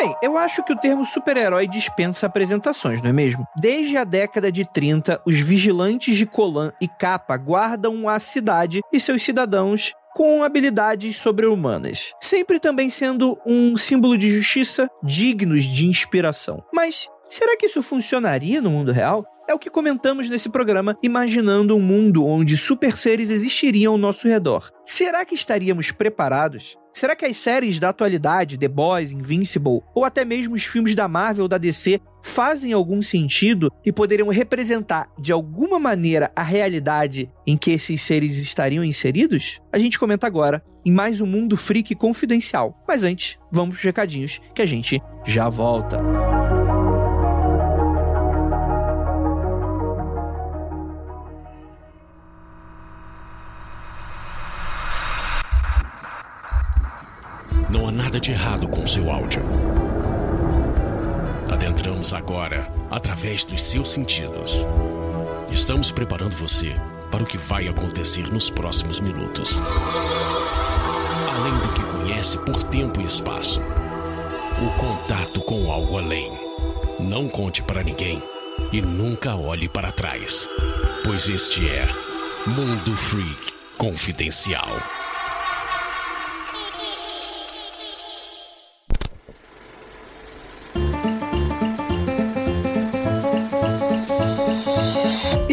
Bem, eu acho que o termo super-herói dispensa apresentações, não é mesmo? Desde a década de 30, os vigilantes de Colan e capa guardam a cidade e seus cidadãos com habilidades sobre-humanas, sempre também sendo um símbolo de justiça dignos de inspiração. Mas será que isso funcionaria no mundo real? É o que comentamos nesse programa, imaginando um mundo onde super seres existiriam ao nosso redor. Será que estaríamos preparados? Será que as séries da atualidade, The Boys, Invincible, ou até mesmo os filmes da Marvel ou da DC, fazem algum sentido e poderiam representar de alguma maneira a realidade em que esses seres estariam inseridos? A gente comenta agora em mais um Mundo Freak Confidencial. Mas antes, vamos para os recadinhos que a gente já volta. Nada de errado com seu áudio. Adentramos agora através dos seus sentidos. Estamos preparando você para o que vai acontecer nos próximos minutos. Além do que conhece por tempo e espaço, o contato com algo além. Não conte para ninguém e nunca olhe para trás, pois este é Mundo Freak Confidencial.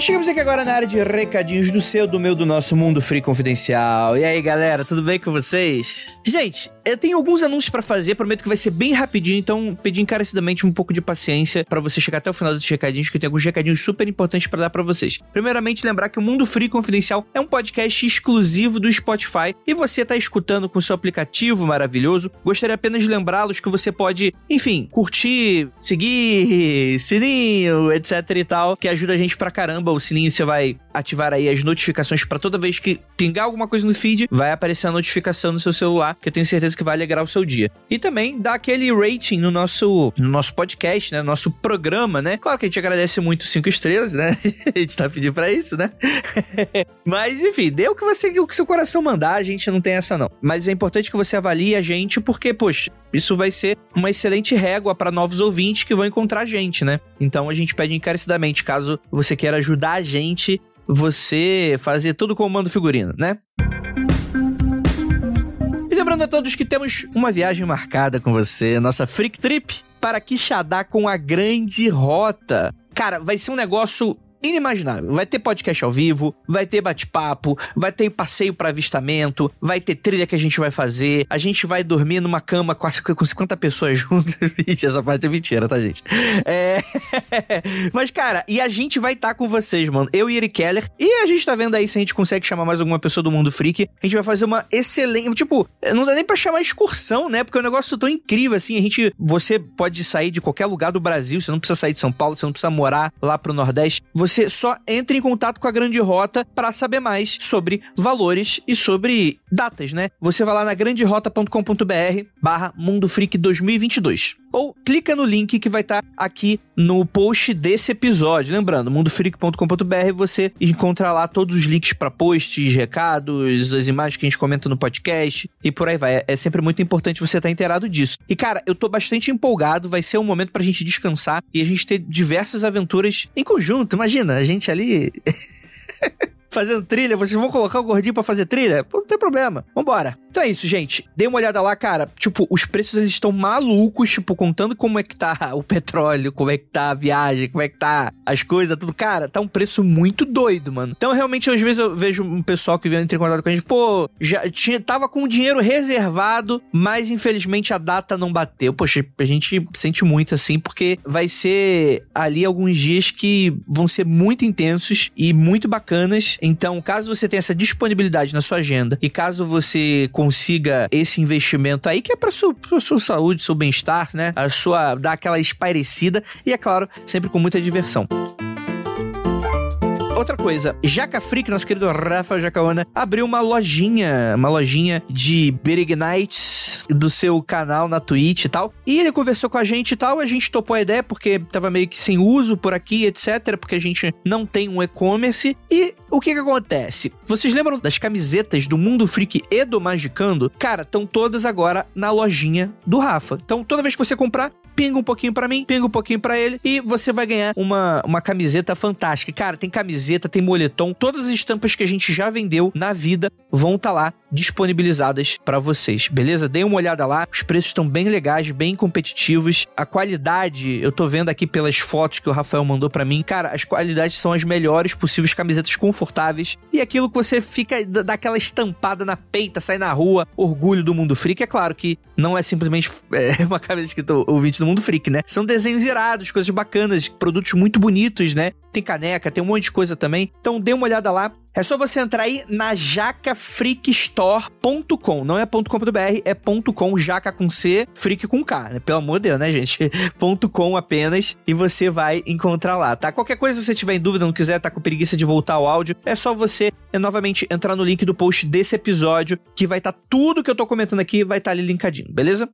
E chegamos aqui agora na área de recadinhos do seu, do meu, do nosso Mundo Free Confidencial. E aí, galera, tudo bem com vocês? Gente, eu tenho alguns anúncios para fazer, prometo que vai ser bem rapidinho, então pedi encarecidamente um pouco de paciência para você chegar até o final dos recadinhos, que eu tenho alguns recadinhos super importantes para dar para vocês. Primeiramente, lembrar que o Mundo Free Confidencial é um podcast exclusivo do Spotify e você tá escutando com seu aplicativo maravilhoso. Gostaria apenas de lembrá-los que você pode, enfim, curtir, seguir, sininho, etc e tal, que ajuda a gente pra caramba. O sininho você vai ativar aí as notificações para toda vez que pingar alguma coisa no feed, vai aparecer a notificação no seu celular, que eu tenho certeza que vai alegrar o seu dia. E também dá aquele rating no nosso, no nosso podcast, né? No nosso programa, né? Claro que a gente agradece muito cinco estrelas, né? a gente tá pedindo pra isso, né? Mas, enfim, dê o que você, o que seu coração mandar, a gente não tem essa não. Mas é importante que você avalie a gente, porque, poxa, isso vai ser uma excelente régua para novos ouvintes que vão encontrar a gente, né? Então a gente pede encarecidamente, caso você queira ajudar a gente, você fazer com o mando figurino, né? E lembrando a todos que temos uma viagem marcada com você, nossa Freak Trip para Quixadá com a Grande Rota. Cara, vai ser um negócio inimaginável. Vai ter podcast ao vivo, vai ter bate-papo, vai ter passeio para avistamento, vai ter trilha que a gente vai fazer, a gente vai dormir numa cama com, com 50 pessoas juntas. Essa parte é mentira, tá, gente? É... Mas, cara, e a gente vai estar tá com vocês, mano. Eu e Eric Keller. E a gente tá vendo aí se a gente consegue chamar mais alguma pessoa do mundo freak. A gente vai fazer uma excelente. Tipo, não dá nem pra chamar excursão, né? Porque é um negócio tão incrível assim. A gente. Você pode sair de qualquer lugar do Brasil, você não precisa sair de São Paulo, você não precisa morar lá pro Nordeste. Você você só entre em contato com a Grande Rota para saber mais sobre valores e sobre datas, né? Você vai lá na granderota.com.br barra Mundo Freak 2022 ou clica no link que vai estar tá aqui no post desse episódio. Lembrando, mundofreak.com.br você encontra lá todos os links para posts, recados, as imagens que a gente comenta no podcast e por aí vai. É sempre muito importante você estar tá inteirado disso. E cara, eu tô bastante empolgado, vai ser um momento pra gente descansar e a gente ter diversas aventuras em conjunto. Imagina, a gente ali fazendo trilha, vocês vão colocar o gordinho pra fazer trilha? Pô, não tem problema. Vambora. Então é isso, gente. Dê uma olhada lá, cara. Tipo, os preços eles estão malucos, tipo, contando como é que tá o petróleo, como é que tá a viagem, como é que tá as coisas, tudo. Cara, tá um preço muito doido, mano. Então, realmente, às vezes eu vejo um pessoal que vem entrar em contato com a gente, pô, já tinha, tava com o dinheiro reservado, mas infelizmente a data não bateu. Poxa, a gente sente muito assim, porque vai ser ali alguns dias que vão ser muito intensos e muito bacanas então, caso você tenha essa disponibilidade na sua agenda e caso você consiga esse investimento aí, que é para sua, sua saúde, seu bem-estar, né? A sua, dar aquela espairecida e, é claro, sempre com muita diversão outra coisa, Jaca Freak, nosso querido Rafa Jacaona, abriu uma lojinha, uma lojinha de Berignites do seu canal na Twitch e tal. E ele conversou com a gente e tal, a gente topou a ideia porque tava meio que sem uso por aqui, etc, porque a gente não tem um e-commerce. E o que que acontece? Vocês lembram das camisetas do Mundo Freak e do Magicando? Cara, estão todas agora na lojinha do Rafa. Então, toda vez que você comprar, pinga um pouquinho para mim, pinga um pouquinho para ele e você vai ganhar uma, uma camiseta fantástica. Cara, tem camiseta, tem moletom, todas as estampas que a gente já vendeu na vida vão estar tá lá disponibilizadas para vocês, beleza? Deem uma olhada lá, os preços estão bem legais, bem competitivos. A qualidade, eu tô vendo aqui pelas fotos que o Rafael mandou para mim, cara, as qualidades são as melhores possíveis, camisetas confortáveis e aquilo que você fica daquela estampada na peita, sai na rua, orgulho do mundo freak. É claro que não é simplesmente é, uma que tô ouvinte do mundo freak, né? São desenhos irados, coisas bacanas, produtos muito bonitos, né? Tem caneca, tem um monte de coisa também. Então dê uma olhada lá. É só você entrar aí na jacafreakstore.com. Não é .com.br, é .com, jaca com C, freak com K. Né? Pelo amor de Deus, né, gente? .com apenas e você vai encontrar lá, tá? Qualquer coisa, se você tiver em dúvida, não quiser, tá com preguiça de voltar ao áudio, é só você é, novamente entrar no link do post desse episódio, que vai estar tá tudo que eu tô comentando aqui, vai estar tá ali linkadinho, beleza?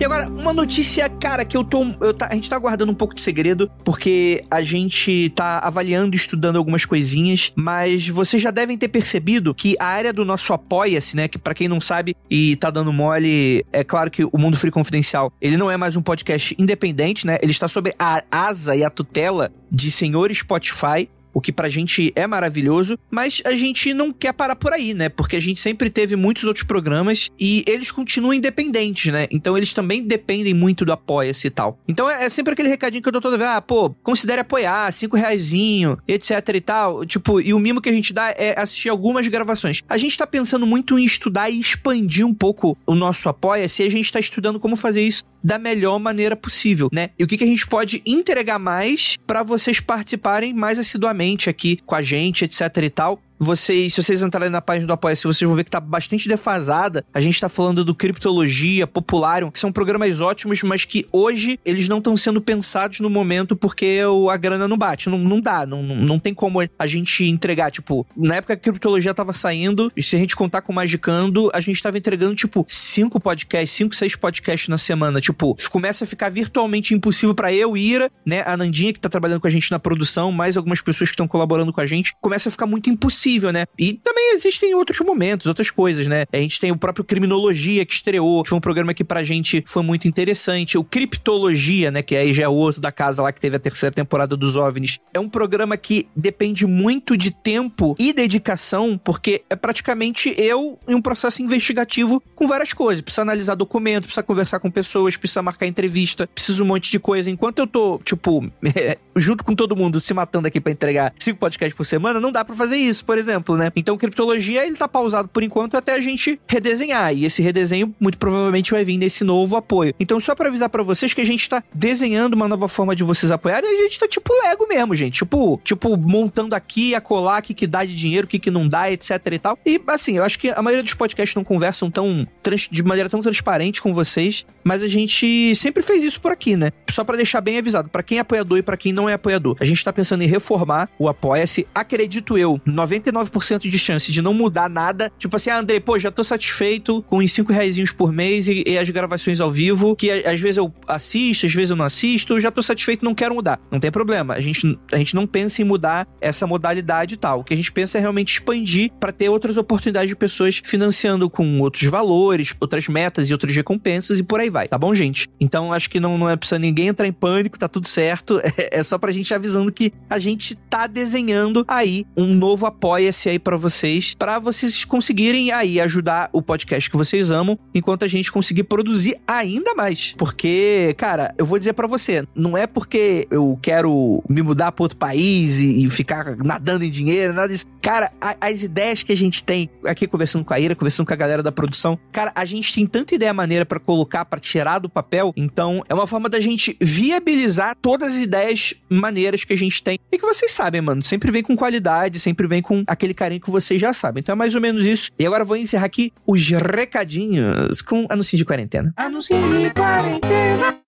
E agora, uma notícia, cara, que eu tô. Eu tá, a gente tá guardando um pouco de segredo, porque a gente tá avaliando estudando algumas coisinhas, mas vocês já devem ter percebido que a área do nosso Apoia-se, né? Que para quem não sabe e tá dando mole, é claro que o Mundo Free Confidencial, ele não é mais um podcast independente, né? Ele está sob a asa e a tutela de senhor Spotify o que pra gente é maravilhoso, mas a gente não quer parar por aí, né? Porque a gente sempre teve muitos outros programas e eles continuam independentes, né? Então eles também dependem muito do apoia-se e tal. Então é, é, sempre aquele recadinho que eu dou toda vez, ah, pô, considere apoiar, cinco reaisinho, etc e tal. Tipo, e o mimo que a gente dá é assistir algumas gravações. A gente tá pensando muito em estudar e expandir um pouco o nosso apoia-se e a gente tá estudando como fazer isso da melhor maneira possível, né? E o que, que a gente pode entregar mais para vocês participarem mais assiduamente aqui com a gente, etc e tal vocês, se vocês entrarem na página do Apoia-se, vocês vão ver que tá bastante defasada. A gente tá falando do Criptologia, Popularium, que são programas ótimos, mas que hoje eles não estão sendo pensados no momento porque a grana não bate. Não, não dá, não, não tem como a gente entregar. Tipo, na época que a Criptologia tava saindo, e se a gente contar com o Magicando, a gente tava entregando, tipo, cinco podcasts, cinco, seis podcasts na semana. Tipo, começa a ficar virtualmente impossível para eu, Ira, né, a Nandinha, que tá trabalhando com a gente na produção, mais algumas pessoas que estão colaborando com a gente, começa a ficar muito impossível possível, né? E também existem outros momentos, outras coisas, né? A gente tem o próprio Criminologia que estreou, que foi um programa que pra gente foi muito interessante. O Criptologia, né? Que aí já é o outro da casa lá que teve a terceira temporada dos OVNIs. É um programa que depende muito de tempo e dedicação, porque é praticamente eu em um processo investigativo com várias coisas. Precisa analisar documento, precisa conversar com pessoas, precisa marcar entrevista, precisa um monte de coisa. Enquanto eu tô, tipo, junto com todo mundo se matando aqui para entregar cinco podcasts por semana, não dá para fazer isso, por exemplo, né? Então, criptologia, ele tá pausado por enquanto até a gente redesenhar. E esse redesenho, muito provavelmente, vai vir nesse novo apoio. Então, só para avisar para vocês que a gente tá desenhando uma nova forma de vocês apoiarem, a gente tá tipo Lego mesmo, gente. Tipo, tipo montando aqui, a colar, o que, que dá de dinheiro, o que, que não dá, etc e tal. E, assim, eu acho que a maioria dos podcasts não conversam tão de maneira tão transparente com vocês, mas a gente sempre fez isso por aqui, né? Só para deixar bem avisado, para quem é apoiador e para quem não é apoiador. A gente tá pensando em reformar o Apoia-se, acredito eu, 90 99% de chance de não mudar nada. Tipo assim, ah, Andrei, pô, já tô satisfeito com os 5 reais por mês e, e, as gravações ao vivo, que às vezes eu assisto, às vezes eu não assisto, já tô satisfeito, não quero mudar. Não tem problema. A gente, a gente não pensa em mudar essa modalidade e tal. O que a gente pensa é realmente expandir para ter outras oportunidades de pessoas financiando com outros valores, outras metas e outras recompensas e por aí vai. Tá bom, gente? Então acho que não, não é preciso ninguém entrar em pânico, tá tudo certo. É, é só pra gente avisando que a gente tá desenhando aí um novo apoia-se aí para vocês, para vocês conseguirem aí ajudar o podcast que vocês amam, enquanto a gente conseguir produzir ainda mais. Porque, cara, eu vou dizer para você, não é porque eu quero me mudar para outro país e, e, ficar nadando em dinheiro, nada disso. Cara, a, as ideias que a gente tem aqui conversando com a Ira, conversando com a galera da produção, cara, a gente tem tanta ideia maneira para colocar, para tirar do papel, então é uma forma da gente viabilizar todas as ideias maneiras que a gente tem. E que vocês sabem, mano, sempre vem com qualidade, sempre vem com aquele carinho que vocês já sabem. Então é mais ou menos isso. E agora vou encerrar aqui os recadinhos com anúncio de quarentena. Anúncio de quarentena.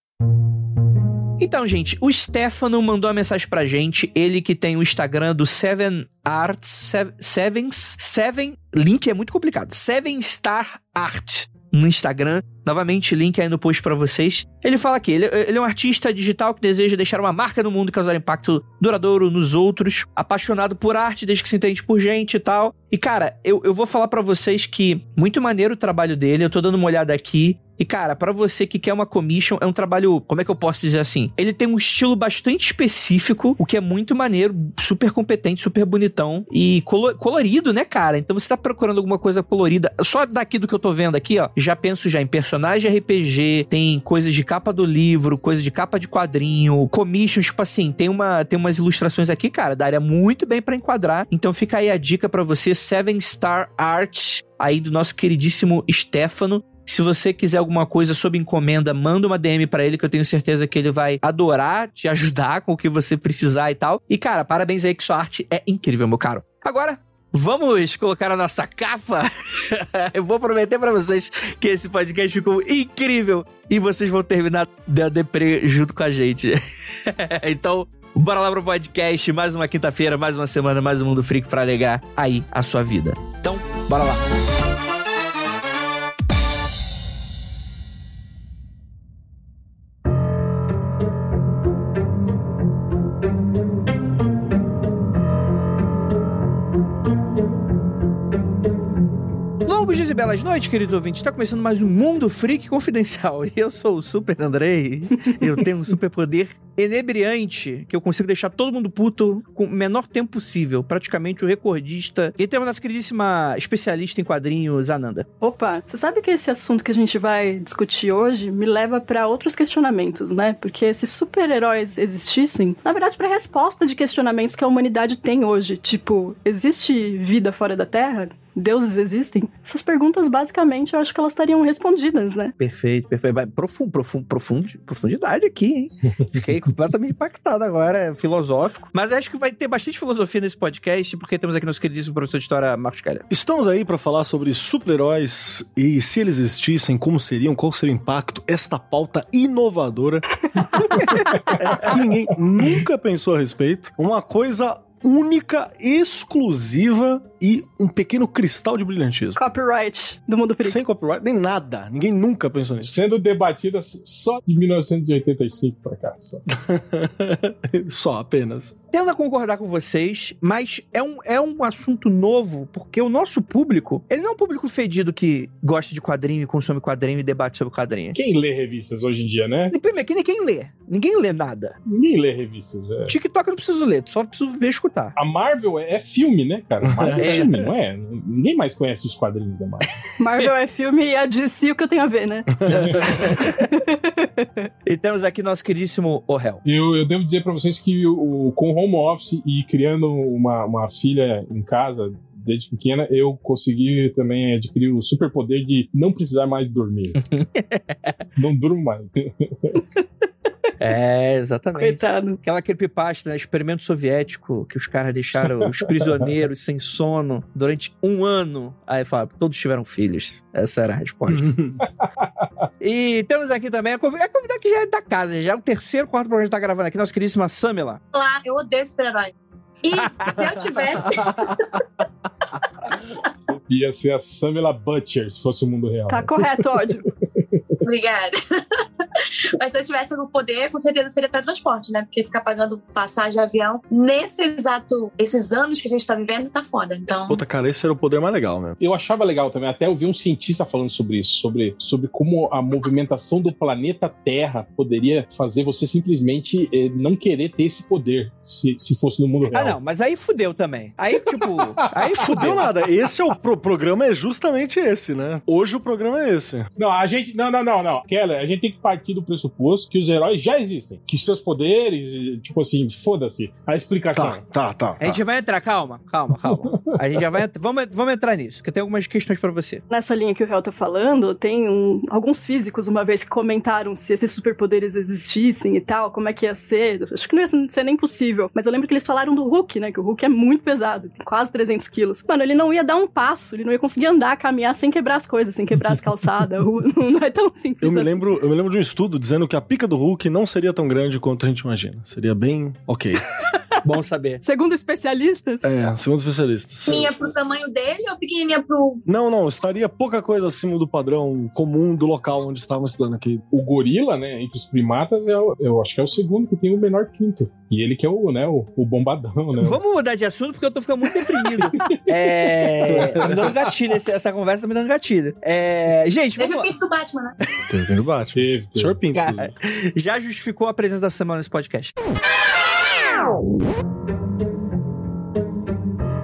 Então, gente, o Stefano mandou uma mensagem pra gente. Ele que tem o Instagram do Seven Arts. Seven, Sevens. Seven. Link é muito complicado. Seven Star Art. no Instagram. Novamente, link aí no post para vocês. Ele fala que ele, ele, é um artista digital que deseja deixar uma marca no mundo e causar impacto duradouro nos outros. Apaixonado por arte desde que se entende por gente e tal. E, cara, eu, eu vou falar para vocês que muito maneiro o trabalho dele. Eu tô dando uma olhada aqui. E, cara, para você que quer uma commission, é um trabalho, como é que eu posso dizer assim? Ele tem um estilo bastante específico, o que é muito maneiro, super competente, super bonitão e colorido, né, cara? Então você tá procurando alguma coisa colorida. Só daqui do que eu tô vendo aqui, ó, já penso já em personagem RPG, tem coisas de capa do livro, coisas de capa de quadrinho, commissions, tipo assim, tem uma tem umas ilustrações aqui, cara, daria muito bem para enquadrar. Então fica aí a dica para você, Seven Star Art aí do nosso queridíssimo Stefano. Se você quiser alguma coisa sob encomenda, manda uma DM para ele que eu tenho certeza que ele vai adorar te ajudar com o que você precisar e tal. E cara, parabéns aí que sua arte é incrível, meu caro. Agora, Vamos colocar a nossa capa? eu vou prometer para vocês que esse podcast ficou incrível e vocês vão terminar da deprê junto com a gente. então, bora lá pro podcast. Mais uma quinta-feira, mais uma semana, mais um Mundo Freak para alegar aí a sua vida. Então, bora lá. E belas noites, querido ouvinte. Está começando mais um Mundo Freak Confidencial. E eu sou o Super Andrei. eu tenho um super poder enebriante que eu consigo deixar todo mundo puto com o menor tempo possível. Praticamente o recordista. E temos nossa queridíssima especialista em quadrinhos, Ananda. Opa, você sabe que esse assunto que a gente vai discutir hoje me leva para outros questionamentos, né? Porque se super-heróis existissem, na verdade, para resposta de questionamentos que a humanidade tem hoje, tipo, existe vida fora da Terra? deuses existem? Essas perguntas, basicamente, eu acho que elas estariam respondidas, né? Perfeito, perfeito. Profund, profund, profund, profundidade aqui, hein? Fiquei completamente impactado agora, é filosófico. Mas acho que vai ter bastante filosofia nesse podcast, porque temos aqui nosso queridíssimo professor de história, Marcos Keller. Estamos aí para falar sobre super-heróis e se eles existissem, como seriam, qual seria o impacto, esta pauta inovadora que ninguém nunca pensou a respeito. Uma coisa única, exclusiva e um pequeno cristal de brilhantismo. Copyright do mundo freak. Sem copyright, nem nada. Ninguém nunca pensou nisso. Sendo debatida só de 1985 pra cá. Só, só apenas. Tendo a concordar com vocês, mas é um, é um assunto novo, porque o nosso público, ele não é um público fedido que gosta de quadrinho, consome quadrinho e debate sobre quadrinho. Quem lê revistas hoje em dia, né? Primeiro, que ninguém lê. Ninguém lê nada. Ninguém lê revistas, é. TikTok eu não preciso ler, só preciso ver e escutar. A Marvel é, é filme, né, cara? É, é filme, não é? Ninguém mais conhece os quadrinhos da Marvel. Marvel é filme e a DC o que eu tenho a ver, né? e temos aqui nosso queridíssimo Orel. Eu, eu devo dizer para vocês que o, com home office e criando uma, uma filha em casa desde pequena, eu consegui também adquirir o superpoder de não precisar mais dormir. não durmo mais. É, exatamente. Coitado. Aquela creepypasta, né? Experimento soviético, que os caras deixaram os prisioneiros sem sono durante um ano. Aí fala, todos tiveram filhos. Essa era a resposta. e temos aqui também a convidada, a convidada que já é da casa, já é o terceiro, quarto programa que a gente tá gravando aqui, nossa queridíssima Samela. Olá, eu odeio super-herói. E se eu tivesse. Ia ser a Samela Butcher se fosse o mundo real. Tá correto, ódio. Obrigada. Mas se eu tivesse no poder, com certeza seria teletransporte, né? Porque ficar pagando passagem de avião nesse exato, esses anos que a gente tá vivendo, tá foda. Então. Puta, cara, esse era o poder mais legal, né? Eu achava legal também. Até eu vi um cientista falando sobre isso, sobre, sobre como a movimentação do planeta Terra poderia fazer você simplesmente eh, não querer ter esse poder se, se fosse no mundo real. Ah, não, mas aí fudeu também. Aí, tipo, aí fudeu nada. Esse é o pro programa, é justamente esse, né? Hoje o programa é esse. Não, a gente. Não, não, não, não. Keller, a gente tem que partir do pressuposto que os heróis já existem. Que seus poderes, tipo assim, foda-se. A explicação. Tá, tá, tá, tá. A gente vai entrar, calma, calma, calma. A gente já vai vamos, vamos entrar nisso, que eu tenho algumas questões para você. Nessa linha que o Hel tá falando, tem um, alguns físicos uma vez que comentaram se esses superpoderes existissem e tal, como é que ia ser. Acho que não ia ser nem possível. Mas eu lembro que eles falaram do Hulk, né? Que o Hulk é muito pesado, tem quase 300 quilos. Mano, ele não ia dar um passo, ele não ia conseguir andar, caminhar sem quebrar as coisas, sem quebrar as calçadas. não é tão simples eu me assim. lembro Eu me lembro de um estudo dizendo que a pica do Hulk não seria tão grande quanto a gente imagina. Seria bem ok. Bom saber. Segundo especialistas, É, segundo especialistas. Pequenininha pro tamanho dele ou pequenininha pro. Não, não, estaria pouca coisa acima do padrão comum do local onde estavam estudando aqui. O gorila, né, entre os primatas, é o- eu acho que é o segundo que tem o menor pinto. E ele que é o, né, o, o bombadão, né? Vamos mudar de assunto porque eu tô ficando muito deprimido. É. Tá me dando gatilho, esse- essa conversa tá me dando gatilho. É. Gente, Teve vamos o pinto do Batman, né? Teve no Batman. Teve. Senhor Pinto, Cara, já justificou a presença da semana nesse podcast. Tchau!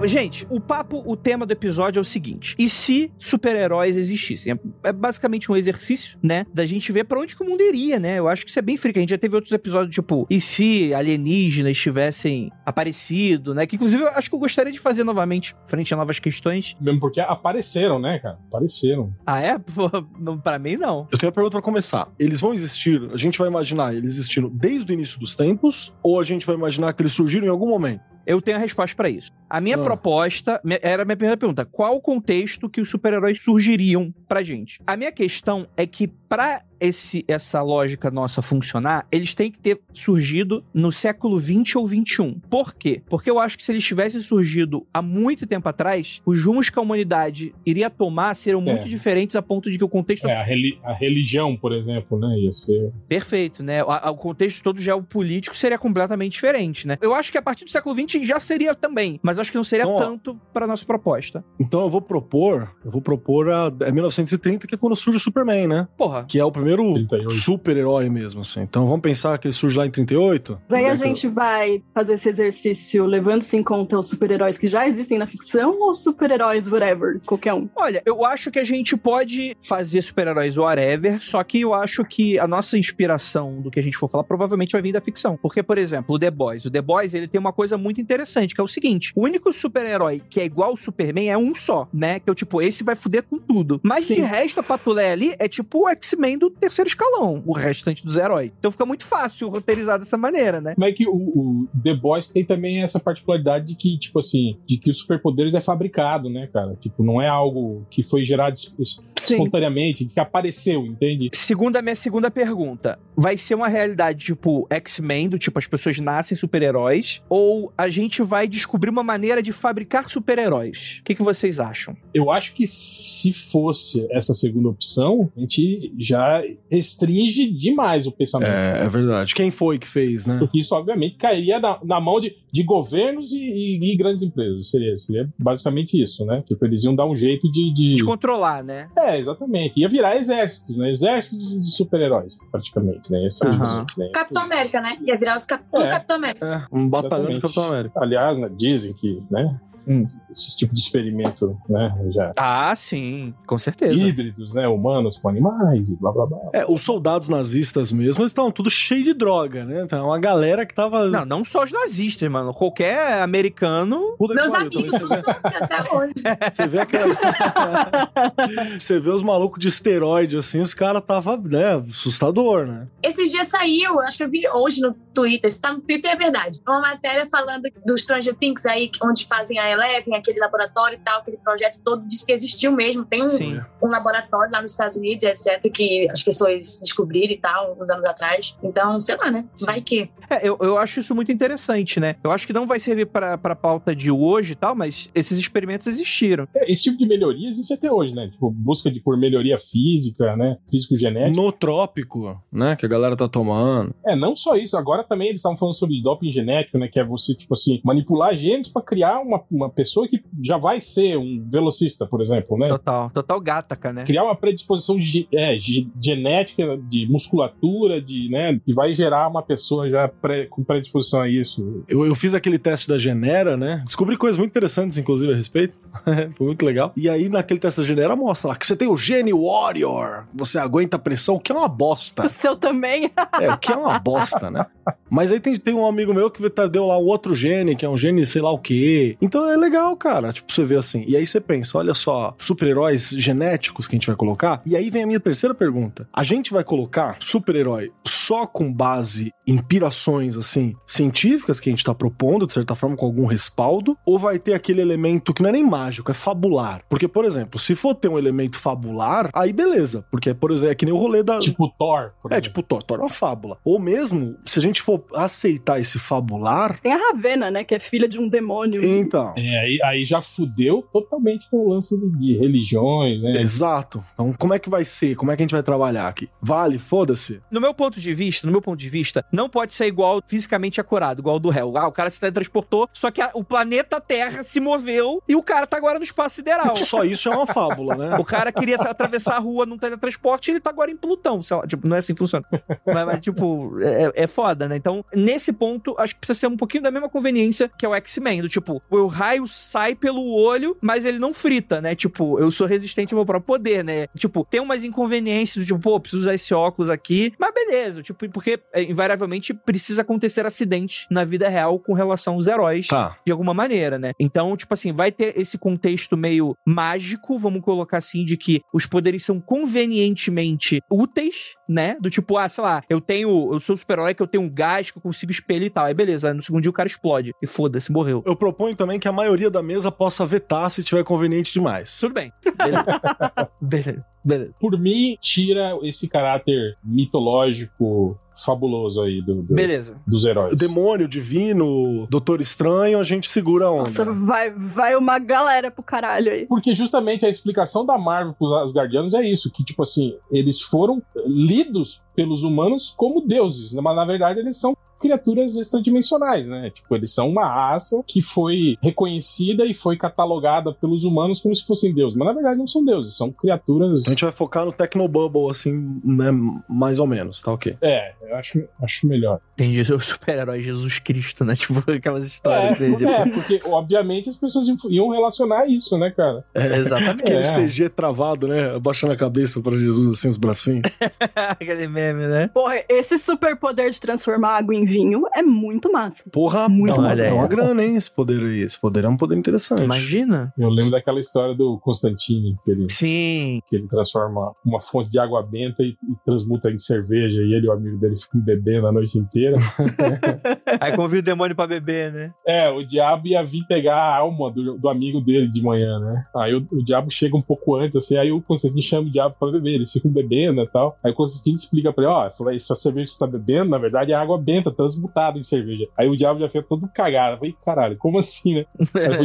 Gente, o papo, o tema do episódio é o seguinte: e se super-heróis existissem? É, basicamente um exercício, né? Da gente ver pra onde que o mundo iria, né? Eu acho que isso é bem freak. A gente já teve outros episódios, tipo, e se alienígenas tivessem aparecido, né? Que inclusive eu acho que eu gostaria de fazer novamente, frente a novas questões. Mesmo porque apareceram, né, cara? Apareceram. Ah, é? Pô, não, pra mim, não. Eu tenho uma pergunta pra começar. Eles vão existir, a gente vai imaginar eles existindo desde o início dos tempos, ou a gente vai imaginar que eles surgiram em algum momento? Eu tenho a resposta pra isso. A minha Ah. proposta era a minha primeira pergunta: qual o contexto que os super-heróis surgiriam pra gente? A minha questão é que pra esse essa lógica nossa funcionar, eles têm que ter surgido no século 20 ou 21. Por quê? Porque eu acho que se eles tivessem surgido há muito tempo atrás, os rumos que a humanidade iria tomar seriam muito É. diferentes a ponto de que o contexto É, a, reli- a religião, por exemplo, né? Ia ser. Perfeito, né? O, a- contexto todo geopolítico seria completamente diferente, né? Eu acho que a partir do século XX já seria também, mas acho que não seria Então, tanto para nossa proposta. Então eu vou propor, eu vou propor a é 1930, que é quando surge o Superman, né? Porra. Que é o primeiro 38. super-herói mesmo, assim. Então vamos pensar que ele surge lá em 38? Mas aí a é gente vai fazer esse exercício levando-se em conta os super-heróis que já existem na ficção ou super-heróis whatever, qualquer um? Olha, eu acho que a gente pode fazer super-heróis whatever, só que eu acho que a nossa inspiração do que a gente for falar provavelmente vai vir da ficção. Porque, por exemplo, o The Boys. O The Boys, ele tem uma coisa muito interessante, que é o seguinte: o único super-herói que é igual ao Superman é um só, né? Que é o tipo, esse vai fuder com tudo. Mas Sim. de resto, a patulé ali é tipo o X-Men do terceiro escalão, o restante dos heróis. Então fica muito fácil roteirizar dessa maneira, né? Mas é que o, o The Boys tem também essa particularidade de que, tipo assim, de que os superpoderes é fabricado, né, cara? Tipo, não é algo que foi gerado es- es- Sim. espontaneamente, que apareceu, entende? Segundo a minha segunda pergunta, vai ser uma realidade tipo X-Men, do tipo as pessoas nascem super-heróis, ou a gente vai descobrir uma maneira de fabricar super-heróis? O que, que vocês acham? Eu acho que se fosse essa segunda opção, a gente já restringe demais o pensamento. É, é verdade. Quem foi que fez, né? Porque isso, obviamente, cairia na, na mão de, de governos e, e- e grandes empresas. Seria, seria basicamente isso, né? Tipo, eles iam dar um jeito de. de- De controlar, né? É, exatamente. Ia virar exércitos, né? Exércitos de super-heróis, praticamente, né? Aham. isso, né? Capitão América, né? Ia virar os cap... É. Capitão América. É, um batalhão de. Capitão América. Aliás, né, dizem que, né? Hum. Esse tipo de experimento, né? Já. Ah, sim, com certeza. Híbridos, né? Humanos com animais e blá blá blá. É, os soldados nazistas mesmo, eles estavam tudo cheio de droga, né? Então, uma galera que tava. Não, não só os nazistas, mano. Qualquer americano. Puta Meus pariu, amigos tudo estão assim até hoje. Você vê aquela. Você vê os malucos de esteroide, assim, os caras tava, né, assustador, né? Esses dias saiu, acho que eu vi hoje no Twitter, se tá no Twitter é verdade, uma matéria falando dos Stranger Things aí, onde fazem a Eleven, aquele laboratório e tal, aquele projeto todo, diz que existiu mesmo. Tem um, um laboratório lá nos Estados Unidos, etc., que as pessoas descobriram e tal, uns anos atrás. Então, sei lá, né? Vai que. É, eu, eu acho isso muito interessante, né? Eu acho que não vai servir pra, pra pauta de hoje e tal, mas esses experimentos existiram. É, Esse tipo de melhoria existe até hoje, né? Tipo, busca de, por melhoria física, né? Físico-genética. No trópico, né, que a galera tá tomando. É, não só isso. Agora também eles estavam falando sobre doping genético, né? Que é você, tipo assim, manipular genes pra criar uma, uma pessoa que já vai ser um velocista, por exemplo, né? Total. Total gataca, né? Criar uma predisposição de, é, ge- genética, de musculatura, de, né? Que vai gerar uma pessoa já pré- com predisposição a isso. Eu, eu fiz aquele teste da Genera, né? Descobri coisas muito interessantes, inclusive, a respeito. Foi muito legal. E aí, naquele teste da Genera, mostra lá que você tem o gene Warrior. Você aguenta a pressão, o que é uma bosta. O seu também? É, o que é uma bosta, né? Mas aí tem, tem um amigo meu que tá- deu lá um outro gene, que é um gene sei lá o quê. Então é legal, cara. Tipo, você vê assim. E aí você pensa, olha só, super-heróis genéticos que a gente vai colocar. E aí vem a minha terceira pergunta. A gente vai colocar super-herói só com base em pirações, assim, científicas que a gente tá propondo, de certa forma, com algum respaldo? Ou vai ter aquele elemento que não é nem mágico, é fabular? Porque, por exemplo, se for ter um elemento fabular, aí beleza. Porque, por exemplo, é que nem o rolê da. Tipo Thor. por É, exemplo. tipo, Thor, Thor é uma fábula. Ou mesmo, se a gente for aceitar esse fabular, Tem a Ravena, né? Que é filha de um demônio. então. É, aí, aí já fudeu totalmente com o lance de, de religiões, né? Exato. Então, como é que vai ser? Como é que a gente vai trabalhar aqui? Vale, foda-se. No meu ponto de vista, no meu ponto de vista, não pode ser igual fisicamente acurado, igual do réu. Ah, o cara se teletransportou, só que a- o planeta Terra se moveu e o cara tá agora no espaço sideral. Só isso é uma fábula, né? O cara queria tra- atravessar a rua num teletransporte e ele tá agora em Plutão. sei lá. Tipo, não é assim que funciona. mas, mas, tipo, é, é foda, né? Então, nesse ponto, acho que precisa ser um pouquinho da mesma conveniência que é o X-Men. Do tipo, o raio sai pelo olho, mas ele não frita, né? Tipo, eu sou resistente ao meu próprio poder, né? Tipo, tem umas inconveniências, do tipo, pô, preciso usar esse óculos aqui. Mas beleza, tipo, porque é, invariavelmente precisa acontecer acidente na vida real com relação aos heróis Tá. de alguma maneira, né? Então, tipo assim, vai ter esse contexto meio mágico, vamos colocar assim, de que os poderes são convenientemente úteis, né? Do tipo, ah, sei lá, eu tenho, eu sou super-herói que eu tenho um gás que eu consigo expelir e tal. Aí beleza, no segundo dia o cara explode e foda-se, morreu. Eu proponho também que a maioria da mesa possa vetar se tiver conveniente demais. Tudo bem. Beleza. beleza. Beleza. Por mim, tira esse caráter mitológico fabuloso aí do- do- Beleza. dos heróis. O demônio, divino, doutor estranho, a gente segura a onda. Nossa, vai, vai uma galera pro caralho aí. Porque justamente a explicação da Marvel pros Asgardianos é isso, que tipo assim, eles foram lidos pelos humanos como deuses, mas na verdade eles são criaturas extradimensionais, né? Tipo, eles são uma raça que foi reconhecida e foi catalogada pelos humanos como se fossem deuses, mas na verdade não são deuses, são criaturas. A gente vai focar no Tecnobubble, assim, né? Mais ou menos, tá ok. É, eu acho, acho melhor. Entendi, o super-herói Jesus Cristo, né? Tipo, aquelas histórias. É, aí, tipo, é, porque obviamente as pessoas iam relacionar isso, né, cara? Exatamente. Aquele É. CG travado, né? Abaixando a cabeça pra Jesus, assim, os bracinhos. Aquele meme, né? Porra, esse superpoder de transformar água em vinho é muito massa. Porra, Muito olha aí. dá uma grana, hein? Esse poder aí. Esse poder é um poder interessante. Imagina. Eu lembro daquela história do Constantine, que ele Sim. que ele transforma uma fonte de água benta e, e transmuta em cerveja e ele e o amigo dele ficam bebendo a noite inteira. Aí convida o demônio pra beber, né? é, o diabo ia vir pegar a alma do, do amigo dele de manhã, né? Aí o, o diabo chega um pouco antes, assim, aí o Constantino chama o diabo pra beber, eles ficam bebendo e tal. Aí o Constantino explica pra ele, ó, fala, essa cerveja que você tá bebendo, na verdade, é água benta, transmutada em cerveja. Aí o diabo já fica todo cagado. Eu falei, caralho, como assim, né?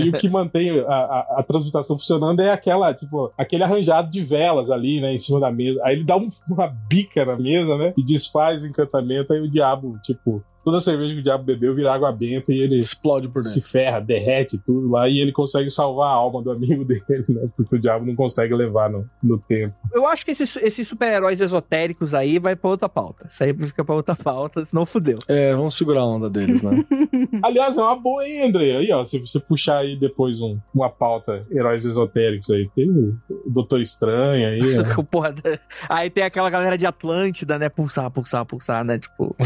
E o que mantém a, a, a transmutação funcionando é aquela, tipo, aquele arranjado de velas ali, né, em cima da mesa. Aí ele dá um- uma bica na mesa, né, e desfaz o encantamento, aí o diabo, tipo, toda a cerveja que o diabo bebeu vira água benta e ele Explode por se dentro. ferra, derrete tudo lá, e ele consegue salvar a alma do amigo dele, né, porque o diabo não consegue levar no, no tempo. Eu acho que esses, esses super-heróis esotéricos aí vai pra outra pauta. Isso aí fica pra outra pauta, senão fudeu. É, vamos segurar a onda deles, né? Aliás, é uma boa, hein, André? Aí, ó, se você puxar aí depois um, uma pauta heróis esotéricos aí, tem o Doutor Estranho aí, né? Porra, da- aí tem aquela galera de Atlântida, né? Pulsar, pulsar, pulsar, né? Tipo,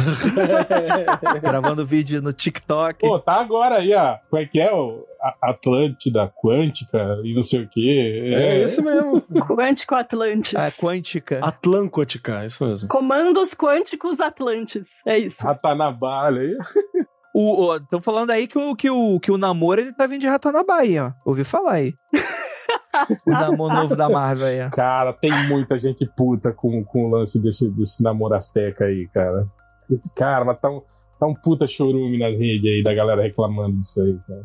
gravando vídeo no TikTok. Pô, tá agora aí, ó. Como é que é? O A- Atlântida, Quântica e não sei o quê. É, esse mesmo. Quântico Atlantis. a quântica. Atlântica, isso mesmo. Comandos quânticos Atlantes. É isso. Ratanabalha aí. O, estão falando aí que o, que, o, que o namoro ele tá vindo de Ratanabá aí, ó. Ouvi falar aí. o namoro novo da Marvel aí, ó. Cara, tem muita gente puta com, com o lance desse, desse namoro azteca aí, cara. Cara, mas tá um, tá um puta chorume nas redes aí da galera reclamando disso aí, cara.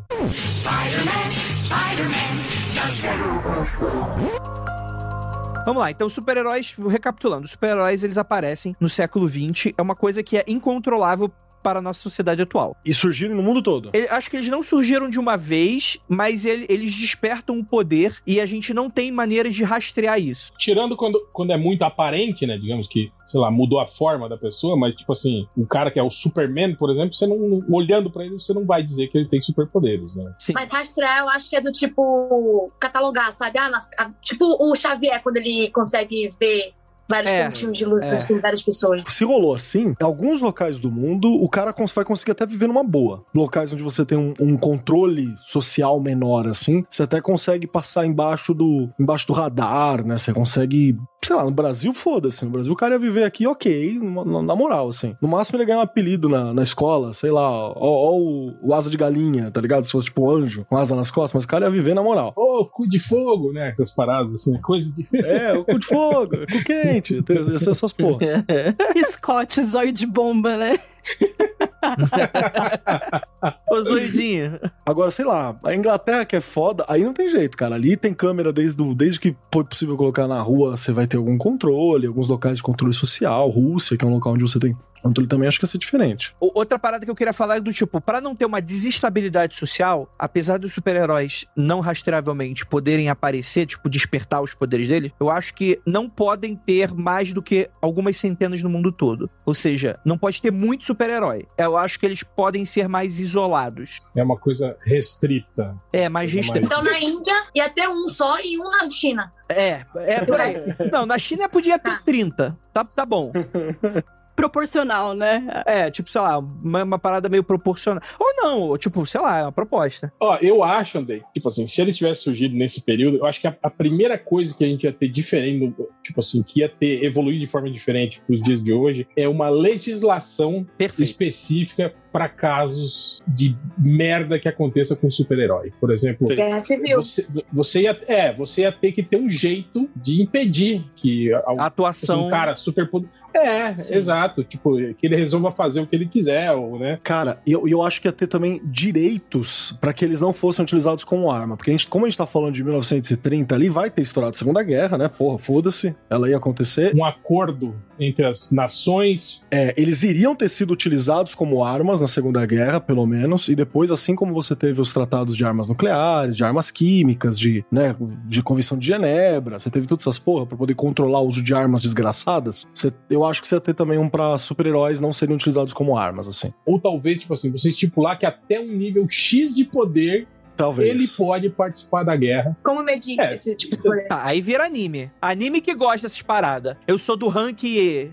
Vamos lá, então super-heróis, recapitulando, super-heróis eles aparecem no século XX, é uma coisa que é incontrolável para a nossa sociedade atual. E surgiram no mundo todo. Ele- acho que eles não surgiram de uma vez, mas ele- eles despertam um poder e a gente não tem maneiras de rastrear isso. Tirando quando, quando é muito aparente, né? Digamos que, sei lá, mudou a forma da pessoa, mas tipo assim, um cara que é o Superman, por exemplo, você não. Olhando pra ele, você não vai dizer que ele tem superpoderes, né? Sim. Mas rastrear, eu acho que é do tipo catalogar, sabe? Ah, nas- ah, tipo o Xavier, quando ele consegue ver Vários É, pontinhos de luz, é. tem várias pessoas. Se rolou assim, em alguns locais do mundo, o cara vai conseguir até viver numa boa. Locais onde você tem um, um controle social menor, assim, você até consegue passar embaixo do, embaixo do radar, né? Você consegue. Sei lá, no Brasil, foda-se. No Brasil, o cara ia viver aqui, ok, na, na moral, assim. No máximo, ele ia ganhar um apelido na, na escola, sei lá, ó, ó o, o asa de galinha, tá ligado? Se fosse tipo anjo, com asa nas costas, mas o cara ia viver na moral. Ô, cu de fogo, né? Essas paradas, assim, coisa de. É, o cu de fogo, cu quente, essas porra. Scott, zóio de bomba, né? Ô, Zoidinho. Agora, sei lá, a Inglaterra que é foda, aí não tem jeito, cara. Ali tem câmera desde, o- desde que foi possível colocar na rua, você vai ter algum controle, alguns locais de controle social. Rússia, que é um local onde você tem controle também, acho que ia ser diferente. Outra parada que eu queria falar é do tipo, pra não ter uma desestabilidade social, apesar dos super-heróis não rastreavelmente poderem aparecer, tipo, despertar os poderes deles, eu acho que não podem ter mais do que algumas centenas no mundo todo. Ou seja, não pode ter muito super-herói. Eu acho que eles podem ser mais isolados. É uma coisa restrita. É, mais restrito. Então na Índia ia ter um só e um na China. É, é por aí. Não, na China podia ter Tá. 30. Tá, tá bom. Proporcional, né? É, tipo, sei lá, uma, uma parada meio proporcional. Ou não, ou, tipo, sei lá, é uma proposta. Ó, eu acho, Andrei, tipo assim, se eles tivessem surgido nesse período, eu acho que a, a primeira coisa que a gente ia ter diferente, tipo assim, que ia ter evoluído de forma diferente pros dias de hoje, é uma legislação Perfeito. específica para casos de merda que aconteça com super-herói. Por exemplo, Guerra Civil. você, você ia, é, você ia ter que ter um jeito de impedir que A atuação. um cara super. É, Sim. exato. Tipo, que ele resolva fazer o que ele quiser, ou, né? Cara, eu, eu acho que ia ter também direitos pra que eles não fossem utilizados como arma. Porque a gente, como a gente tá falando de 1930 ali, vai ter estourado a Segunda Guerra, né? Porra, foda-se. Ela ia acontecer. Um acordo entre as nações É, eles iriam ter sido utilizados como armas na Segunda Guerra, pelo menos, e depois, assim como você teve os tratados de armas nucleares, de armas químicas, de, né, de Convenção de Genebra, você teve todas essas porra pra poder controlar o uso de armas desgraçadas, você- eu acho que você ia ter também um pra super-heróis não serem utilizados como armas, assim. ou talvez, tipo assim, você estipular que até um nível X de poder Talvez. ele pode participar da guerra. Como medir É. esse tipo de poder? Tá, aí vira anime. Anime que gosta dessas paradas. Eu sou do rank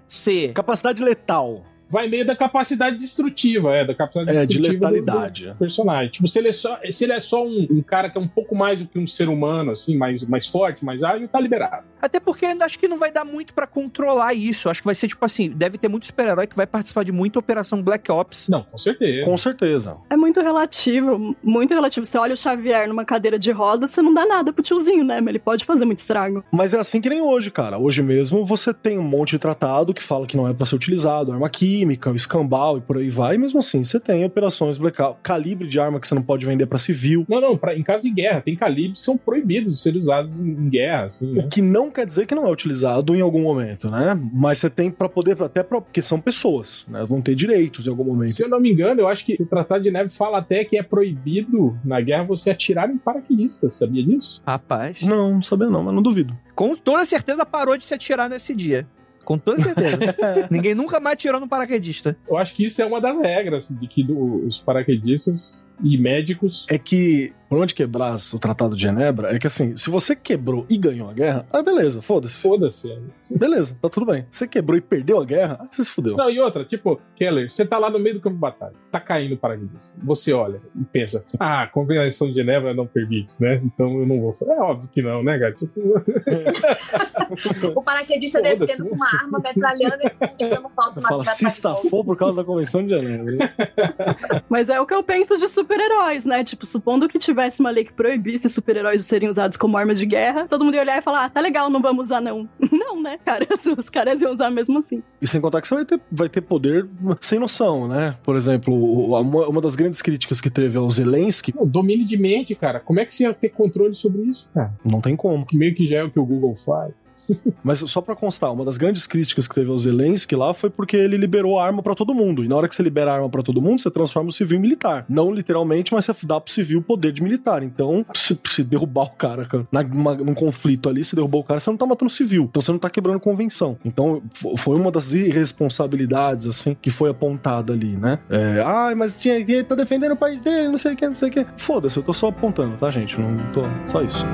C. Capacidade letal. Vai meio da capacidade destrutiva, é, da capacidade É, de destrutiva do- letalidade. do personagem. Tipo, se ele é só, se ele é só um, um cara que é um pouco mais do que um ser humano, assim, mais, mais forte, mais ágil, tá liberado. Até porque acho que não vai dar muito pra controlar isso. Acho que vai ser tipo assim, deve ter muito super-herói que vai participar de muita operação Black Ops. Não, com certeza. Com certeza. É muito relativo, muito relativo. Você olha o Xavier numa cadeira de roda, você não dá nada pro tiozinho, né? Mas ele pode fazer muito estrago. Mas é assim que nem hoje, cara. Hoje mesmo você tem um monte de tratado que fala que não é pra ser utilizado, arma química, o escambau e por aí vai. E mesmo assim, você tem operações blackout, calibre de arma que você não pode vender pra civil. Não, não, pra, em caso de guerra, tem calibres que são proibidos de serem usados em, em guerra, assim, né? O que não quer dizer que não é utilizado em algum momento, né? Mas você tem pra poder, até pra, porque são pessoas, né? Vão ter direitos em algum momento. Se eu não me engano, eu acho que o Tratado de Neve fala até que é proibido na guerra você atirar em paraquedistas, sabia disso? Rapaz. Não, não sabia não, mas não duvido. Com toda certeza parou de se atirar nesse dia. Com toda certeza. Ninguém nunca mais atirou no paraquedista. Eu acho que isso é uma das regras de que do- os paraquedistas e médicos. É que, por onde quebrar o Tratado de Genebra, é que assim, se você quebrou e ganhou a guerra, ah, beleza, foda-se. Foda-se. é. Beleza, tá tudo bem. Você quebrou e perdeu a guerra, ah, você se fudeu. Não, e outra, tipo, Keller, você tá lá no meio do campo de batalha, tá caindo paraquedista. Você olha e pensa, ah, a Convenção de Genebra não permite, né? Então eu não vou. É óbvio que não, né, gato? Tipo, O paraquedista descendo com uma arma, metralhando e dando falso fala, se safou por causa da Convenção de Genebra. Mas é o que eu penso de super-heróis, né? Tipo, supondo que tivesse uma lei que proibisse super-heróis de serem usados como armas de guerra, todo mundo ia olhar e falar, ah, tá legal, não vamos usar não. Não, né, cara? Os caras iam usar mesmo assim. E sem contar que você vai ter, vai ter poder sem noção, né? Por exemplo, o- uma, uma das grandes críticas que teve ao Zelensky, não, domínio de mente, cara. Como é que você ia ter controle sobre isso, cara? não tem como. Que meio que já é o que o Google faz. Mas só pra constar, uma das grandes críticas que teve ao Zelensky lá foi porque ele liberou a arma pra todo mundo. E na hora que você libera a arma pra todo mundo, você transforma o civil em militar. Não literalmente, mas você dá pro civil o poder de militar. Então, se, se derrubar o cara, cara na, numa- num conflito ali, se derrubou o cara, você não tá matando o civil. Então você não tá quebrando convenção. Então, fo- foi uma das irresponsabilidades, assim, que foi apontada ali, né? É, ai, mas tinha, ele tá defendendo o país dele, não sei o que, não sei o que. Foda-se, eu tô só apontando, tá, gente? Não tô. Só isso.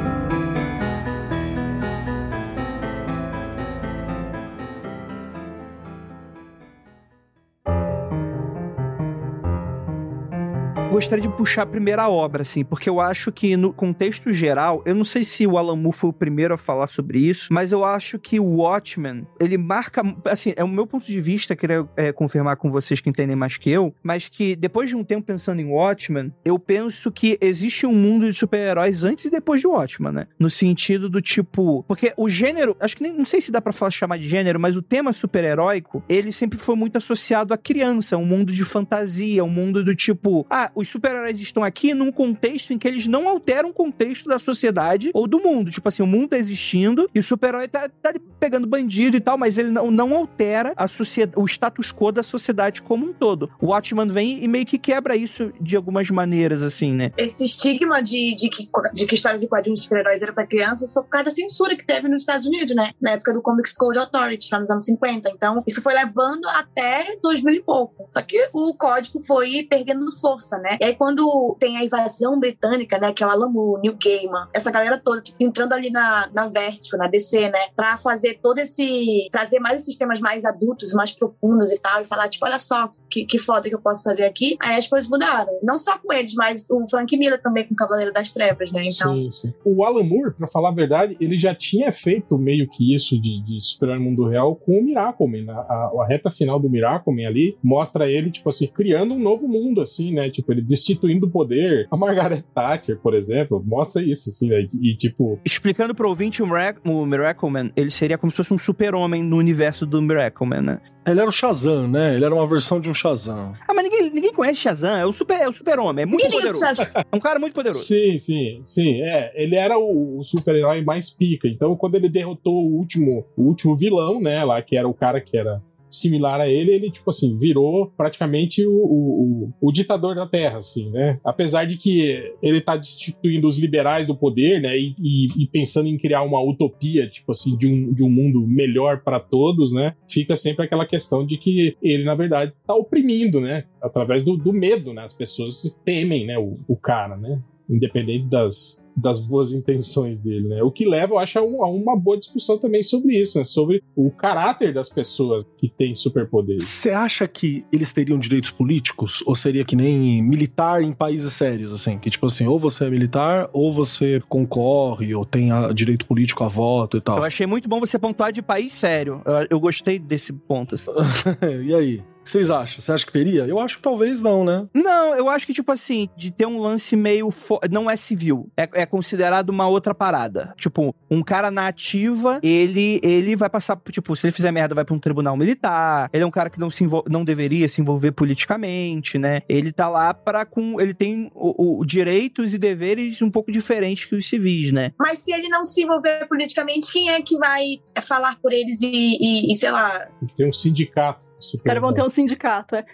Gostaria de puxar a primeira obra, assim, porque eu acho que no contexto geral, eu não sei se o Alan Moore foi o primeiro a falar sobre isso, mas eu acho que o Watchmen, ele marca, assim, é o meu ponto de vista, queria é, confirmar com vocês que entendem mais que eu, mas que depois de um tempo pensando em Watchmen, eu penso que existe um mundo de super-heróis antes e depois de Watchmen, né? No sentido do tipo, porque o gênero, acho que nem, não sei se dá falar, chamar de gênero, mas o tema super-heróico, ele sempre foi muito associado à criança, um mundo de fantasia, um mundo do tipo, ah, os super-heróis estão aqui num contexto em que eles não alteram o contexto da sociedade ou do mundo. Tipo assim, o mundo tá existindo e o super-herói tá, tá pegando bandido e tal, mas ele não, não altera a sociedade, o status quo da sociedade como um todo. O Watchman vem e meio que quebra isso de algumas maneiras, assim, né? Esse estigma de, de, que, de que histórias e quadrinhos de super-heróis eram pra crianças foi por causa da censura que teve nos Estados Unidos, né? Na época do Comics Code Authority, lá nos anos 50. Então, isso foi levando até 2000 e pouco. Só que o código foi perdendo força, né? E aí, quando tem a invasão britânica, né? Que é o Alan Moore, Neil Gaiman, essa galera toda tipo, entrando ali na, na Vertigo, na DC, né? Pra fazer todo esse. trazer mais esses temas mais adultos, mais profundos e tal, e falar, tipo, olha só que, que foda que eu posso fazer aqui. Aí as coisas mudaram. Não só com eles, mas o Frank Miller também com o Cavaleiro das Trevas, né? Então. Sim, sim. O Alan Moore, pra falar a verdade, ele já tinha feito meio que isso de, de superar o mundo real com o Miracleman. A, a, a reta final do Miracleman ali mostra ele, tipo assim, criando um novo mundo, assim, né? Tipo, ele destituindo o poder. A Margaret Thatcher, por exemplo, mostra isso, assim, né? E, tipo... Explicando pro ouvinte, o, Mirac o Miracleman, ele seria como se fosse um super-homem no universo do Miracleman, né? Ele era o Shazam, né? Ele era uma versão de um Shazam. Ah, mas ninguém, ninguém conhece Shazam. É o super, é o super-homem. É muito Ninguém poderoso. É um cara muito poderoso. Sim, sim, sim. É, ele era o, o super-herói mais pica. Então, quando ele derrotou o último, o último vilão, né, lá, que era o cara que era similar a ele, ele, tipo assim, virou praticamente o, o, o, ditador da Terra, assim, né? Apesar de que ele tá destituindo os liberais do poder, né? E, e- e pensando em criar uma utopia, tipo assim, de um, de um mundo melhor para todos, né? Fica sempre aquela questão de que ele, na verdade, tá oprimindo, né? Através do, do medo, né? As pessoas temem, né? O, o cara, né? Independente das, das boas intenções dele, né? O que leva, eu acho, a, um- a uma boa discussão também sobre isso, né? Sobre o caráter das pessoas que têm superpoderes. Você acha que eles teriam direitos políticos? Ou seria que nem militar em países sérios, assim? Que tipo assim, ou você é militar, ou você concorre, ou tem a- direito político a voto e tal. Eu achei muito bom você pontuar de país sério. Eu, eu gostei desse ponto. assim. e aí? O que vocês acham? Você acha que teria? Eu acho que talvez não, né? Não, eu acho que, tipo assim, de ter um lance meio. fo- Não é civil. É, é considerado uma outra parada. Tipo, um cara na ativa, ele, ele vai passar. Tipo, se ele fizer merda, vai pra um tribunal militar. Ele é um cara que não, se envol- não deveria se envolver politicamente, né? Ele tá lá pra. Com, ele tem o, o- direitos e deveres um pouco diferentes que os civis, né? Mas se ele não se envolver politicamente, quem é que vai falar por eles e, e- e, sei lá, Tem que ter um sindicato. Os caras vão ter um sindicato, é.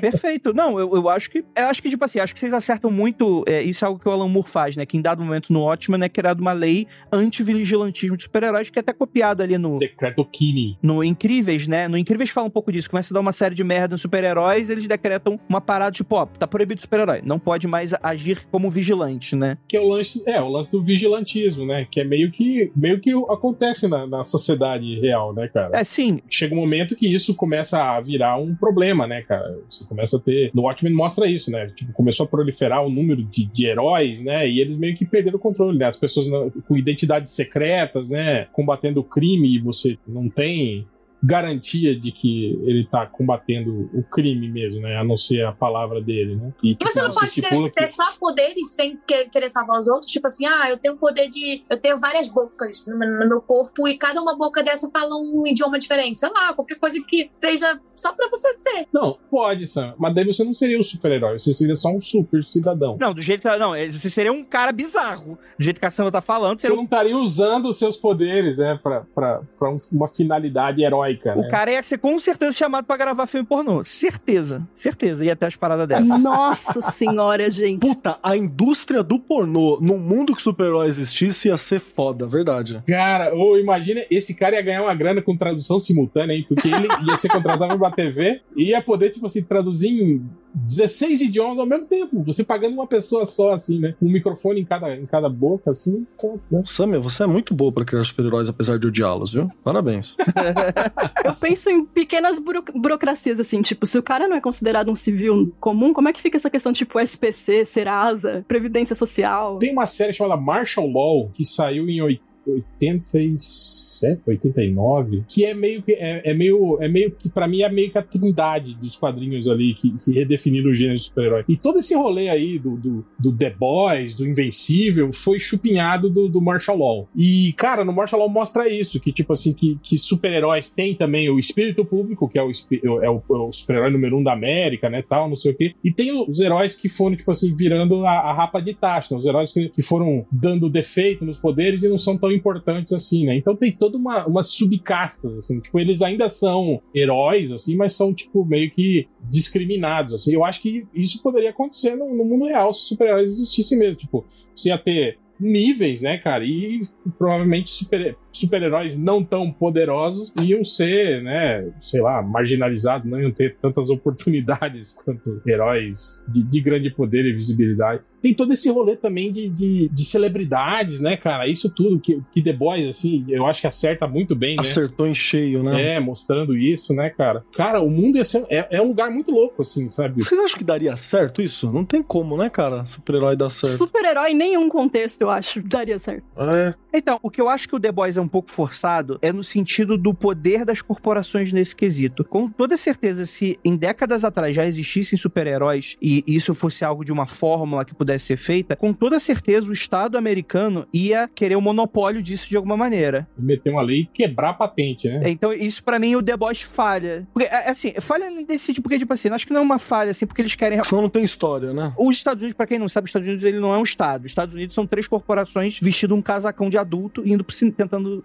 Perfeito. Não, eu, eu acho que. Eu acho que, tipo assim, acho que vocês acertam muito. é, isso é algo que o Alan Moore faz, né? Que em dado momento no Watchmen é criado uma lei anti-vigilantismo de super-heróis, que é até copiada ali no. Decreto Kinney. No Incríveis, né? No Incríveis fala um pouco disso. Começa a dar uma série de merda nos super-heróis, eles decretam uma parada tipo, ó, tá proibido super-herói. Não pode mais agir como vigilante, né? Que é o lance, é, o lance do vigilantismo, né? Que é meio que, meio que acontece na, na sociedade real, né, cara? É sim. Chega um momento que isso começa a virar um problema, né, cara? Você começa a ter. No Watchmen mostra isso, né? Tipo, começou a proliferar o número de, de heróis, né? E eles meio que perderam o controle, né? As pessoas com identidades secretas, né? Combatendo o crime e você não tem garantia de que ele tá combatendo o crime mesmo, né? A não ser a palavra dele, né? E, E você não pode ser, estipula que- ter só poderes sem que- querer salvar os outros. Tipo assim, ah, eu tenho poder de. Eu tenho várias bocas no, meu- no meu corpo e cada uma boca dessa fala um idioma diferente. Sei lá, qualquer coisa que seja só pra você ser. Não, pode, Sam. Mas daí você não seria um super-herói, você seria só um super cidadão. Não, do jeito que. Não, você seria um cara bizarro. Do jeito que a Sandra tá falando, Você um não estaria usando os seus poderes, né, pra, pra, pra um- uma finalidade heróica, né? O cara ia ser com certeza chamado pra gravar filme pornô. Certeza. Certeza. Ia ter as paradas dessas. Nossa senhora, gente. Puta, a indústria do pornô, num mundo que super-herói existisse, ia ser foda, verdade. Cara, ou imagina, esse cara ia ganhar uma grana com tradução simultânea, hein? Porque ele ia ser contratado pra TV e ia poder, tipo assim, traduzir em 16 idiomas ao mesmo tempo. Você pagando uma pessoa só, assim, né? Um microfone em cada, em cada boca, assim. pô, né? Samia, você é muito boa pra criar super-heróis, apesar de odiá-los, viu? Parabéns. Eu penso em pequenas buro burocracias, assim, tipo, se o cara não é considerado um civil comum, como é que fica essa questão, tipo, SPC, Serasa, Previdência Social? Tem uma série chamada Martial Law, que saiu em 87, 89, que é meio que é, é, meio é meio que para mim é meio que a trindade dos quadrinhos ali que, que redefiniram o gênero de super-herói. E todo esse rolê aí do, do, do, The Boys, do Invencível, foi chupinhado do, do Martial Law. E, cara, no Martial Law mostra isso, que tipo assim, que, que super-heróis têm também o espírito público, que é o, é o, é o super-herói número um da América, né, tal, não sei o quê. E tem os heróis que foram, tipo assim, virando a, a rapa de taxa, né? os heróis que, que foram dando defeito nos poderes e não são tão importantes assim, né? Então tem toda uma, uma subcastas, assim, tipo, eles ainda são heróis, assim, mas são, tipo, meio que discriminados, assim. Eu acho que isso poderia acontecer no, no mundo real se super-heróis existissem mesmo, tipo, você ia ter níveis, né, cara? E provavelmente super, super-heróis não tão poderosos iam ser, né, sei lá, marginalizados, não iam ter tantas oportunidades quanto heróis de, de grande poder e visibilidade. Tem todo esse rolê também de, de, de, celebridades, né, cara? Isso tudo que, que The Boys, assim, eu acho que acerta muito bem, né? Acertou em cheio, né? É, mostrando isso, né, cara? Cara, o mundo ia ser, é, é um lugar muito louco, assim, sabe? Vocês acham que daria certo isso? Não tem como, né, cara? Super-herói dar certo. Super-herói em nenhum contexto, eu acho, daria certo. É. Então, o que eu acho que o The Boys é um pouco forçado é no sentido do poder das corporações nesse quesito. Com toda certeza, se em décadas atrás já existissem super-heróis e isso fosse algo de uma fórmula que pudesse ser feita, com toda certeza o Estado americano ia querer o monopólio disso de alguma maneira. Meter uma lei e quebrar a patente, né? Então, isso para mim o The Boys falha. Porque, é, assim, falha desse tipo, porque, tipo assim, acho que não é uma falha, assim, porque eles querem. Só não tem história, né? Os Estados Unidos, pra quem não sabe, os Estados Unidos ele não é um Estado. Os Estados Unidos são três corporações vestindo um casacão de adulto indo pro cinema,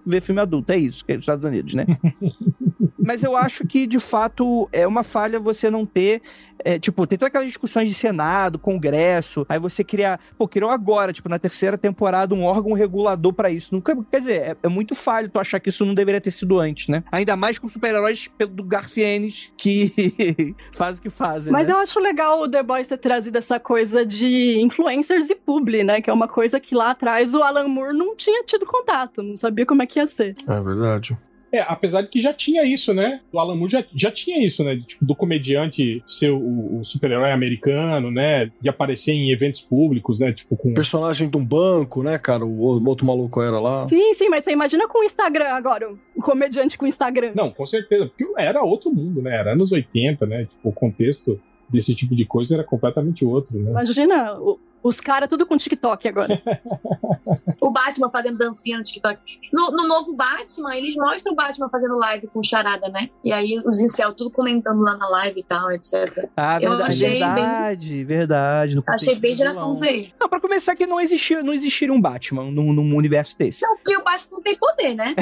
ver filme adulto. É isso, que é os Estados Unidos, né? Mas eu acho que, de fato, é uma falha você não ter. É, tipo, tem todas aquelas discussões de Senado, Congresso, aí você cria. Pô, criou agora, tipo, na terceira temporada, um órgão regulador para isso. Nunca, quer dizer, é, é, muito falho tu achar que isso não deveria ter sido antes, né? Ainda mais com super-heróis do Garfienes que faz o que fazem. Mas né? eu acho legal o The Boys ter trazido essa coisa de influencers e publi, né? Que é uma coisa que lá atrás o Alan Moore não tinha tido contato, não sabia como é que ia ser. É verdade. É, apesar de que já tinha isso, né? O Alan Moore já, já tinha isso, né? Tipo, do comediante ser o, o super-herói americano, né? De aparecer em eventos públicos, né? Tipo, com. Personagem de um banco, né, cara? O outro maluco era lá. Sim, sim, mas você imagina com o Instagram agora, um comediante com Instagram. Não, com certeza. Porque era outro mundo, né? Era anos 80, né? Tipo, o contexto desse tipo de coisa era completamente outro, né? Imagina o, os caras tudo com TikTok agora. o Batman fazendo dancinha no TikTok. No, no, novo Batman, eles mostram o Batman fazendo live com charada, né? E aí os incel tudo comentando lá na live e tal, etc. Ah, verdade, Eu achei verdade, bem... verdade. Achei bem geração Z. Não, pra começar que não existia, não existiria um Batman num, num universo desse. Não, porque o Batman não tem poder, né?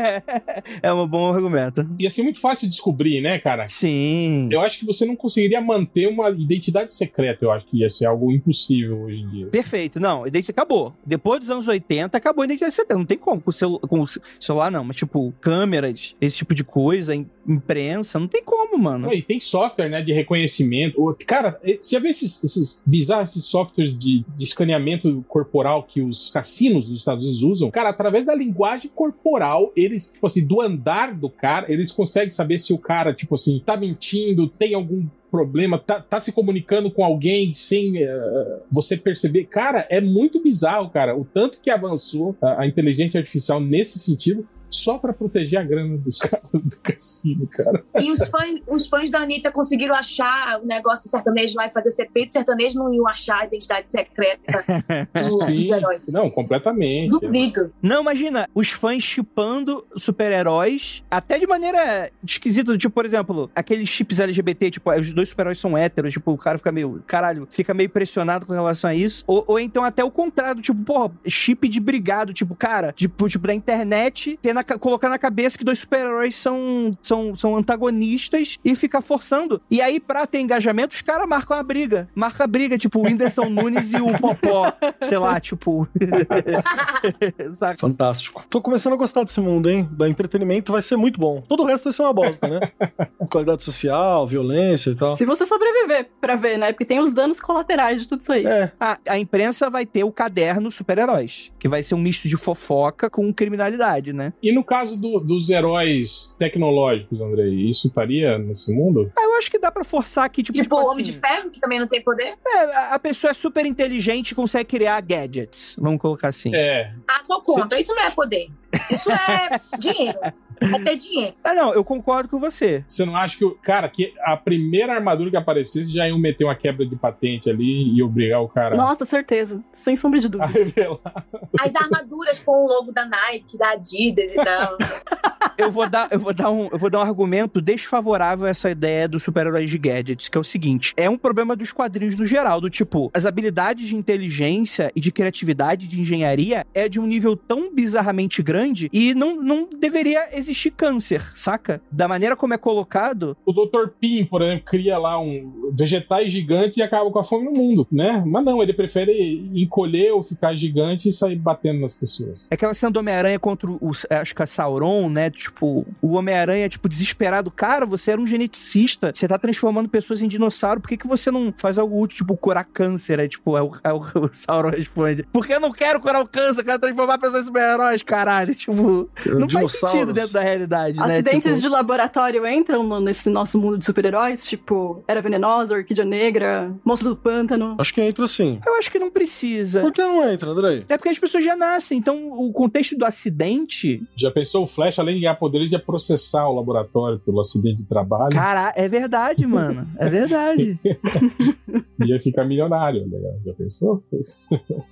é um bom argumento. Ia ser muito fácil de descobrir, né, cara? Sim. Eu acho que você não conseguiria manter uma identidade secreta, eu acho que ia ser algo impossível hoje em dia. Perfeito. Não, a identidade acabou. Depois dos anos 80, acabou a identidade secreta. Não tem como. Com, celu com celular, não. Mas, tipo, câmeras, esse tipo de coisa, imprensa, não tem como, mano. E tem software, né, de reconhecimento. Cara, você já viu esses, esses bizarros esses softwares de, de escaneamento corporal que os cassinos dos Estados Unidos usam? Cara, através da linguagem corporal, eles, tipo assim, do andar do cara, eles conseguem saber se o cara, tipo assim, tá mentindo, tem algum problema, tá, tá se comunicando com alguém sem uh, você perceber. Cara, é muito bizarro, cara, o tanto que avançou a, a inteligência artificial nesse sentido só para proteger a grana dos caras do cassino, cara. E os fãs, os fãs da Anitta conseguiram achar o negócio do sertanejo lá e fazer CP de sertanejo, não iam achar a identidade secreta do Sim, herói. Não, completamente. Duvido. Não, imagina, os fãs chipando super-heróis, até de maneira esquisita, tipo, por exemplo, aqueles chips LGBT, tipo, os dois super-heróis são héteros, tipo, o cara fica meio, caralho, fica meio pressionado com relação a isso. Ou, ou então até o contrário, tipo, porra, chip de brigado, tipo, cara, tipo, tipo da internet, ter na, colocar na cabeça que dois super-heróis são, são, são antagonistas e ficar forçando. E aí, pra ter engajamento, os caras marcam a briga. Marca a briga, tipo, o Whindersson Nunes e o Popó. Sei lá, tipo. Fantástico. Tô começando a gostar desse mundo, hein? Da entretenimento vai ser muito bom. Todo o resto vai ser uma bosta, né? Qualidade social, violência e tal. Se você sobreviver pra ver, né? Porque tem os danos colaterais de tudo isso aí. É. A, a imprensa vai ter o caderno super-heróis, que vai ser um misto de fofoca com criminalidade, né? E no caso do- dos heróis tecnológicos, Andrei, isso estaria nesse mundo? Ah, eu acho que dá pra forçar que, tipo, Tipo, o Homem assim, de Ferro, que também não tem poder. é, a- a pessoa é super inteligente e consegue criar gadgets. Vamos colocar assim. É. Ah, sou contra. Isso não é poder. Isso é dinheiro. É ter dinheiro. Ah, não, eu concordo com você. Você não acha que, o- cara, que a primeira armadura que aparecesse já iam meter uma quebra de patente ali e obrigar o cara Nossa, certeza. Sem sombra de dúvida. As armaduras com o logo da Nike, da Adidas e tal. Eu vou dar, eu vou dar um, eu vou dar um argumento desfavorável a essa ideia dos super-heróis de gadgets, que é o seguinte: é um problema dos quadrinhos no geral, do tipo, as habilidades de inteligência e de criatividade, de engenharia, é de um nível tão bizarramente grande e não, não deveria existir câncer, saca? Da maneira como é colocado, O Dr. Pym, por exemplo, cria lá um vegetais gigantes e acaba com a fome no mundo, né? Mas não, ele prefere encolher ou ficar gigante e sair batendo nas pessoas. é aquela cena do Homem-Aranha contra o, acho que é Sauron, né? Tipo, o Homem-Aranha, tipo, desesperado. Cara, você era um geneticista, você tá transformando pessoas em dinossauro, por que, que você não faz algo útil, tipo, curar câncer? É tipo, é o, é o, o Sauron responde. Porque eu não quero curar o câncer, eu quero transformar pessoas em super-heróis, caralho. Tipo, não faz sentido dentro da realidade, né? Acidentes Tipo, de laboratório entram no- nesse nosso mundo de super-heróis? Tipo, Era Venenosa, Orquídea Negra, Monstro do Pântano. Acho que entra sim. Eu acho que não precisa. Por que não entra, Andrei? É porque as pessoas já nascem, então o contexto do acidente. Já pensou o Flash, além de ganhar poderes, ia processar o laboratório pelo acidente de trabalho Cara, é verdade, mano. É verdade. e ia ficar milionário. né? Já pensou?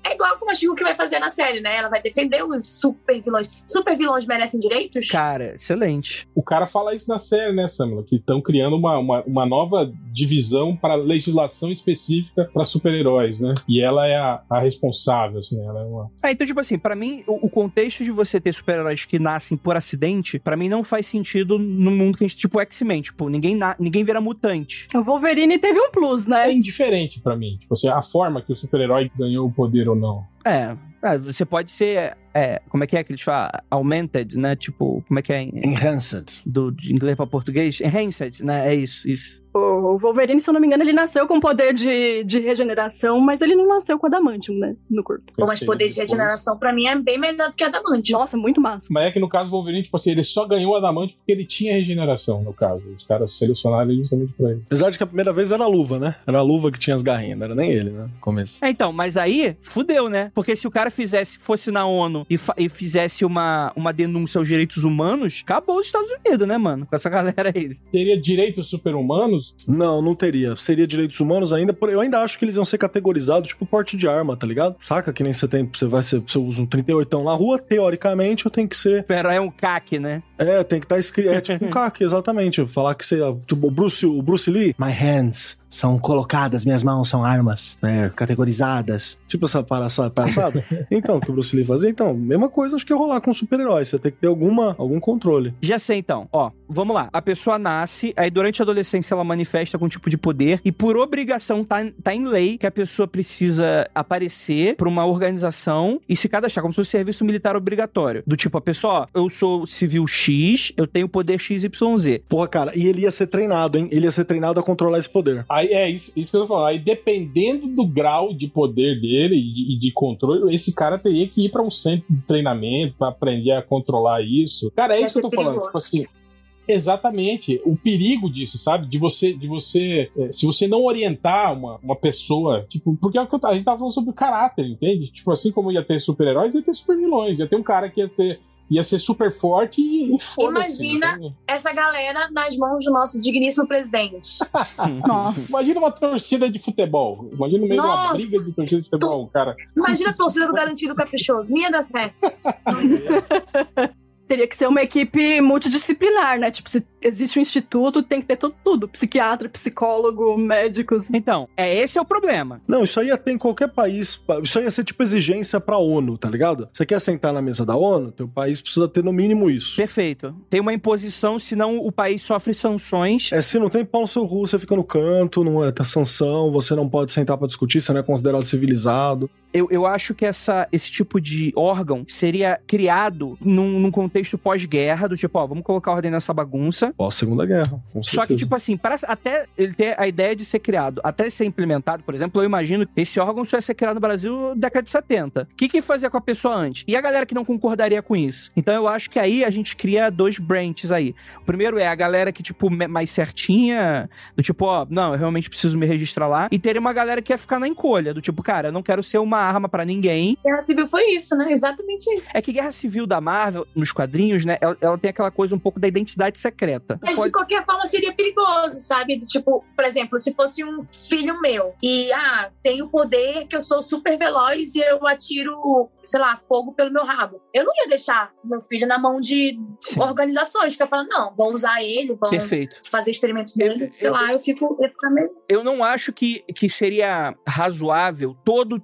É igual como a Shihu que vai fazer na série, né? Ela vai defender os super vilões. Super vilões merecem direitos? Cara, excelente. O cara fala isso na série, né, Samela? Que estão criando uma, uma, uma nova divisão para legislação específica para super-heróis, né? E ela é a, a responsável, assim, ela é uma. Ah, então, tipo assim, pra mim, o, o contexto de você ter super-heróis que nascem por acidente, pra mim não faz sentido no mundo que a gente, tipo, X-Men. Tipo, ninguém, na- ninguém vira mutante. O Wolverine teve um plus, É né? indiferente para mim. Tipo assim, a forma que o super-herói ganhou o poder ou não. É. é, você pode ser. É, como é que é que eles falam? Augmented, né? Tipo, como é que é? Enhanced. Do, de inglês pra português? Enhanced, né? É isso, isso. O Wolverine, se eu não me engano, ele nasceu com poder de, de regeneração, mas ele não nasceu com adamantium, né? No corpo. Pô, mas poder de regeneração pra mim é bem melhor do que Adamante. Nossa, muito massa. Mas é que no caso do Wolverine, tipo assim, ele só ganhou o adamante porque ele tinha regeneração, no caso. Os caras selecionaram ele justamente pra ele. Apesar de que a primeira vez era a luva, né? Era a luva que tinha as garrinhas, não era nem ele, né? No começo. É, então, mas aí, fudeu, né? Porque se o cara fizesse, fosse na ONU e, e fizesse uma, uma denúncia aos direitos humanos, acabou os Estados Unidos, né, mano? Com essa galera aí. Teria direitos super-humanos? Não, não teria. Seria direitos humanos ainda. Eu ainda acho que eles iam ser categorizados tipo porte de arma, tá ligado? Saca que nem você tem. Você vai ser. Você usa um 38 na rua, teoricamente eu tenho que ser. Pero é um CAC, né? É, tem que estar escrito. É tipo um CAC, exatamente. Falar que você. O Bruce, o Bruce Lee. My hands são colocadas, minhas mãos são armas, né? Categorizadas. Tipo essa palhaçada. então, que o Bruce Lee fazia. Então, mesma coisa acho que ia rolar com super-heróis. Você tem que ter alguma, algum controle. Já sei então. Ó, vamos lá. A pessoa nasce, aí durante a adolescência ela manifesta algum tipo de poder e por obrigação tá, tá em lei que a pessoa precisa aparecer pra uma organização e se cadastrar como se fosse serviço militar obrigatório. Do tipo, a pessoa, ó, eu sou civil X, eu tenho poder XYZ. Porra, cara, e ele ia ser treinado, hein? Ele ia ser treinado a controlar esse poder. Aí é isso, isso que eu tô falando. Aí dependendo do grau de poder dele e de, de controle, esse cara teria que ir pra um centro de treinamento pra aprender a controlar isso. Cara, é Deve isso que eu tô ser falando. perigoso. Tipo assim. Exatamente, o perigo disso, sabe? De você, de você, eh, se você não orientar uma, uma pessoa, tipo, porque é o que eu, a gente tava falando sobre o caráter, entende? Tipo, assim como ia ter super-heróis, ia ter super-vilões, ia ter um cara que ia ser, ia ser super forte e, e. Imagina- entende? Essa galera nas mãos do nosso digníssimo presidente. Nossa. Imagina uma torcida de futebol. Imagina meio de uma Nossa! briga de torcida de futebol, cara. Imagina a torcida do Garantido Caprichoso. Minha dá certo. Teria que ser uma equipe multidisciplinar, né? Tipo, se existe um instituto, tem que ter tudo, tudo. Psiquiatra, psicólogo, médicos. Então, é esse é o problema. Não, isso aí ia ter em qualquer país. pa- Isso aí ia ser tipo exigência pra ONU, tá ligado? Você quer sentar na mesa da ONU? Teu país precisa ter no mínimo isso. Perfeito. Tem uma imposição, senão o país sofre sanções. É, se não tem pau no seu cu, você fica no canto, não é tá sanção, você não pode sentar pra discutir, você não é considerado civilizado. Eu, eu acho que essa, esse tipo de órgão seria criado num, num contexto pós-guerra, do tipo, ó, vamos colocar ordem nessa bagunça. Pós Segunda Guerra. com Só que, tipo assim, para até ele ter a ideia de ser criado, até ser implementado, por exemplo, eu imagino que esse órgão só ia ser criado no Brasil na década de 70. O que que fazia com a pessoa antes? E a galera que não concordaria com isso? Então eu acho que aí a gente cria dois branches aí. O primeiro é a galera que, tipo, me- mais certinha, do tipo, ó, não, eu realmente preciso me registrar lá. E teria uma galera que ia ficar na encolha, do tipo, cara, eu não quero ser uma arma pra ninguém. Guerra Civil foi isso, né? Exatamente isso. É que Guerra Civil da Marvel, nos quadrinhos, né, ela, ela tem aquela coisa um pouco da identidade secreta. Mas Pode- de qualquer forma seria perigoso, sabe? Tipo, por exemplo, se fosse um filho meu e, ah, tenho poder que eu sou super veloz e eu atiro, sei lá, fogo pelo meu rabo. Eu não ia deixar meu filho na mão de Sim. organizações que eu falo, não, vão usar ele, vão Perfeito. fazer experimentos dele, sei eu- lá, eu fico, eu fico meio. eu não acho que, que seria razoável todo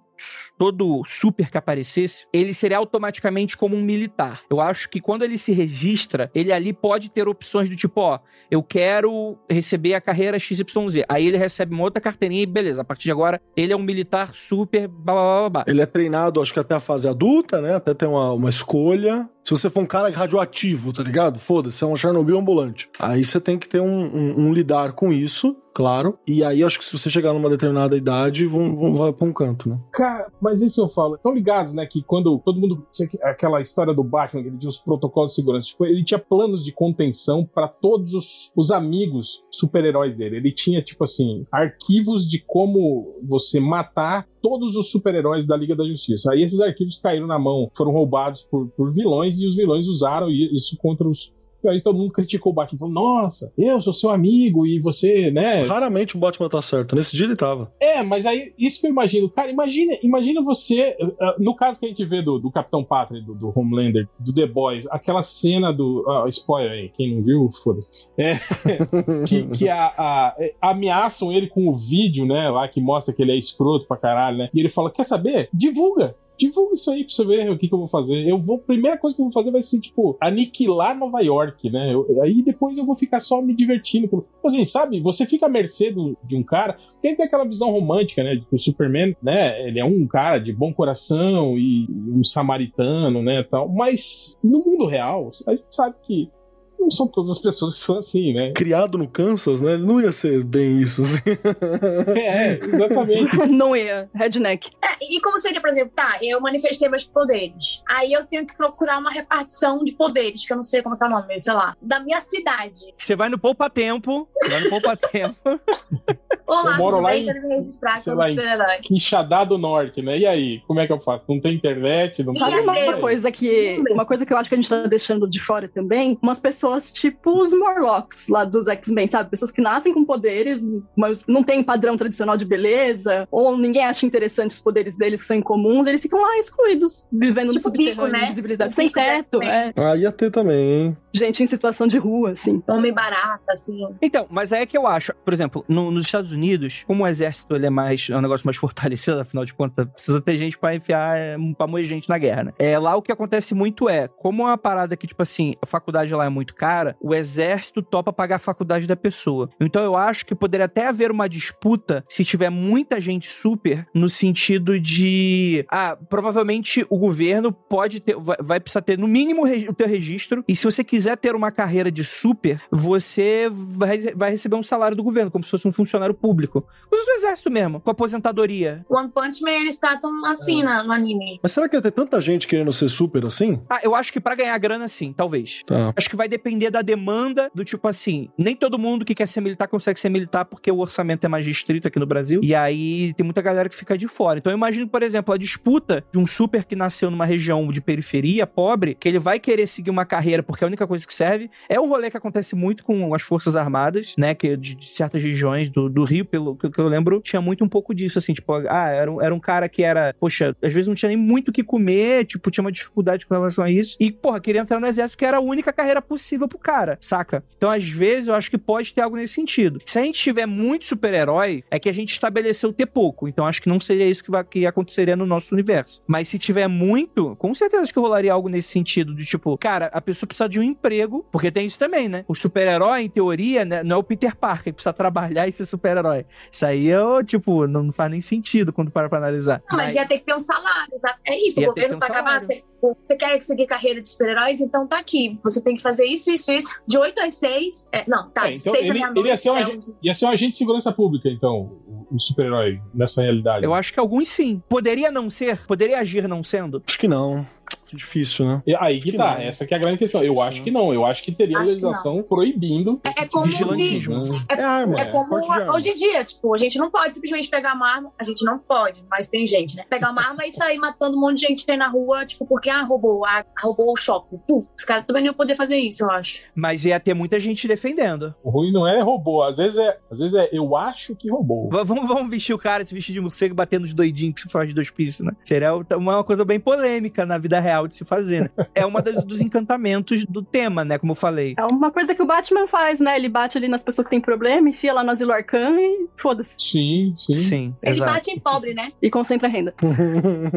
todo super que aparecesse, ele seria automaticamente como um militar. Eu acho que quando ele se registra, ele ali pode ter opções do tipo, ó, eu quero receber a carreira XYZ. Aí ele recebe uma outra carteirinha e beleza, a partir de agora ele é um militar super blá blá blá, blá. Ele é treinado, acho que até a fase adulta, né? Até ter uma, uma escolha. Se você for um cara radioativo, tá ligado? Foda-se, você é um Chernobyl ambulante. Aí você tem que ter um, um- um lidar com isso, claro. E aí acho que se você chegar numa determinada idade, vão, vão, vai pra um canto, né? Cara, mas isso eu falo. Estão ligados, né? Que quando todo mundo. Tinha que- aquela história do Batman, que ele tinha os protocolos de segurança. Tipo, ele tinha planos de contenção pra todos os, os amigos super-heróis dele. Ele tinha, tipo assim, arquivos de como você matar todos os super-heróis da Liga da Justiça. Aí esses arquivos caíram na mão, foram roubados por, por vilões e os vilões usaram isso contra os. Aí todo mundo criticou o Batman, falou: Nossa, eu sou seu amigo e você, né? Raramente o Batman tá certo. Nesse dia ele tava. É, mas aí, isso que eu imagino. Cara, imagina, imagina você. uh, uh, no caso que a gente vê do, do Capitão Pátria, do, do Homelander, do The Boys, aquela cena do. ah, spoiler aí, quem não viu, foda-se. É, que que a, a- é, ameaçam ele com o vídeo, né? Lá que mostra que ele é escroto pra caralho, né? E ele fala: Quer saber? Divulga! Divulga isso aí pra você ver o que, que eu vou fazer. Eu vou. Primeira coisa que eu vou fazer vai ser, tipo, aniquilar Nova York, né? Eu- aí depois eu vou ficar só me divertindo. Tipo Assim, sabe? Você fica à mercê do- de um cara. Ele tem aquela visão romântica, né? O Superman, né? Ele é um cara de bom coração e um samaritano, né? Tal. Mas no mundo real, a gente sabe que não são todas as pessoas que são assim, né? Criado no Kansas, né? Não ia ser bem isso, assim. É, exatamente. Não ia. Redneck. É, e como seria, por exemplo, tá, eu manifestei meus poderes. Aí eu tenho que procurar uma repartição de poderes, que eu não sei como é que é o nome, sei lá, da minha cidade. Você vai no Poupa Tempo, você vai no Poupa Tempo. Olá, Eu moro lá em- me registrar sei lá, em-. Quixadá do Norte, né? E aí, como é que eu faço? Não tem internet? Não Sabe tem É. uma coisa que uma coisa que eu acho que a gente tá deixando de fora também? Umas pessoas tipo os Morlocks lá dos X-Men, sabe? Pessoas que nascem com poderes, mas não tem padrão tradicional de beleza, ou ninguém acha interessante os poderes deles que são incomuns, eles ficam lá excluídos, vivendo no Tipo subterrâneo, Pico, né? invisibilidade, O sem teto, é. Ah, ia ter também, hein? gente em situação de rua, assim. Homem barata, assim. Então, mas aí é que eu acho, por exemplo, no- nos Estados Unidos, como o exército ele é mais é um negócio mais fortalecido, afinal de contas, precisa ter gente pra enfiar, é, pra moer gente na guerra, né? É, lá o que acontece muito é, como é uma parada que, tipo assim, a faculdade lá é muito cara, o exército topa pagar a faculdade da pessoa. Então eu acho que poderia até haver uma disputa se tiver muita gente super, no sentido de, ah, provavelmente o governo pode ter, vai, vai precisar ter no mínimo o teu registro, e se você quiser ter uma carreira de super, você vai, vai receber um salário do governo, como se fosse um funcionário público. Coisa do exército mesmo, com aposentadoria. One Punch Man, eles tratam assim na- no anime. Mas será que ia ter tanta gente querendo ser super assim? Ah, eu acho que pra ganhar grana, sim, talvez. Tá. Acho que vai depender da demanda do tipo assim, nem todo mundo que quer ser militar consegue ser militar porque o orçamento é mais restrito aqui no Brasil. E aí tem muita galera que fica de fora. Então eu imagino, por exemplo, a disputa de um super que nasceu numa região de periferia, pobre, que ele vai querer seguir uma carreira porque é a única coisa que serve. É um rolê que acontece muito com as Forças Armadas, né? Que de, de certas regiões do, do Rio, pelo que, que eu lembro, tinha muito um pouco disso, assim, tipo, ah, era, um- era um cara que era, poxa, às vezes não tinha nem muito o que comer, tipo, tinha uma dificuldade com relação a isso. E, porra, queria entrar no exército que era a única carreira possível pro cara, saca? Então, às vezes, eu acho que pode ter algo nesse sentido. Se a gente tiver muito super-herói, é que a gente estabeleceu ter pouco. Então, acho que não seria isso que, vai, que aconteceria no nosso universo. Mas se tiver muito, com certeza que rolaria algo nesse sentido, de tipo, cara, a pessoa precisa de um emprego, porque tem isso também, né? O super-herói, em teoria, né, não é o Peter Parker que precisa trabalhar e ser super-herói. Isso aí, é, tipo, não faz nem sentido quando para pra analisar. Não, mas ia ter que ter um salário, exato. É isso, Ia o governo um pagava. Você, você quer seguir carreira de super-heróis? Então tá aqui. Você tem que fazer isso, isso, isso. De 8 às 6. É, não, tá. É, de então 6 à ele- meia-noite. ele ia ser um é agente- Ia ser um agente de segurança pública, então, o super-herói, nessa realidade. Eu acho que alguns sim. Poderia não ser? Poderia agir não sendo? Acho que não. Difícil, né? E Aí que que tá, não. essa que é a grande questão. Eu acho que não, eu acho que teria Acho que legislação proibindo. É, é como Vigilantismo. se- É arma. É como porte de arma. hoje em dia, tipo, a gente não pode simplesmente pegar uma arma, a gente não pode, mas tem gente, né? Pegar uma arma e sair matando um monte de gente aí na rua, tipo, porque ah, roubou, ah, roubou o shopping. Pô, os caras também não iam poder fazer isso, eu acho. Mas ia ter muita gente defendendo. O ruim não é robô, às vezes é, às vezes é eu acho que roubou. V- Vamos, vamos vestir o cara, se vestir de morcego, bater nos doidinhos que se foge do hospício, né? Seria uma coisa bem polêmica na vida real de se fazer, né? É uma das, dos encantamentos do tema, né? Como eu falei. É uma coisa que o Batman faz, né? Ele bate ali nas pessoas que têm problema, enfia lá no asilo Arcan e foda-se. Sim, sim. Sim, Ele exato. bate em pobre, né? E concentra a renda.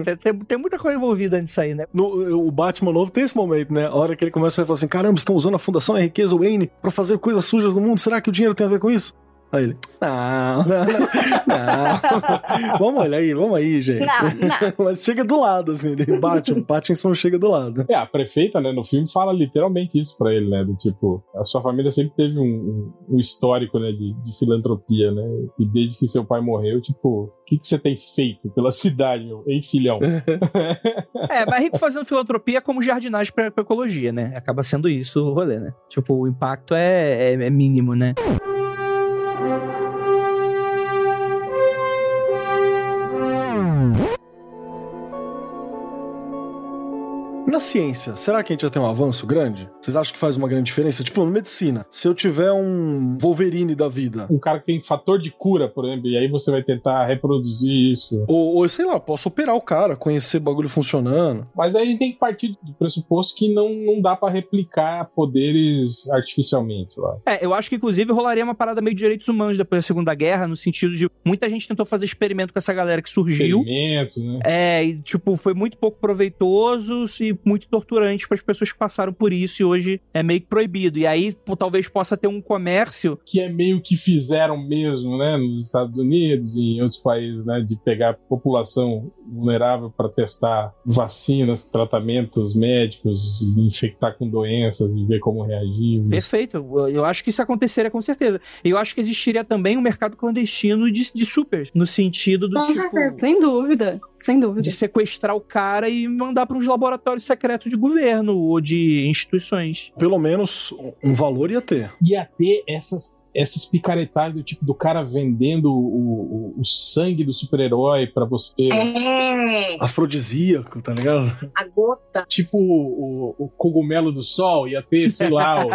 Tem, tem- tem muita coisa envolvida nisso aí, né? No, o Batman novo tem esse momento, né? A hora que ele começa a falar assim: caramba, estão usando a Fundação Riqueza Wayne pra fazer coisas sujas no mundo. Será que o dinheiro tem a ver com isso? Aí ele, não, não, não, não. vamos olhar aí, vamos aí, gente. Não, não. Mas chega do lado, assim, ele bate, o Pattinson chega do lado. É, a prefeita, né, no filme fala literalmente isso pra ele, né, do tipo, a sua família sempre teve um, um- um histórico, né, de, de filantropia, né, e desde que seu pai morreu, tipo, o que, que você tem feito pela cidade, meu, hein, filhão? É, mas rico fazendo filantropia é como jardinagem pra, pra ecologia, né? Acaba sendo isso o rolê, né? Tipo, o impacto é, é- é mínimo, né? Na ciência, será que a gente já tem um avanço grande? Vocês acham que faz uma grande diferença? Tipo, na medicina, se eu tiver um Wolverine da vida, Um cara que tem fator de cura, por exemplo, e aí você vai tentar reproduzir isso. ou, ou sei lá, posso operar o cara, conhecer bagulho funcionando. Mas aí a gente tem que partir do pressuposto que não, não dá pra replicar poderes artificialmente, lá. É, eu acho que inclusive rolaria uma parada meio de direitos humanos depois da Segunda Guerra, no sentido de muita gente tentou fazer experimento com essa galera que surgiu. Experimentos, né? É, e tipo, foi muito pouco proveitoso e muito torturante para as pessoas que passaram por isso e hoje é meio que proibido. E aí pô, talvez possa ter um comércio. que é meio que fizeram mesmo, né, nos Estados Unidos e em outros países, né, de pegar a população vulnerável para testar vacinas, tratamentos médicos, e infectar com doenças e ver como reagir. Perfeito. Eu- acho que isso aconteceria com certeza. E eu acho que existiria também um mercado clandestino de, de supers, no sentido do Com tipo. certeza. Sem dúvida, sem dúvida. De sequestrar o cara e mandar para uns laboratórios secretos de governo ou de instituições. Pelo menos um valor ia ter. Ia ter essas essas picaretagens do tipo do cara vendendo o, o, o sangue do super-herói para você. É, Afrodisíaco, tá ligado? a gota. Tipo o, o cogumelo do sol, ia ter, sei lá, o-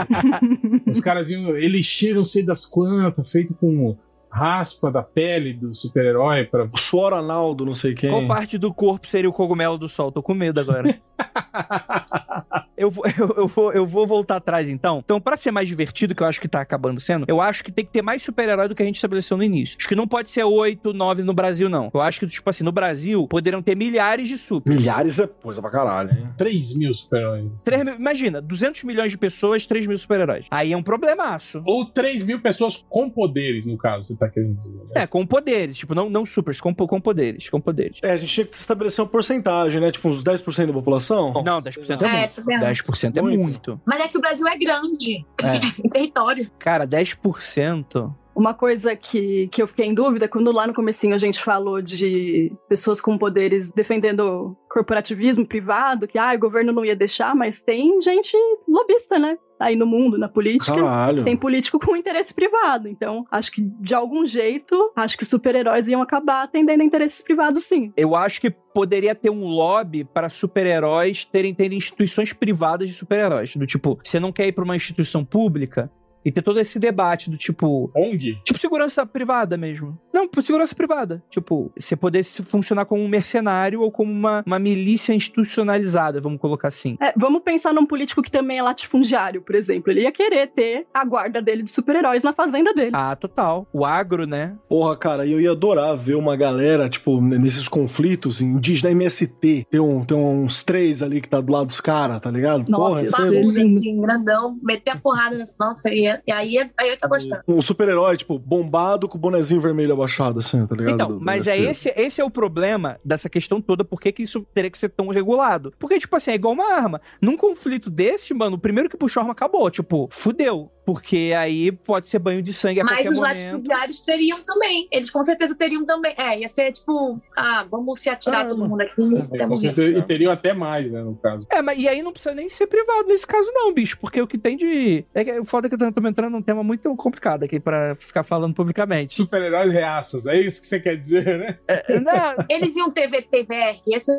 os caras iam elixir não sei das quantas, feito com raspa da pele do super-herói para O suor anal do não sei quem. Qual parte do corpo seria o cogumelo do sol? Tô com medo agora. eu, vou, eu, eu vou, eu vou voltar atrás então. Então, pra ser mais divertido, que eu acho que tá acabando sendo, eu acho que tem que ter mais super-herói do que a gente estabeleceu no início. Acho que não pode ser 8, 9 no Brasil, não. Eu acho que, tipo assim, no Brasil poderiam ter milhares de super. Milhares é coisa pra caralho, hein? 3 mil super-heróis. Três mil- imagina, 200 milhões de pessoas, 3 mil super-heróis. Aí é um problemaço. Ou 3 mil pessoas com poderes, no caso, você tá querendo dizer. Né? É, com poderes, tipo, não, não supers, com, com poderes, com poderes. É, a gente tinha que estabelecer uma porcentagem, né? Tipo, uns 10% da população. Não, 10% é É, muito. tá vendo? 10% é Muito. muito. Mas é que o Brasil é grande É. em território. Cara, 10%. Uma coisa que, que eu fiquei em dúvida, quando lá no comecinho a gente falou de pessoas com poderes defendendo corporativismo privado, que ah, o governo não ia deixar, mas tem gente lobista, né? Aí no mundo, na política. Caralho. Tem político com interesse privado. Então, acho que de algum jeito, acho que super-heróis iam acabar atendendo a interesses privados, sim. Eu acho que poderia ter um lobby para super-heróis terem, terem instituições privadas de super-heróis. Do tipo, você não quer ir para uma instituição pública e ter todo esse debate do tipo. ONG? Tipo segurança privada mesmo. Não, por segurança privada. Tipo, você poder funcionar como um mercenário ou como uma, uma milícia institucionalizada, vamos colocar assim. É, vamos pensar num político que também é latifundiário, por exemplo. Ele ia querer ter a guarda dele de super-heróis na fazenda dele. Ah, total. O agro, né? Porra, cara, e eu ia adorar ver uma galera, tipo, nesses conflitos, indígena MST. Tem, um, tem uns três ali que tá do lado dos caras, tá ligado? Nossa, Porra, é lindo. assim, grandão, meter a porrada nessa. Nossa, e, e aí, aí eu tô gostando. Um super-herói, tipo, bombado com o bonezinho vermelho abaixado, assim, tá ligado? Então, Do- do mas é esse, esse é o problema dessa questão toda, por que isso teria que ser tão regulado? Porque, tipo assim, é igual uma arma. Num conflito desse, mano, o primeiro que puxou a arma acabou, tipo, fudeu. Porque aí pode ser banho de sangue a Mas qualquer os momento. latifundiários teriam também. Eles com certeza teriam também. É, ia ser tipo, ah, vamos se atirar Ah, todo mundo aqui. É, e teriam até mais, né, no caso. É, mas e aí não precisa nem ser privado nesse caso, não, bicho. Porque o que tem de. É que o foda é que eu tô entrando num tema muito complicado aqui pra ficar falando publicamente. Super-heróis reaças, é isso que você quer dizer, né? É, não, Eles iam ter VTVR, esse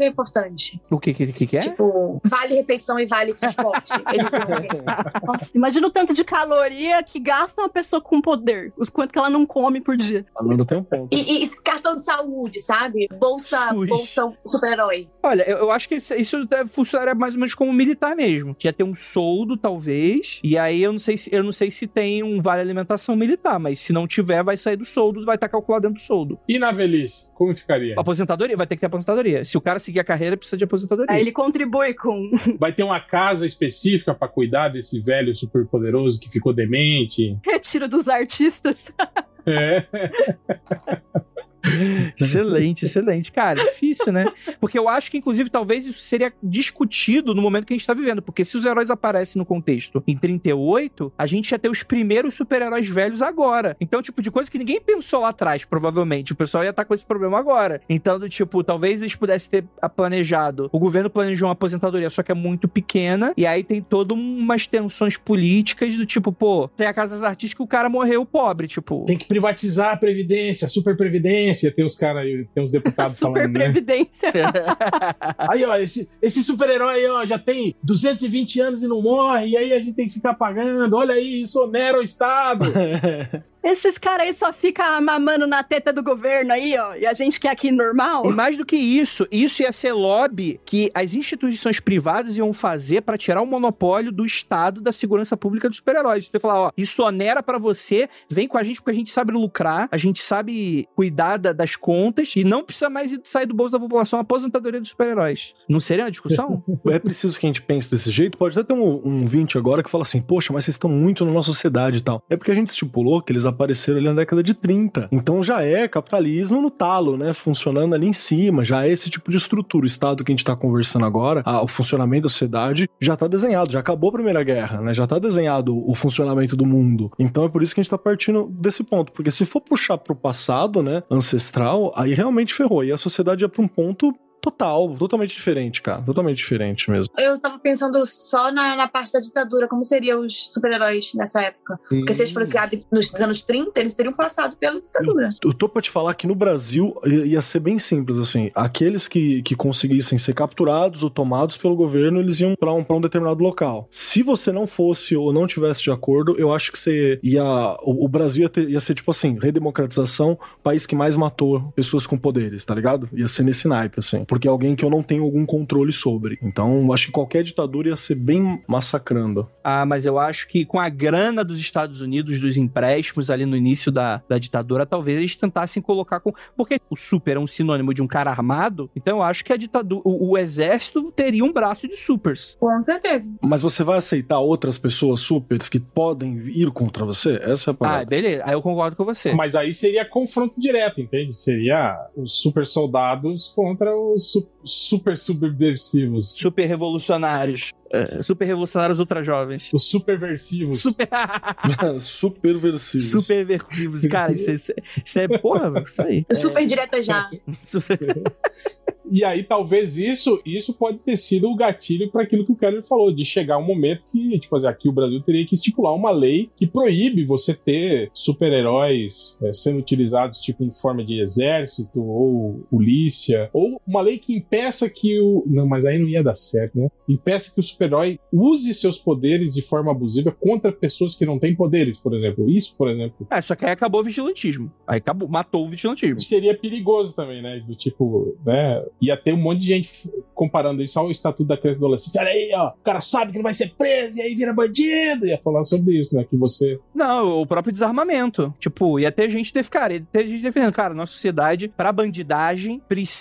é importante. o que, que, que que é? Tipo, vale refeição e vale transporte. Eles. Nossa, imagina o tanto de caloria que gasta uma pessoa com poder. O quanto que ela não come por dia. Falando tem um ponto. E, e cartão de saúde, sabe? Bolsa, bolsa super-herói. Olha, eu, eu acho que isso, isso deve funcionar mais ou menos como militar mesmo. Já tem um soldo, talvez. E aí eu não sei se eu não sei se tem um vale alimentação militar, mas se não tiver, vai sair do soldo, vai estar calculado dentro do soldo. E na velhice, como ficaria? Aposentadoria vai ter que ter aposentadoria. Se o cara seguir a carreira, precisa de aposentadoria. Aí ele contribui com. Vai ter uma casa específica pra cuidar desse velho super poderoso que ficou demente? Retiro dos artistas. É. Excelente, excelente. Cara, difícil, né? Porque eu acho que, inclusive, talvez isso seria discutido no momento que a gente tá vivendo. Porque se os heróis aparecem no contexto em 38, a gente ia ter os primeiros super-heróis velhos agora. Então, tipo, de coisa que ninguém pensou lá atrás, provavelmente. O pessoal ia estar com esse problema agora. Então, tipo, talvez eles pudessem ter planejado. O governo planejou uma aposentadoria, só que é muito pequena. E aí tem todas umas tensões políticas do tipo, pô, tem a Casa das Artistas que o cara morreu pobre, tipo. Tem que privatizar a Previdência, a super Previdência. Tem os caras aí, tem os deputados Super falando, né? previdência. Aí, ó, esse, esse super-herói aí, ó, já tem 220 anos e não morre, e aí a gente tem que ficar pagando. Olha aí, isso onera o Estado. Esses caras aí só ficam mamando na teta do governo aí, ó. E a gente que é aqui normal. E mais do que isso, isso ia ser lobby que as instituições privadas iam fazer pra tirar o monopólio do Estado da segurança pública dos super-heróis. Você ia falar, ó, isso onera pra você, vem com a gente porque a gente sabe lucrar, a gente sabe cuidar da- das contas e não precisa mais sair do bolso da população a aposentadoria dos super-heróis. Não seria uma discussão? É preciso que a gente pense desse jeito. Pode até ter um, um 20 agora que fala assim: Poxa, mas vocês estão muito na nossa sociedade e tal. É porque a gente estipulou que eles apareceram ali na década de 30. Então já é capitalismo no talo, né? Funcionando ali em cima. Já é esse tipo de estrutura. O Estado que a gente tá conversando agora, a- o funcionamento da sociedade, já tá desenhado. Já acabou a Primeira Guerra, né? Já tá desenhado o funcionamento do mundo. Então é por isso que a gente tá partindo desse ponto. Porque se for puxar pro passado, né? Ancestral, aí realmente ferrou. Aí a sociedade ia pra um ponto. Total, totalmente diferente, cara. Totalmente diferente mesmo. Eu tava pensando só na, na parte da ditadura, como seriam os super-heróis nessa época. Porque se eles foram criados nos anos 30, eles teriam passado pela ditadura. Eu tô pra te falar que no Brasil ia ia ser bem simples, assim. Aqueles que, que conseguissem ser capturados ou tomados pelo governo, eles iam pra um, pra um determinado local. Se você não fosse ou não tivesse de acordo, eu acho que você ia. O, o Brasil ia, ter- ia ser tipo assim: redemocratização, país que mais matou pessoas com poderes, tá ligado? Ia ser nesse naipe, assim. Porque é alguém que eu não tenho algum controle sobre. Então, acho que qualquer ditadura ia ser bem massacrando. Ah, mas eu acho que com a grana dos Estados Unidos, dos empréstimos ali no início da, da ditadura, talvez eles tentassem colocar com. Porque o super é um sinônimo de um cara armado, então eu acho que a ditadura. O, o exército teria um braço de supers. Com certeza. Mas você vai aceitar outras pessoas supers que podem ir contra você? Essa é a Ah, parada. beleza. Aí eu concordo com você. Mas aí seria confronto direto, entende? Seria os super soldados contra os su- super subversivos. Super revolucionários. É, super revolucionários ultra jovens. Os superversivos. Super. Superversivos. Superversivos. Cara, isso, é- isso, é- isso é. Porra, isso aí. Super direta já. Super- E aí, talvez isso, isso pode ter sido o gatilho para aquilo que o Keller falou, de chegar um momento que, tipo assim, aqui o Brasil teria que estipular uma lei que proíbe você ter super-heróis é, sendo utilizados, tipo, em forma de exército ou polícia, ou uma lei que impeça que o. Não, mas aí não ia dar certo, né? Impeça que o super-herói use seus poderes de forma abusiva contra pessoas que não têm poderes, por exemplo. Isso, por exemplo. É, só que aí acabou o vigilantismo. Aí acabou, matou o vigilantismo. Seria perigoso também, né? Do tipo, né? Ia ter um monte de gente comparando isso ao Estatuto da Criança e Adolescente. Olha aí, ó, o cara sabe que não vai ser preso e aí vira bandido. Ia falar sobre isso, né? Que você. Não, o próprio desarmamento. Tipo, ia ter gente de cara, ia ter gente defendendo. Cara, nossa sociedade, pra bandidagem,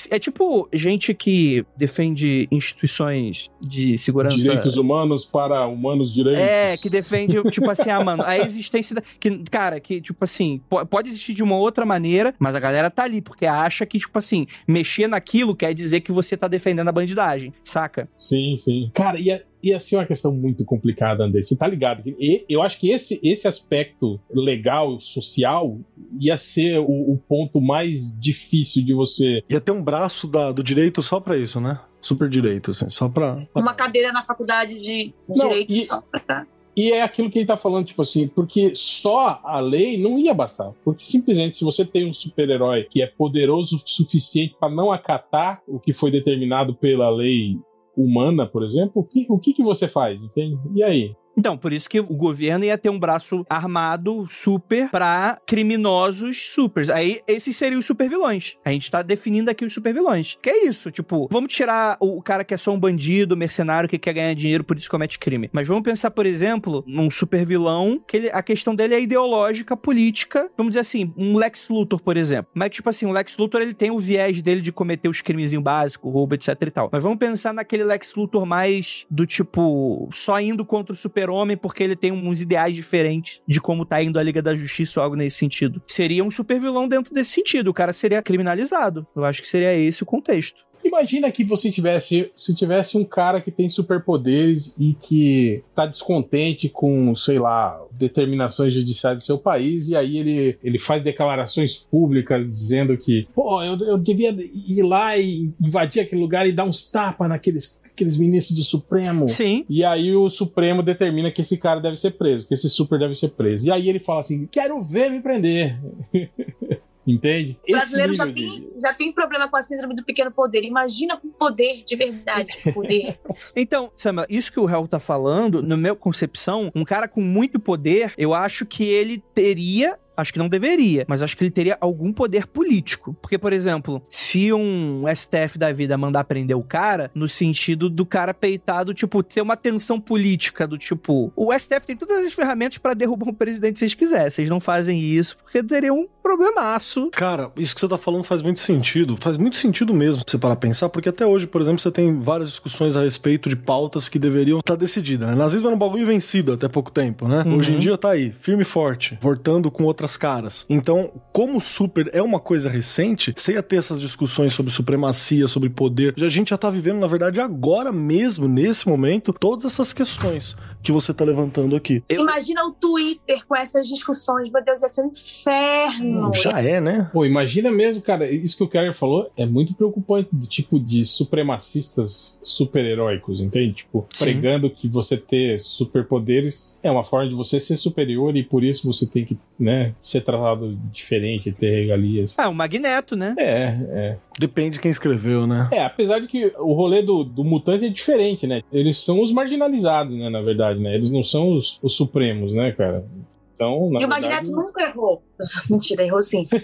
é tipo gente que defende instituições de segurança. Direitos humanos para humanos direitos. É, que defende, tipo assim, ah, mano, a existência da. Que, cara, que, tipo assim, pode existir de uma outra maneira, mas a galera tá ali, porque acha que, tipo assim, mexer naquilo quer dizer que você tá defendendo a bandidagem, saca? Sim, sim. Cara, e é, ia ser uma questão muito complicada, André. Você tá ligado? E eu acho que esse, esse aspecto legal, social, ia ser o, o ponto mais difícil de você. Ia ter um braço da, do direito só para isso, né? Super direito, assim, só pra. Uma cadeira na faculdade de Não, direito e... só pra. E é aquilo que ele tá falando, tipo assim, porque só a lei não ia bastar. Porque simplesmente, se você tem um super-herói que é poderoso o suficiente para não acatar o que foi determinado pela lei humana, por exemplo, o que, o que, que você faz? Entende? E aí? Então, por isso que o governo ia ter um braço armado super para criminosos supers. Aí, esses seriam os supervilões. A gente tá definindo aqui os supervilões. Que é isso, tipo, vamos tirar o cara que é só um bandido, mercenário, que quer ganhar dinheiro, por isso comete crime. Mas vamos pensar, por exemplo, num supervilão que ele, a questão dele é ideológica, política. Vamos dizer assim, um Lex Luthor, por exemplo. Mas, tipo assim, o Lex Luthor, ele tem o viés dele de cometer os crimes básicos, roubo, etc e tal. Mas vamos pensar naquele Lex Luthor mais do tipo, só indo contra o super super-homem porque ele tem uns ideais diferentes de como tá indo a Liga da Justiça ou algo nesse sentido. Seria um super-vilão dentro desse sentido. O cara seria criminalizado. Eu acho que seria esse o contexto. Imagina que você tivesse, se tivesse um cara que tem superpoderes e que tá descontente com, sei lá, determinações judiciais do seu país e aí ele, ele faz declarações públicas dizendo que, pô, eu, eu devia ir lá e invadir aquele lugar e dar uns tapas naqueles aqueles ministros do Supremo. Sim. E aí o Supremo determina que esse cara deve ser preso, que esse super deve ser preso. E aí ele fala assim: quero ver me prender. Entende? O brasileiro já tem, já tem problema com a síndrome do pequeno poder. Imagina com poder de verdade. Poder. então, Samuel, isso que o Hell tá falando, na minha concepção, um cara com muito poder, eu acho que ele teria Acho que não deveria, mas acho que ele teria algum poder político. Porque, por exemplo, se um STF da vida mandar prender o cara, no sentido do cara peitado, tipo, ter uma tensão política do tipo, o STF tem todas as ferramentas para derrubar o presidente se eles quiserem. Vocês não fazem isso porque teria um problemaço. Cara, isso que você tá falando faz muito sentido. Faz muito sentido mesmo você parar pensar, porque até hoje, por exemplo, você tem várias discussões a respeito de pautas que deveriam estar tá decididas, né? Nazismo era um bagulho vencido até pouco tempo, né? Uhum. Hoje em dia tá aí, firme e forte, voltando com outras caras. Então, como super é uma coisa recente, você ia ter essas discussões sobre supremacia, sobre poder. A gente já tá vivendo, na verdade, agora mesmo, nesse momento, todas essas questões que você tá levantando aqui. Eu... Imagina o Twitter com essas discussões, meu Deus, ia ser um inferno. Já é, né? Pô, imagina mesmo, cara, isso que o Kerry falou é muito preocupante do tipo de supremacistas super-heróicos, entende? Tipo, Sim. pregando que você ter superpoderes é uma forma de você ser superior e por isso você tem que, né, ser tratado diferente, ter regalias. Ah, o Magneto, né? É, é. Depende de quem escreveu, né? É, apesar de que o rolê do, do mutante é diferente, né? Eles são os marginalizados, né, na verdade, né? Eles não são os, os supremos, né, cara? Então, na e verdade... o Magneto nunca errou. Mentira, errou sim.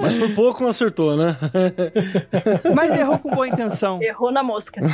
Mas por pouco não acertou, né? Mas errou com boa intenção. Errou na mosca.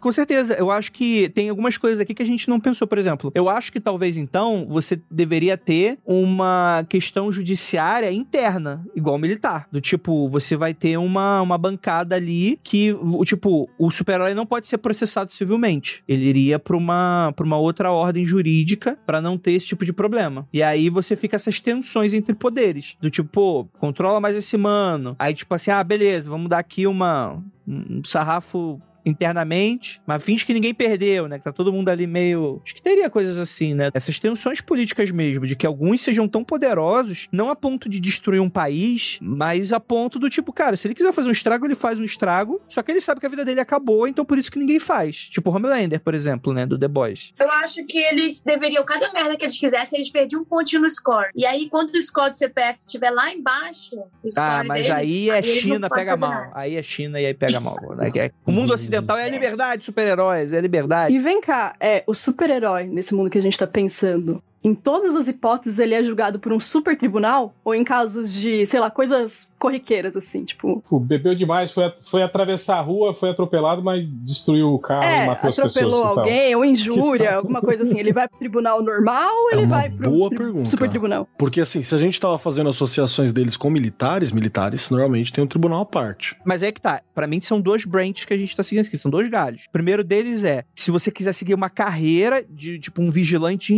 com certeza. Eu acho que tem algumas coisas aqui que a gente não pensou. Por exemplo, eu acho que talvez então você deveria ter uma questão judiciária interna, igual militar. Do tipo, você vai ter uma, uma bancada ali que, o tipo, o super-herói não pode ser processado civilmente. Ele iria pra uma, pra uma outra ordem jurídica para não ter esse tipo de problema. E aí você fica essas tensões entre poderes. Do tipo, pô, controla mais esse mano. Aí, tipo assim, ah, beleza, vamos dar aqui uma, um sarrafo internamente, mas finge que ninguém perdeu, né? Que tá todo mundo ali meio. Acho que teria coisas assim, né? Essas tensões políticas mesmo, de que alguns sejam tão poderosos, não a ponto de destruir um país, mas a ponto do tipo, cara, se ele quiser fazer um estrago, ele faz um estrago, só que ele sabe que a vida dele acabou, então por isso que ninguém faz. Tipo o Homelander, por exemplo, né? Do The Boys. Eu acho que eles deveriam, cada merda que eles fizessem, eles perdiam um pontinho no score. E aí, quando o score do CPF estiver lá embaixo, o score Ah, mas deles, aí é não China, pega mal. nada. Aí é China e aí pega mal. é- O mundo ocidental é a liberdade, super-heróis, é a liberdade. E vem cá, é, o super-herói nesse mundo que a gente tá pensando, em todas as hipóteses ele é julgado por um super tribunal? Ou em casos de, sei lá, coisas corriqueiras, assim, tipo. Pô, bebeu demais, foi, foi atravessar a rua, foi atropelado, mas destruiu o carro é, e matou as pessoas. atropelou tal. alguém, ou injúria, alguma coisa assim. Ele vai pro tribunal normal ou É ele uma vai pro boa tri- pergunta. super tribunal? Porque assim, se a gente tava fazendo associações deles com militares, militares normalmente tem um tribunal à parte. Mas é que tá. Pra mim são dois branches que a gente tá seguindo aqui. São dois galhos. O primeiro deles é, se você quiser seguir uma carreira de, tipo, um vigilante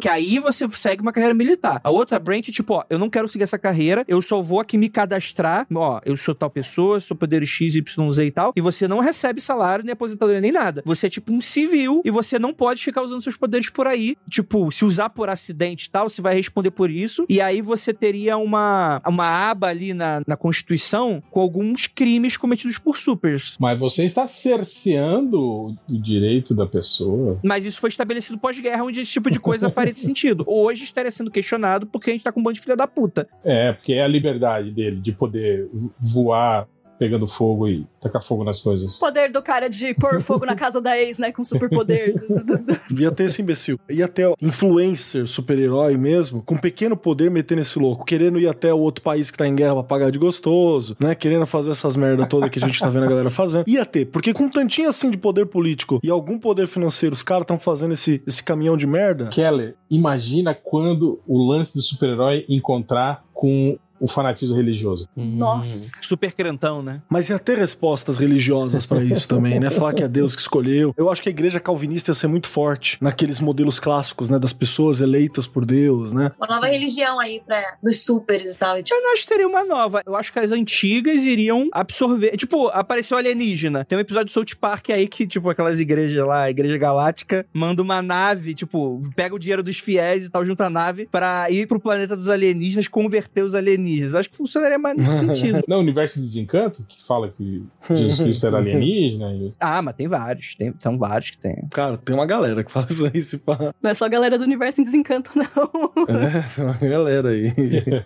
que aí você segue uma carreira militar. A outra branch é tipo, ó, eu não quero seguir essa carreira, eu só vou aqui me cadastrar, ó, eu sou tal pessoa, sou poder X, Y, Z e tal, e você não recebe salário, nem aposentadoria, nem nada. Você é tipo um civil e você não pode ficar usando seus poderes por aí. Tipo, se usar por acidente e tal, você vai responder por isso. E aí você teria uma, uma aba ali na, na Constituição com alguns crimes cometidos por supers. Mas você está cerceando o direito da pessoa. Mas isso foi estabelecido pós-guerra, onde esse tipo de coisa faria sentido. Hoje estaria sendo questionado porque a gente tá com um bando de filha da puta. É, porque é a liberdade dele de poder voar pegando fogo e tacar fogo nas coisas. O poder do cara de pôr fogo na casa da ex, né? Com superpoder. Ia ter esse imbecil. Ia ter o influencer, super-herói mesmo, com pequeno poder metendo esse louco, querendo ir até o outro país que tá em guerra pra pagar de gostoso, né? Querendo fazer essas merda toda que a gente tá vendo a galera fazendo. Ia ter, porque com um tantinho assim de poder político e algum poder financeiro, os caras tão fazendo esse, esse caminhão de merda. Keller, imagina quando o lance do super-herói encontrar com o fanatismo religioso. Nossa. Super crentão, né? Mas ia ter respostas religiosas pra isso também, né? Falar que é Deus que escolheu. Eu acho que a igreja calvinista ia ser muito forte naqueles modelos clássicos, né? Das pessoas eleitas por Deus, né? Uma nova religião aí pra, dos supers e tal. tipo, Eu não acho que teria uma nova. Eu acho que as antigas iriam absorver. Tipo, apareceu alienígena. Tem um episódio do South Park aí que, tipo, aquelas igrejas lá, a Igreja Galáctica, manda uma nave, tipo, pega o dinheiro dos fiéis e tal, junta a nave pra ir pro planeta dos alienígenas converter os alienígenas. Acho que funcionaria mais nesse sentido. Não, o universo de desencanto, que fala que Jesus Cristo era alienígena. E... Ah, mas tem vários. Tem, são vários que tem. Cara, tem uma galera que faz isso pá. Não é só a galera do universo em desencanto, não. É, tem uma galera aí. tem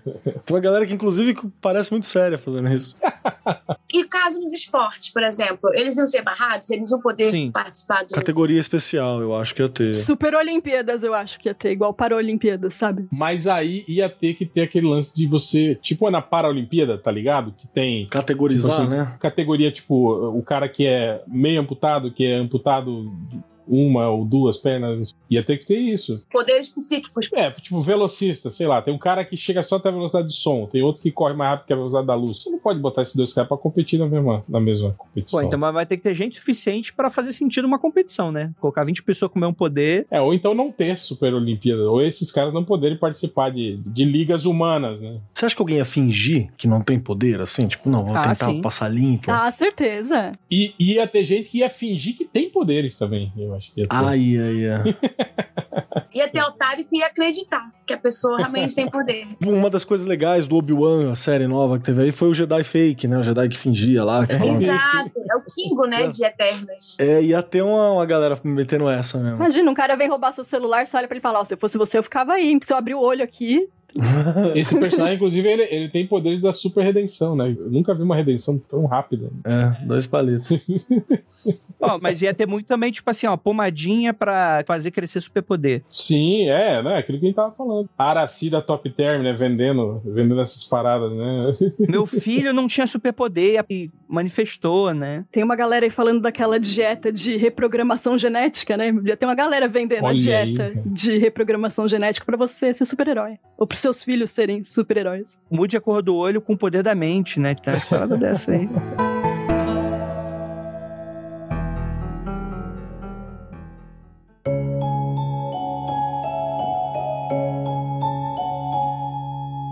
uma galera que, inclusive, parece muito séria fazendo isso. E caso nos esportes, por exemplo, eles iam ser barrados, eles iam poder Sim. participar do. Categoria especial, eu acho que ia ter. Super Olimpíadas, eu acho que ia ter, igual para Olimpíadas, sabe? Mas aí ia ter que ter aquele lance de você, tipo na Paralimpíada, tá ligado? Que tem Categorizar, Tipo assim, né? categoria, tipo, o cara que é meio amputado, que é amputado uma ou duas pernas, ia ter que ter isso. Poderes psíquicos. É, tipo, velocista, sei lá, tem um cara que chega só até a velocidade de som, tem outro que corre mais rápido que a velocidade da luz. Você não pode botar esses dois caras pra competir na mesma, na mesma competição. Pô, então mas vai ter que ter gente suficiente pra fazer sentido uma competição, né? Colocar 20 pessoas com o mesmo poder. É, ou então não ter Super Olimpíada, ou esses caras não poderem participar de, de ligas humanas, né? Você acha que alguém ia fingir que não tem poder, assim? Tipo, não, vou Ah, tentar sim. passar limpo. Ah, certeza. E e ia ter gente que ia fingir que tem poderes também, eu acho que ia ter. Ah, ia, ia. Ia ter otário que ia acreditar que a pessoa realmente tem poder. Uma das coisas legais do Obi-Wan, a série nova que teve aí, foi o Jedi fake, né? O Jedi que fingia lá. Que falava... Exato. É o Kingo, né? De Eternas. É, ia ter uma, uma galera metendo essa mesmo. Imagina, um cara vem roubar seu celular, você olha pra ele e fala, ó, se eu fosse você, eu ficava aí. Se eu abrir o olho aqui, Esse personagem, inclusive, ele, ele tem poderes da super redenção, né? Eu nunca vi uma redenção tão rápida. É, dois palitos. Ó, mas ia ter muito também, tipo assim, ó, pomadinha pra fazer crescer superpoder. Sim, é, né? Aquilo que a gente tava falando. A Araci da Top Term, né? Vendendo, vendendo essas paradas, né? Meu filho não tinha superpoder e manifestou, né? tem uma galera aí falando daquela dieta de reprogramação genética, né? Já tem uma galera vendendo a Olha dieta aí, de reprogramação genética pra você ser super-herói. Ou pros seus filhos serem super-heróis. Mude a cor do olho com o poder da mente, né? Tem uma parada dessa aí.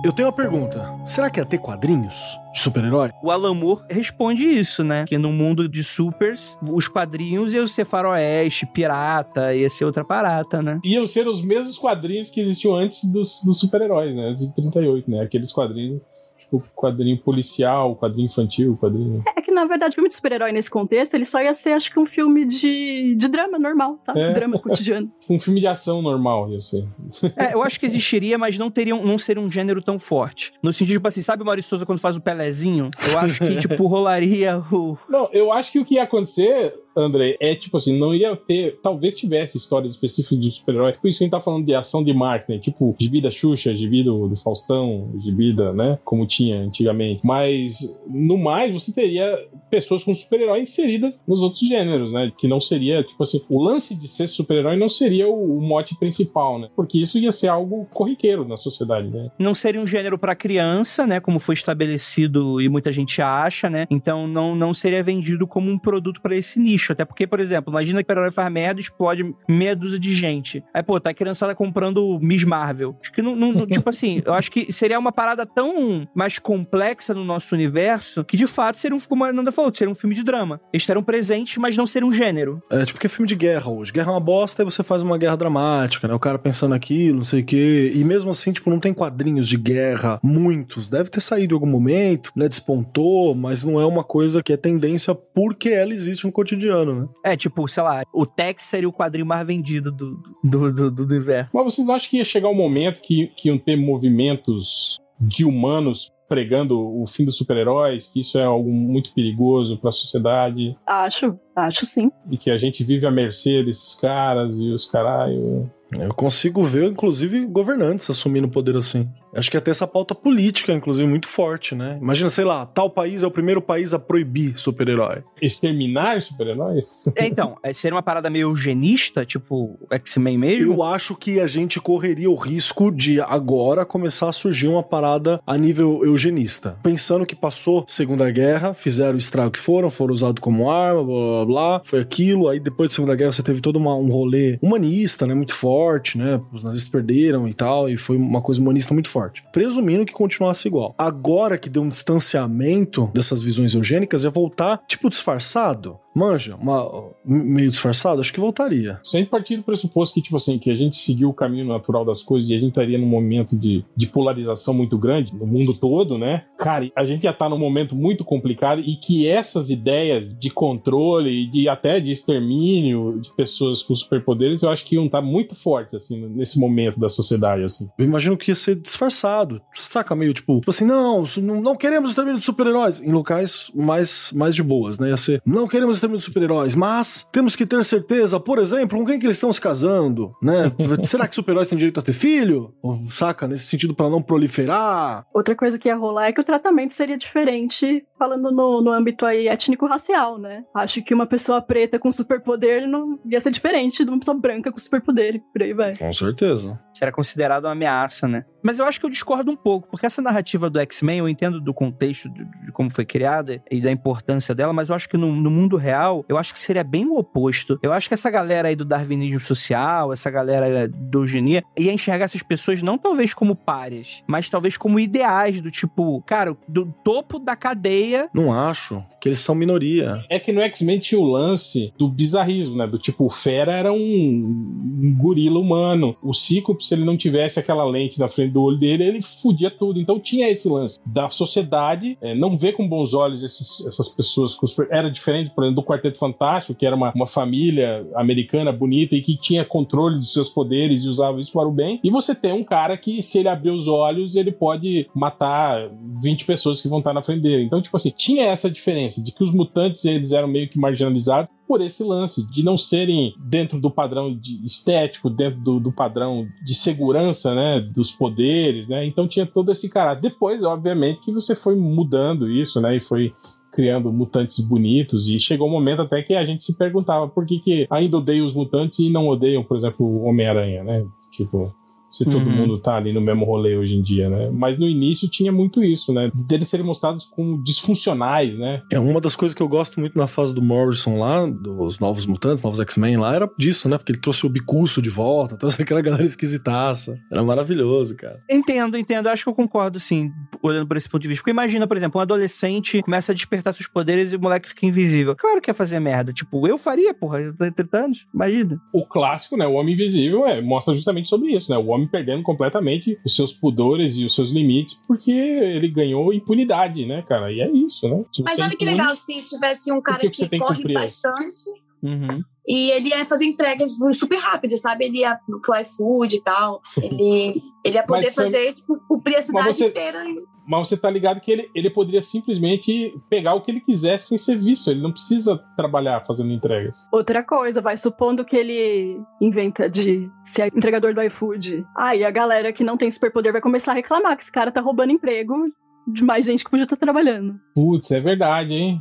Eu tenho uma pergunta. Será que ia ter quadrinhos de super-herói? O Alan Moore responde isso, né? Que no mundo de supers, os quadrinhos iam ser faroeste, pirata, ia ser outra parada, né? Iam ser os mesmos quadrinhos que existiam antes dos, dos super-heróis, né? De 38, né? Aqueles quadrinhos tipo quadrinho policial, quadrinho infantil, quadrinho. É que, na verdade, o filme de super-herói nesse contexto, ele só ia ser, acho que, um filme de, de drama normal, sabe? É. Drama cotidiano. Um filme de ação normal, ia ser. É, eu acho que existiria, mas não teria, um- não seria um gênero tão forte. No sentido, tipo assim, sabe o Maurício Souza quando faz o Pelezinho? Eu acho que, tipo, rolaria o... Não, eu acho que o que ia acontecer, André, é tipo assim, não ia ter. Talvez tivesse histórias específicas de super-herói. Por isso que a gente tá falando de ação de marketing, tipo gibi da Xuxa, gibi do, do Faustão, gibi da, né? Como tinha antigamente. Mas, no mais, você teria pessoas com super-herói inseridas nos outros gêneros, né? Que não seria, tipo assim, o lance de ser super-herói não seria o, o mote principal, né? Porque isso ia ser algo corriqueiro na sociedade, né? Não seria um gênero pra criança, né? Como foi estabelecido e muita gente acha, né? Então não, não seria vendido como um produto pra esse nicho. Até porque, por exemplo, imagina que o herói faz merda e explode meia dúzia de gente. Aí, pô, tá a criançada comprando Miss Marvel. Acho que não, não- tipo assim, eu acho que seria uma parada tão mais complexa no nosso universo que de fato seria um, como a Nanda falou, seria um filme de drama. Eles teriam presentes, mas não seria um gênero. É tipo que é filme de guerra hoje. Guerra é uma bosta e você faz uma guerra dramática, né? O cara pensando aquilo, não sei o quê. E mesmo assim, tipo, não tem quadrinhos de guerra, muitos. Deve ter saído em algum momento, né? Despontou, mas não é uma coisa que é tendência porque ela existe no cotidiano, né? É, tipo, sei lá, o Tex seria o quadrinho mais vendido do, do, do, do, do universo. Mas vocês acham que ia chegar um momento que, que iam ter movimentos de humanos pregando o fim dos super-heróis, que isso é algo muito perigoso para a sociedade Acho, acho sim. e que a gente vive à mercê desses caras e os caralho. Eu consigo ver, inclusive, governantes assumindo o poder assim. Acho que até essa pauta política, inclusive, muito forte, né? Imagina, sei lá, tal país é o primeiro país a proibir super-herói. Exterminar super-heróis? É, então, é, seria uma parada meio eugenista, tipo X-Men mesmo? Eu acho que a gente correria o risco de agora começar a surgir uma parada a nível eugenista. Pensando que passou Segunda Guerra, fizeram o estrago que foram, foram usados como arma, blá blá blá, foi aquilo. Aí depois da Segunda Guerra você teve todo uma- um rolê humanista, né? Muito forte, né? Os nazistas perderam e tal, e foi uma coisa humanista muito forte. Presumindo que continuasse igual. Agora que deu um distanciamento dessas visões eugênicas, ia voltar, tipo, disfarçado. Manja, uma, meio disfarçado, acho que voltaria. Se a gente partir do pressuposto que, tipo assim, que a gente seguiu o caminho natural das coisas e a gente estaria num momento de, de polarização muito grande no mundo todo, né? Cara, a gente ia estar num momento muito complicado e que essas ideias de controle e de até de extermínio de pessoas com superpoderes, eu acho que iam estar muito fortes, assim, nesse momento da sociedade, assim. Eu imagino que ia ser disfarçado. Saca meio tipo, tipo assim, não, não queremos extermínio de super-heróis. Em locais mais, mais de boas, né? Ia ser, não queremos extermínio de super-heróis, mas temos que ter certeza, por exemplo, com quem que eles estão se casando, né? Será que super-heróis têm direito a ter filho? Ou, saca? Nesse sentido, pra não proliferar. Outra coisa que ia rolar é que o tratamento seria diferente, falando no, no âmbito aí étnico-racial, né? Acho que uma pessoa preta com superpoder não ia ser diferente de uma pessoa branca com superpoder, por aí vai. Com certeza. Será considerado uma ameaça, né? Mas eu acho que eu discordo um pouco, porque essa narrativa do X-Men, eu entendo do contexto de, de como foi criada e da importância dela, mas eu acho que no, no mundo real, eu acho que seria bem o oposto. Eu acho que essa galera aí do darwinismo social, essa galera do eugenia, ia enxergar essas pessoas não talvez como párias, mas talvez como ideais do tipo, cara, do topo da cadeia. Não acho que eles são minoria. É que no X-Men tinha o lance do bizarrismo, né? Do tipo, o Fera era um, um gorila humano. O Cíclope, se ele não tivesse aquela lente na frente do olho dele, ele fudia tudo. Então tinha esse lance da sociedade é, não ver com bons olhos esses- essas pessoas. Era diferente, por exemplo, do Quarteto Fantástico, que era uma, uma família americana bonita e que tinha controle dos seus poderes e usava isso para o bem. E você tem um cara que, se ele abrir os olhos, ele pode matar 20 pessoas que vão estar na frente dele. Então, tipo assim, tinha essa diferença de que os mutantes eles eram meio que marginalizados por esse lance de não serem dentro do padrão de estético, dentro do, do padrão de segurança, né, dos poderes, né? Então tinha todo esse caráter. Depois, obviamente, que você foi mudando isso, né, e foi criando mutantes bonitos e chegou um momento até que a gente se perguntava por que, que ainda odeiam os mutantes e não odeiam, por exemplo, o Homem-Aranha, né? Tipo, se todo Uhum. mundo tá ali no mesmo rolê hoje em dia, né? Mas no início tinha muito isso, né? Deles serem mostrados como disfuncionais, né? É uma das coisas que eu gosto muito na fase do Morrison lá, dos Novos Mutantes, Novos X-Men lá, era disso, né? Porque ele trouxe o Bicurso de volta, trouxe aquela galera esquisitaça. Era maravilhoso, cara. Entendo, entendo. Acho que eu concordo, sim, olhando por esse ponto de vista. Porque imagina, por exemplo, um adolescente começa a despertar seus poderes e o moleque fica invisível. Claro que ia fazer merda. Tipo, eu faria, porra, eu tenho 30 anos. Imagina. O clássico, né? O Homem Invisível é, mostra justamente sobre isso, né? O homem perdendo completamente os seus pudores e os seus limites porque ele ganhou impunidade, né, cara? E é isso, né? Se Mas você olha que impune- legal se tivesse um cara que que que, que corre bastante Uhum. e ele ia fazer entregas super rápidas, sabe? Ele ia pro iFood e tal. Ele, ele ia poder Mas fazer, tipo, cumprir a cidade você- inteira. Mas você tá ligado que ele, ele poderia simplesmente pegar o que ele quisesse sem ser visto. Ele não precisa trabalhar fazendo entregas. Outra coisa, vai supondo que ele inventa de ser entregador do iFood. Aí a galera que não tem superpoder vai começar a reclamar que esse cara tá roubando emprego de mais gente que podia estar trabalhando. Putz, é verdade, hein?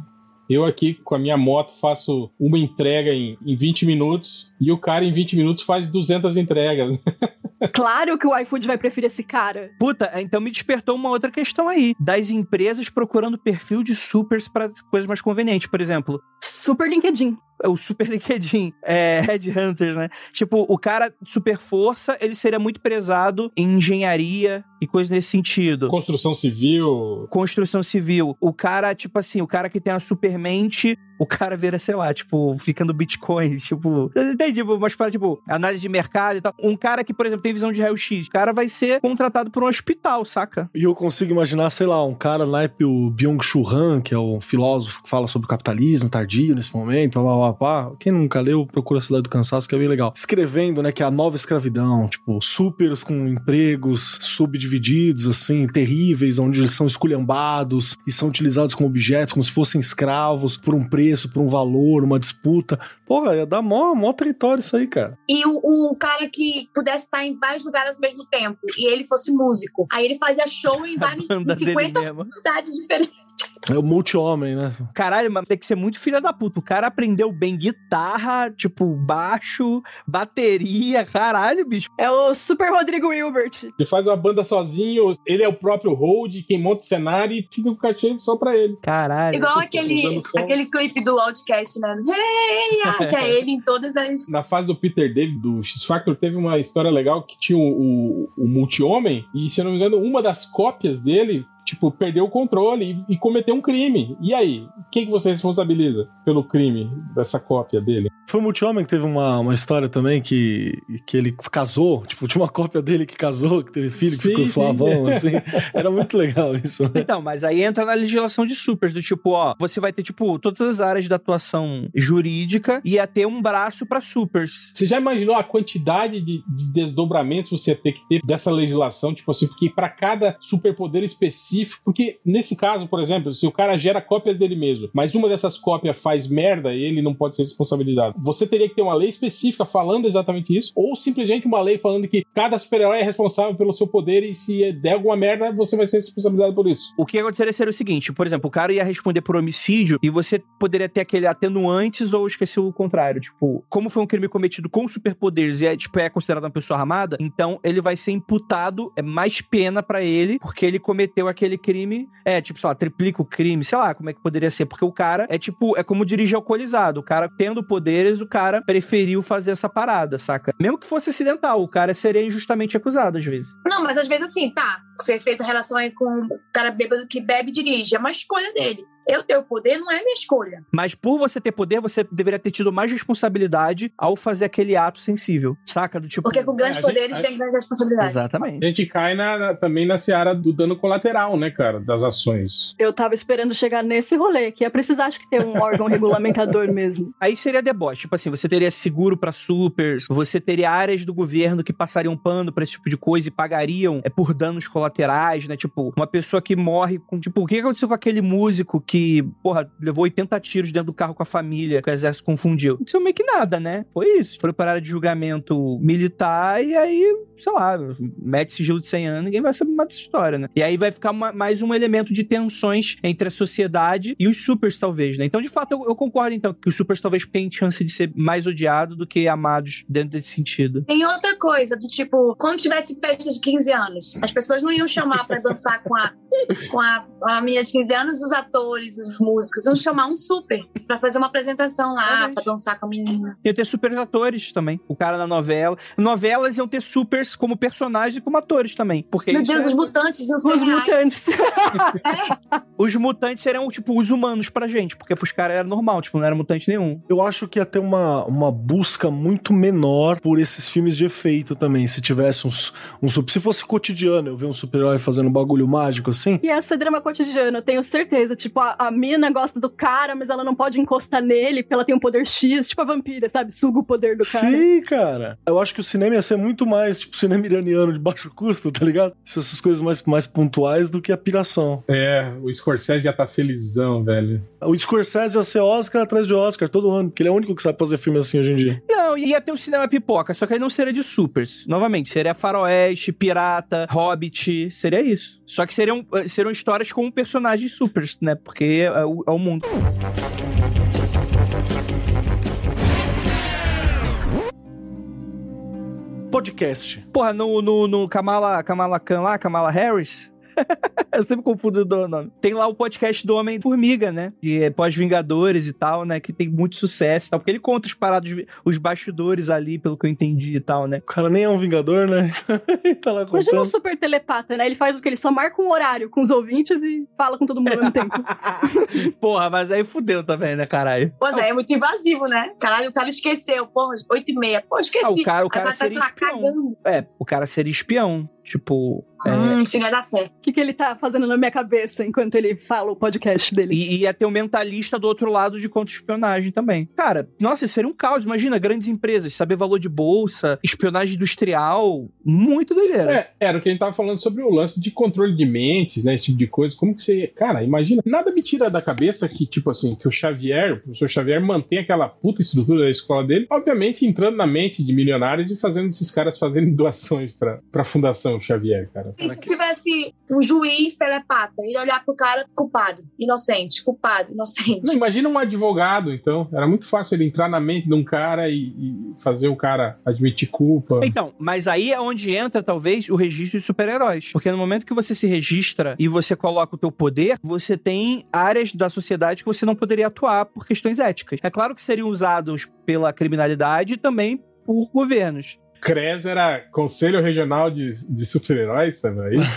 Eu aqui com a minha moto faço uma entrega em, em 20 minutos e o cara em 20 minutos faz 200 entregas. Claro que o iFood vai preferir esse cara. Puta, então me despertou uma outra questão aí. Das empresas procurando perfil de supers pra coisas mais convenientes. Por exemplo, Super LinkedIn. o Super LinkedIn, é, Headhunters, né? Tipo, o cara super força, ele seria muito prezado em engenharia e coisas nesse sentido. Construção civil. Construção civil. O cara, tipo assim, o cara que tem a supermente, o cara vira, sei lá, tipo, fica no Bitcoin, tipo. Tem, tipo, tipo, análise de mercado e tal. Um cara que, por exemplo, tem visão de raio-x, o cara vai ser contratado por um hospital, saca? E eu consigo imaginar, sei lá, um cara naipe o Byung-Chul Han, que é um filósofo que fala sobre o capitalismo tardio nesse momento, pá, pá, pá. Quem nunca leu, procura a Cidade do Cansaço, que é bem legal. Escrevendo, né, que é a nova escravidão, tipo, supers com empregos subdivididos, assim, terríveis, onde eles são esculhambados e são utilizados como objetos, como se fossem escravos, por um preço, por um valor, uma disputa. Porra, ia dar mó, mó território isso aí, cara. E o, o cara que pudesse estar em vários lugares ao mesmo tempo e ele fosse músico. Aí ele fazia show em vários em 50 dele mesmo. cidades diferentes. É o multi-homem, né? Caralho, mas tem que ser muito filha da puta. O cara aprendeu bem guitarra, tipo, baixo, bateria, caralho, bicho. É o Super Rodrigo Hilbert. Ele faz uma banda sozinho, ele é o próprio hold, quem monta o cenário e fica com o cachê só pra ele. Caralho. Igual usando aquele, aquele clipe do Outcast, né? Hey, ah, que é ele em todas as. Na fase do Peter David, do X-Factor, teve uma história legal que tinha o, o, o multi-homem, e se eu não me engano, uma das cópias dele, tipo, perdeu o controle e, e cometeu um crime. E aí? Quem que você responsabiliza pelo crime dessa cópia dele? Foi o Multi-Homem que teve uma, uma história também que, que ele casou, tipo, tinha uma cópia dele que casou, que teve filho, que Sim, ficou sim. suavão, assim. Era muito legal isso, né? Então, mas aí entra na legislação de supers, do tipo, ó, você vai ter, tipo, todas as áreas da atuação jurídica e ia ter um braço pra supers. Você já imaginou a quantidade de, de desdobramentos você ia ter que ter dessa legislação? Tipo assim, porque para cada superpoder específico. Porque nesse caso, por exemplo, se o cara gera cópias dele mesmo, mas uma dessas cópias faz merda, ele não pode ser responsabilizado. Você teria que ter uma lei específica falando exatamente isso, ou simplesmente uma lei falando que cada super-herói é responsável pelo seu poder e se der alguma merda, você vai ser responsabilizado por isso. O que aconteceria seria o seguinte, por exemplo, o cara ia responder por homicídio e você poderia ter aquele atenuantes ou esqueci o contrário, tipo, como foi um crime cometido com superpoderes e é, tipo, é considerado uma pessoa armada, então ele vai ser imputado, é mais pena pra ele, porque ele cometeu aquele crime, é, tipo, sei lá, triplica o crime, sei lá, como é que poderia ser, porque o cara é tipo, é como dirigir alcoolizado, o cara tendo poderes, o cara preferiu fazer essa parada, saca? Mesmo que fosse acidental, o cara seria injustamente acusado às vezes. Não, mas às vezes assim, tá. Você fez a relação aí com o cara bêbado que bebe e dirige. É uma escolha dele. Eu ter o poder não é minha escolha. Mas por você ter poder, você deveria ter tido mais responsabilidade ao fazer aquele ato sensível. Saca? Do tipo. Porque com grandes É, gente- poderes a- vem grandes responsabilidades. Exatamente. A gente cai na- na- também na seara do dano colateral, né, cara, das ações. Eu tava esperando chegar nesse rolê, que ia precisar, acho que ter um órgão regulamentador mesmo. Aí seria deboche. Tipo assim, você teria seguro pra supers, você teria áreas do governo que passariam pano pra esse tipo de coisa e pagariam é, por danos colaterais, né? Tipo, uma pessoa que morre com. Tipo, o que aconteceu com aquele músico que que, porra, levou 80 tiros dentro do carro com a família, que o exército confundiu. Isso é meio que nada, né? Foi isso. Foi para área de julgamento militar e aí, sei lá, mete sigilo de 100 anos, ninguém vai saber mais dessa história, né? E aí vai ficar uma- mais um elemento de tensões entre a sociedade e os supers, talvez, né? Então, de fato, eu, eu concordo, então, que os supers talvez tenham chance de ser mais odiados do que amados dentro desse sentido. Tem outra coisa, do tipo, quando tivesse festa de 15 anos, as pessoas não iam chamar pra dançar com a, com a, a menina de 15 anos, os atores, os músicos, iam chamar um super pra fazer uma apresentação lá, Talvez. pra dançar com a menina. Ia ter super atores também. O cara na novela. Novelas iam ter supers como personagens e como atores também. Porque Meu Deus, é- os mutantes iam ser Os reais. mutantes. os mutantes seriam, tipo, os humanos pra gente. Porque pros caras era normal, tipo, não era mutante nenhum. Eu acho que ia ter uma, uma busca muito menor por esses filmes de efeito também. Se tivesse uns, um super. Se fosse cotidiano, eu ver um super-herói fazendo um bagulho mágico assim. E essa é drama cotidiano, eu tenho certeza. Tipo, a, a mina gosta do cara, mas ela não pode encostar nele, porque ela tem um poder X, tipo a vampira, sabe? Suga o poder do cara. Sim, cara. Eu acho que o cinema ia ser muito mais, tipo, cinema iraniano de baixo custo, tá ligado? Se essas coisas mais, mais pontuais do que a piração. É, o Scorsese já tá felizão, velho. O Scorsese ia ser Oscar atrás de Oscar todo ano, porque ele é o único que sabe fazer filme assim hoje em dia. Não, ia ter o cinema pipoca, só que aí não seria de supers. Novamente, seria faroeste, pirata, hobbit, seria isso. Só que seriam, eh, seriam histórias com personagens supers, né? Porque é o, é o mundo. Podcast. Porra, no, no, no Kamala, Kamala Khan lá, Kamala Harris. Eu sempre confundo o nome. Tem lá o podcast do Homem-Formiga, né? Que é pós-Vingadores e tal, né? Que tem muito sucesso e tal. Porque ele conta os parados, os bastidores ali, pelo que eu entendi e tal, né? O cara nem é um vingador, né? Tá lá Imagina um contando. super telepata, né? Ele faz o que? Ele só marca um horário com os ouvintes e fala com todo mundo ao mesmo tempo. Porra, mas aí fudeu também, né, caralho? Pois é, é muito invasivo, né? Caralho, o cara esqueceu, porra, 8 e meia. Pô, esqueci. Ah, o cara- o cara sei seria lá, espião. cagando. É, o cara seria espião. Tipo. É, Hum, não ia dar certo. O que, que ele tá fazendo na minha cabeça enquanto ele fala o podcast dele? E ia ter o mentalista do outro lado de contra-espionagem também. Cara, nossa, isso seria um caos. Imagina, grandes empresas, saber valor de bolsa, espionagem industrial. Muito doideira. É, era o que a gente tava falando sobre o lance de controle de mentes, né? Esse tipo de coisa. Como que você. Cara, imagina. Nada me tira da cabeça que, tipo assim, que o Xavier, o professor Xavier, mantém aquela puta estrutura da escola dele, obviamente entrando na mente de milionários e fazendo esses caras fazerem doações pra, pra Fundação Xavier, cara. E se tivesse um juiz telepata e olhar pro cara culpado, inocente, culpado, inocente. Não, imagina um advogado, então. Era muito fácil ele entrar na mente de um cara e, e fazer o cara admitir culpa. Então, mas aí é onde entra, talvez, o registro de super-heróis. Porque no momento que você se registra e você coloca o teu poder, você tem áreas da sociedade que você não poderia atuar por questões éticas. É claro que seriam usados pela criminalidade e também por governos. CRES era Conselho Regional de, de Super-Heróis, sabe? Aí,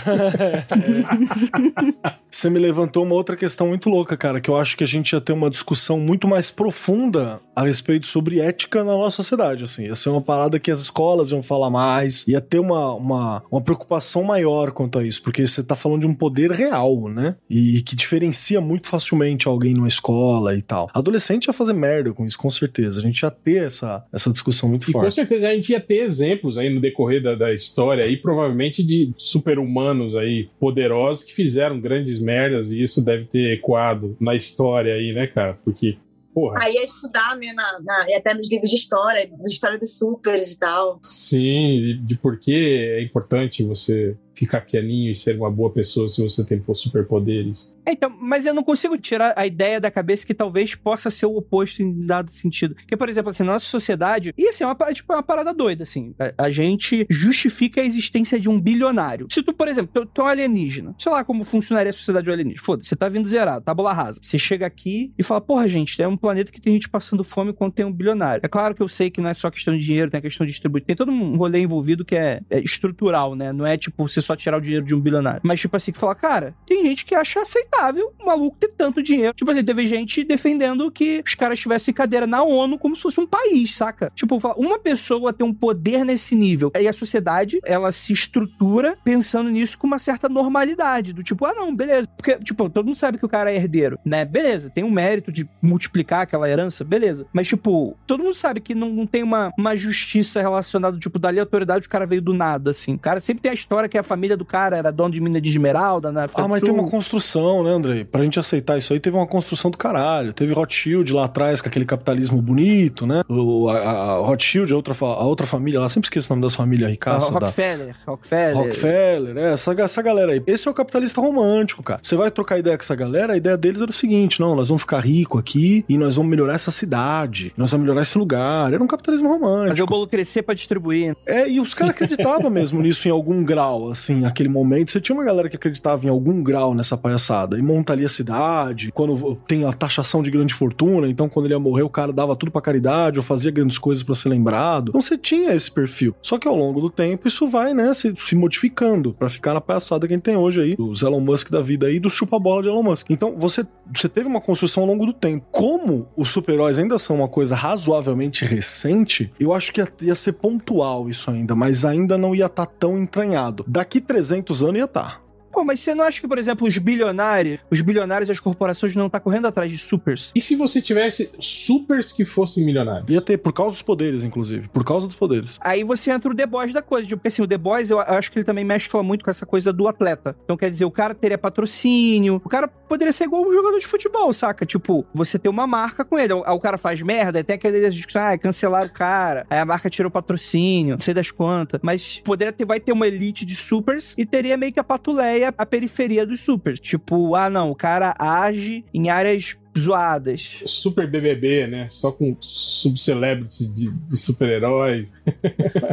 Você me levantou uma outra questão muito louca, cara, que eu acho que a gente ia ter uma discussão muito mais profunda a respeito sobre ética na nossa sociedade, assim. Ia ser uma parada que as escolas iam falar mais, ia ter uma, uma, uma preocupação maior quanto a isso, porque você tá falando de um poder real, né? E que diferencia muito facilmente alguém numa escola e tal. Adolescente ia fazer merda com isso, com certeza. A gente ia ter essa, essa discussão muito E com forte. certeza a gente ia ter exemplos aí no decorrer da, da história aí, provavelmente de super-humanos aí poderosos que fizeram grandes merdas e isso deve ter ecoado na história aí, né, cara? Porque, porra, Aí ia estudar, né, na, na- e até nos livros de história, de história dos supers e tal. sim, de, de por que é importante você ficar pianinho e ser uma boa pessoa se você tem superpoderes. É, Então, mas eu não consigo tirar a ideia da cabeça que talvez possa ser o oposto em dado sentido. Porque, por exemplo, assim, na nossa sociedade, e assim, é uma, parada- tipo, é uma parada doida, assim. A, a gente justifica a existência de um bilionário. Se tu, por exemplo, tu, é um alienígena, sei lá como funcionaria a sociedade do alienígena. Foda-se, você tá vindo zerado, tábula rasa. Você chega aqui e fala, porra, gente, é um planeta que tem gente passando fome quando tem um bilionário. É claro que eu sei que não é só questão de dinheiro, tem a questão de distribuir. Tem todo um rolê envolvido que é, é estrutural, né? Não é tipo você só tirar o dinheiro de um bilionário. Mas, tipo assim, que fala, cara, tem gente que acha aceitável o maluco ter tanto dinheiro. Tipo assim, teve gente defendendo que os caras tivessem cadeira na ONU como se fosse um país, saca? Tipo, uma pessoa tem um poder nesse nível. E a sociedade, ela se estrutura pensando nisso com uma certa normalidade. Do tipo, ah, não, beleza. Porque, tipo, todo mundo sabe que o cara é herdeiro, né? Beleza, tem um mérito de multiplicar aquela herança, beleza. Mas, tipo, todo mundo sabe que não, não tem uma, uma justiça relacionada, tipo, da aleatoriedade, o cara veio do nada, assim. O cara sempre tem a história que é família do cara era dono de mina de esmeralda na África Ah, mas tem uma construção, né, Andrei? Pra gente aceitar isso aí, teve uma construção do caralho. Teve Rothschild lá atrás, com aquele capitalismo bonito, né? O, a, a Rothschild, a outra, fa- a outra família lá, sempre esqueço o nome das famílias Ah, ricaças. da, Rockefeller, Rockefeller. Rockefeller, é, essa, essa galera aí. Esse é o capitalista romântico, cara. Você vai trocar ideia com essa galera, a ideia deles era o seguinte: não, nós vamos ficar rico aqui e nós vamos melhorar essa cidade, nós vamos melhorar esse lugar. Era um capitalismo Fazer o romântico. bolo crescer pra distribuir. É, e os caras acreditavam mesmo nisso em algum grau, assim, naquele momento. Você tinha uma galera que acreditava em algum grau nessa palhaçada e montaria a cidade. Quando tem a taxação de grande fortuna, então quando ele ia morrer, o cara dava tudo pra caridade ou fazia grandes coisas pra ser lembrado. Então você tinha esse perfil. Só que ao longo do tempo isso vai, né, se, se modificando pra ficar na palhaçada que a gente tem hoje aí, dos Elon Musk da vida aí, dos chupa-bola de Elon Musk. Então você, você teve uma construção ao longo do tempo. Como os super-heróis ainda são uma coisa razoavelmente recente, eu acho que ia, ia ser pontual isso ainda, mas ainda não ia estar tão entranhado. Daqui 300 anos ia tá. estar. Pô, mas você não acha que, por exemplo, os bilionários, os bilionários e as corporações não estão correndo atrás de supers? E se você tivesse supers que fossem milionários? Ia ter, por causa dos poderes, inclusive. Por causa dos poderes. Aí você entra o The Boys da coisa. Tipo, porque assim, o The Boys, eu acho que ele também mescla muito com essa coisa do atleta. Então, quer dizer, o cara teria patrocínio. O cara poderia ser igual um jogador de futebol, saca? Tipo, você ter uma marca com ele. Aí o cara faz merda, tem aquele discussão, ah, cancelaram o cara. Aí a marca tirou patrocínio, não sei das quantas. Mas poderia ter, vai ter uma elite de supers e teria meio que a patuleia, a periferia dos supers. Tipo, ah, não, o cara age em áreas zoadas. Super BBB, né? Só com subcelebrities de, de super-heróis.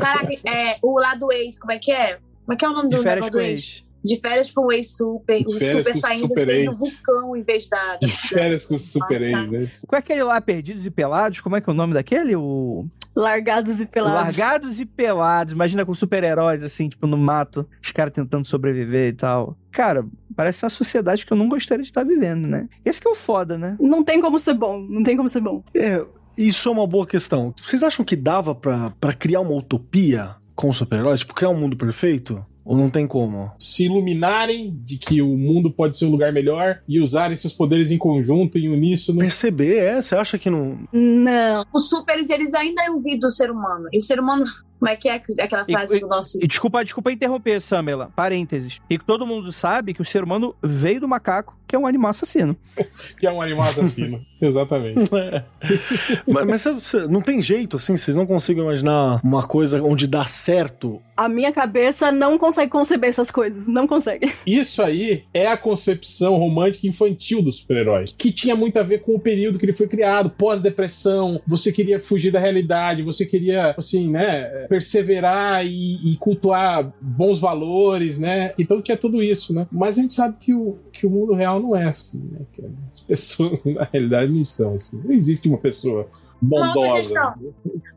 Caraca, é, o lado ex, como é que é? Como é que é o nome De do do ex? ex. De férias com o ex super. De O super saindo super ex. vulcão em vez da. da- De férias com super-ex, né? Qual é aquele lá, Perdidos e Pelados? Como é que é o nome daquele? O... Largados e pelados. Largados e Pelados. Imagina com super-heróis, assim, tipo, no mato. Os caras tentando sobreviver e tal. Cara, parece uma sociedade que eu não gostaria de estar vivendo, né? Esse que é o foda, né? Não tem como ser bom, não tem como ser bom. É, isso é uma boa questão. Vocês acham que dava pra, pra criar uma utopia com os super-heróis? Tipo, criar um mundo perfeito? Ou não tem como? Se iluminarem de que o mundo pode ser um lugar melhor e usarem seus poderes em conjunto, em uníssono. Perceber, é? Você acha que não. Não. Os superes, eles ainda é ouvido do ser humano. E o ser humano. Como é que é aquela frase E- do nosso. E desculpa, desculpa interromper, Samela. Parênteses. E todo mundo sabe que o ser humano veio do macaco, que é um animal assassino. Que é um animal assassino. Exatamente. mas mas cê- cê- não tem jeito, assim, vocês não conseguem imaginar uma coisa onde dá certo. A minha cabeça não consegue conceber essas coisas. Não consegue. Isso aí é a concepção romântica infantil dos super-heróis, que tinha muito a ver com o período que ele foi criado, pós-depressão. Você queria fugir da realidade, você queria, assim, né, perseverar e, e cultuar bons valores, né? Então tinha tudo isso, né? Mas a gente sabe que o, que o mundo real não é assim, né? Que as pessoas, na realidade, não são assim. Não existe uma pessoa bondosa.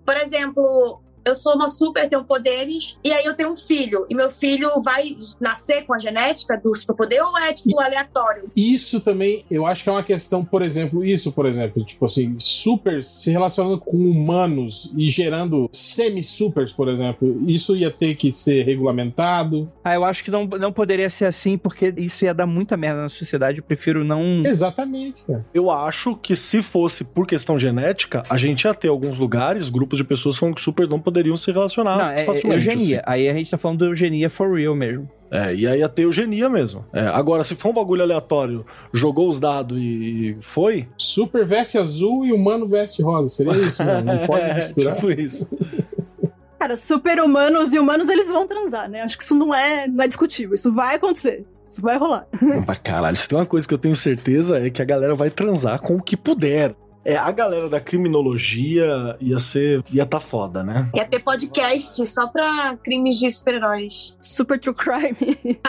Por exemplo, eu sou uma super, tenho poderes, e aí eu tenho um filho. E meu filho vai nascer com a genética do superpoder ou é, tipo, aleatório? Isso também, eu acho que é uma questão, por exemplo, isso, por exemplo, tipo assim, supers se relacionando com humanos e gerando semi-supers, por exemplo, isso ia ter que ser regulamentado. Ah, eu acho que não, não poderia ser assim, porque isso ia dar muita merda na sociedade. Eu prefiro não. Exatamente, cara. Eu acho que se fosse por questão genética, a gente ia ter alguns lugares, grupos de pessoas falando que supers não poderiam se relacionar não, é, é facilmente. eugenia. assim. Aí a gente tá falando de eugenia for real mesmo. É, e aí ia ter eugenia mesmo. É, agora, se for um bagulho aleatório, jogou os dados e foi. Super veste azul e humano veste rosa. Seria isso, mano. Não pode misturar. tipo isso. Cara, super-humanos e humanos, eles vão transar, né? Acho que isso não é, não é discutível. Isso vai acontecer. Isso vai rolar. Mas caralho, se tem uma coisa que eu tenho certeza é que a galera vai transar com o que puder. É, a galera da criminologia ia ser. ia tá foda, né? Ia ter podcast só pra crimes de super-heróis. Super true crime.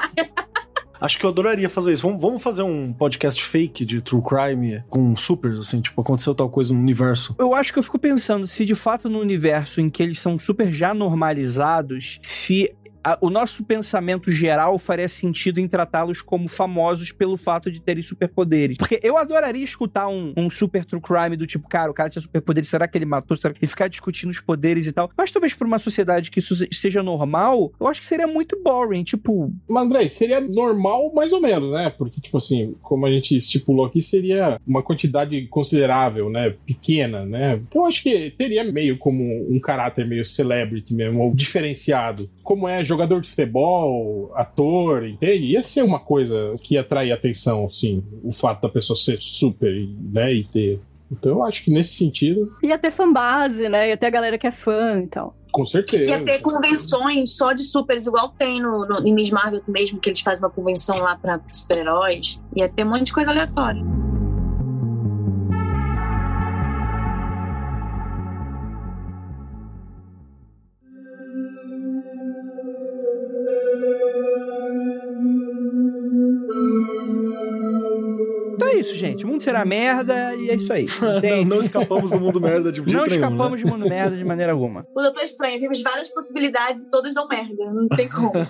Acho que eu adoraria fazer isso. Vamos, vamos fazer um podcast fake de true crime com supers, assim, tipo, aconteceu tal coisa no universo. Eu acho que eu fico pensando se de fato no universo em que eles são super já normalizados, se a- o nosso pensamento geral faria sentido em tratá-los como famosos pelo fato de terem superpoderes. Porque eu adoraria escutar um, um super true crime do tipo, cara, o cara tinha superpoderes, será que ele matou? Será que... E ficar discutindo os poderes e tal. Mas talvez pra uma sociedade que isso se- seja normal, eu acho que seria muito boring. Tipo, Mas, André, seria normal mais ou menos, né? Porque, tipo assim, como a gente estipulou aqui, seria uma quantidade considerável, né? Pequena, né? Então, eu acho que teria meio como um caráter meio celebrity mesmo, ou diferenciado. Como é jogador de futebol, ator, entende? Ia ser uma coisa que ia atrair atenção, sim, o fato da pessoa ser super, né, e ter. Então eu acho que nesse sentido, Ia ter fanbase, né? Ia ter a galera que é fã e tal. com certeza. Ia ter convenções só de supers, igual tem no, no, em Miss Marvel mesmo, que eles fazem uma convenção lá pra super-heróis. Ia ter um monte de coisa aleatória. Isso, gente. O mundo será merda e é isso aí. Não, não escapamos do mundo merda de jeito Não nenhum, escapamos né? de mundo merda de maneira alguma. O Doutor Estranho, vimos várias possibilidades e todas dão merda. Não tem como.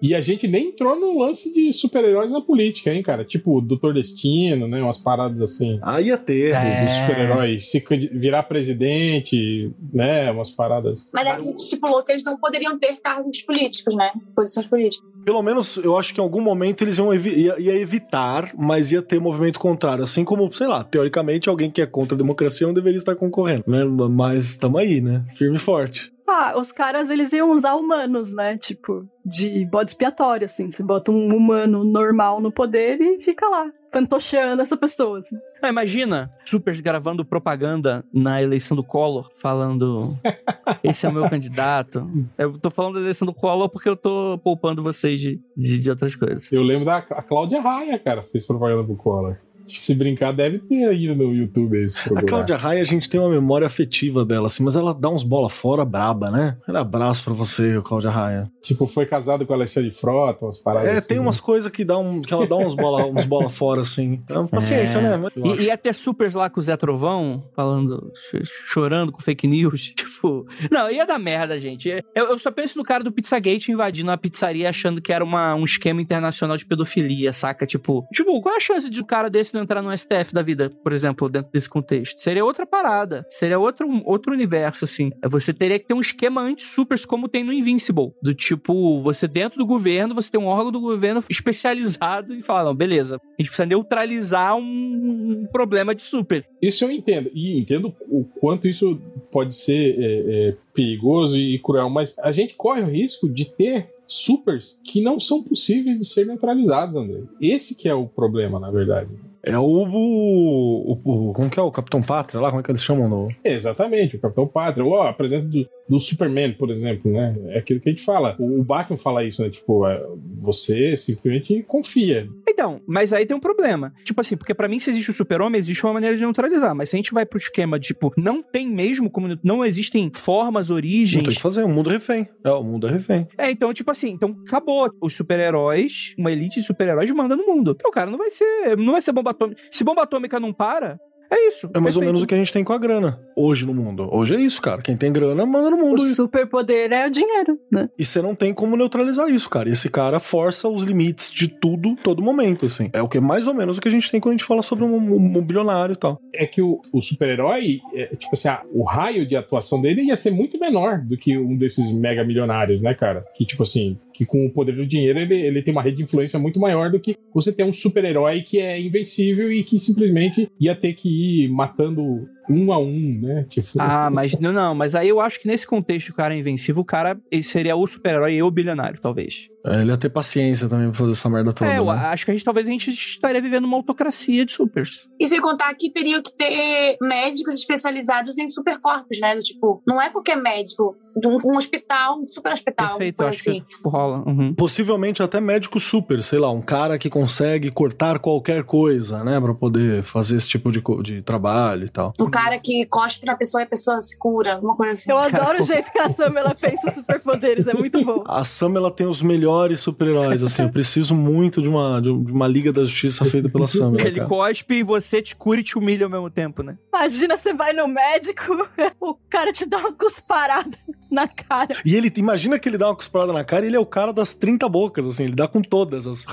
E a gente nem entrou no lance de super-heróis na política, hein, cara? Tipo, Doutor Destino, né? Umas paradas assim. Ah, ia ter. É. Do super-herói se virar presidente, né? Umas paradas. Mas a gente estipulou que eles não poderiam ter cargos políticos, né? Posições políticas. Pelo menos, eu acho que em algum momento eles iam evi- ia, ia evitar, mas ia ter movimento contrário. Assim como, sei lá, teoricamente, alguém que é contra a democracia não deveria estar concorrendo, né? Mas estamos aí, né? Firme e forte. Ah, os caras, eles iam usar humanos, né? Tipo, de bode expiatório, assim. Você bota um humano normal no poder e fica lá, fantocheando essa pessoa, assim. Ah, imagina, Supers gravando propaganda na eleição do Collor, falando: esse é o meu candidato. Eu tô falando da eleição do Collor porque eu tô poupando vocês de, de, de outras coisas. Eu lembro da a Cláudia Raia, cara, fez propaganda pro Collor. Acho que se brincar, deve ter aí no YouTube esse A. Cláudia Raia, a gente tem uma memória afetiva dela, assim, mas ela dá uns bola fora braba, né? Um abraço pra você, Cláudia Raia. Tipo, foi casado com a Alexandre Frota, umas paradas É, assim. tem umas coisas que, dá um, que ela dá uns bola, uns bola fora, assim. Então, paciência, É. né? E, e ter supers lá com o Zé Trovão, falando, ch- chorando com fake news. Tipo, não, ia dar merda, gente. Eu, eu só penso no cara do Pizzagate invadindo a pizzaria achando que era uma, um esquema internacional de pedofilia, saca? Tipo, tipo, qual é a chance de um cara desse entrar no STF da vida, por exemplo, dentro desse contexto? Seria outra parada. Seria outro, outro universo, assim. Você teria que ter um esquema anti-supers como tem no Invincible. Do tipo, você dentro do governo, você tem um órgão do governo especializado em falar, não, beleza, a gente precisa neutralizar um, um problema de super. Isso eu entendo. E entendo o quanto isso pode ser é, é, perigoso e cruel, mas a gente corre o risco de ter supers que não são possíveis de ser neutralizados, André. Esse que é o problema, na verdade. É o, o, o- Como que é o Capitão Pátria lá? Como é que eles chamam no. Exatamente, o Capitão Pátria, ou a presença do, do Superman, por exemplo, né? É aquilo que a gente fala. O, o Batman fala isso, né? Tipo, é, você simplesmente confia. Então, mas aí tem um problema. Tipo assim, porque pra mim, se existe o super-homem, existe uma maneira de neutralizar. Mas se a gente vai pro esquema, tipo, não tem mesmo como. Não existem formas, Não origens. tem o que fazer, o mundo é refém. É, o mundo é refém. É, então, tipo assim, então acabou. Os super-heróis, uma elite de super-heróis manda no mundo. Então, o cara não vai ser. Não vai ser bomba atômica. Se bomba atômica não para, é isso. É mais ou Perfeito. menos o que a gente tem com a grana hoje no mundo. Hoje é isso, cara. Quem tem grana manda no mundo. O superpoder é o dinheiro, né? E você não tem como neutralizar isso, cara. E esse cara força os limites de tudo, todo momento, assim. É o que mais ou menos o que a gente tem quando a gente fala sobre um, um- um bilionário e tal. É que o, o super-herói, é, tipo assim, ah, o raio de atuação dele ia ser muito menor do que um desses mega milionários, né, cara? Que, tipo assim, que com o poder do dinheiro ele, ele tem uma rede de influência muito maior do que você ter um super-herói que é invencível e que simplesmente ia ter que ir matando um a um, né? Tipo, Ah, mas não, não, mas aí eu acho que nesse contexto o cara é invencível, o cara ele seria o super-herói e o bilionário, talvez. É, Ele ia ter paciência também pra fazer essa merda toda. é, eu né? acho que a gente talvez a gente estaria vivendo uma autocracia de supers. E sem contar que teriam que ter médicos especializados em supercorpos, né? Do tipo, não é qualquer médico de um, um hospital, um super hospital, Perfeito, acho assim. que tipo, rola. Uhum. Possivelmente até médico super, sei lá, um cara que consegue cortar qualquer coisa, né? Pra poder fazer esse tipo de, de trabalho e tal. O cara que cospe na pessoa e a pessoa se cura, alguma coisa assim. Eu adoro o jeito que a Sam ela pensa superpoderes, é muito bom. A Sam, ela tem os melhores super-heróis, assim. Eu preciso muito de uma, de uma Liga da Justiça feita pela Sam. Ele cara. cospe e você te cura e te humilha ao mesmo tempo, né? Imagina você vai no médico, o cara te dá uma cusparada na cara. E ele, imagina que ele dá uma cusparada na cara e ele é o cara das 30 bocas, assim, ele dá com todas. As...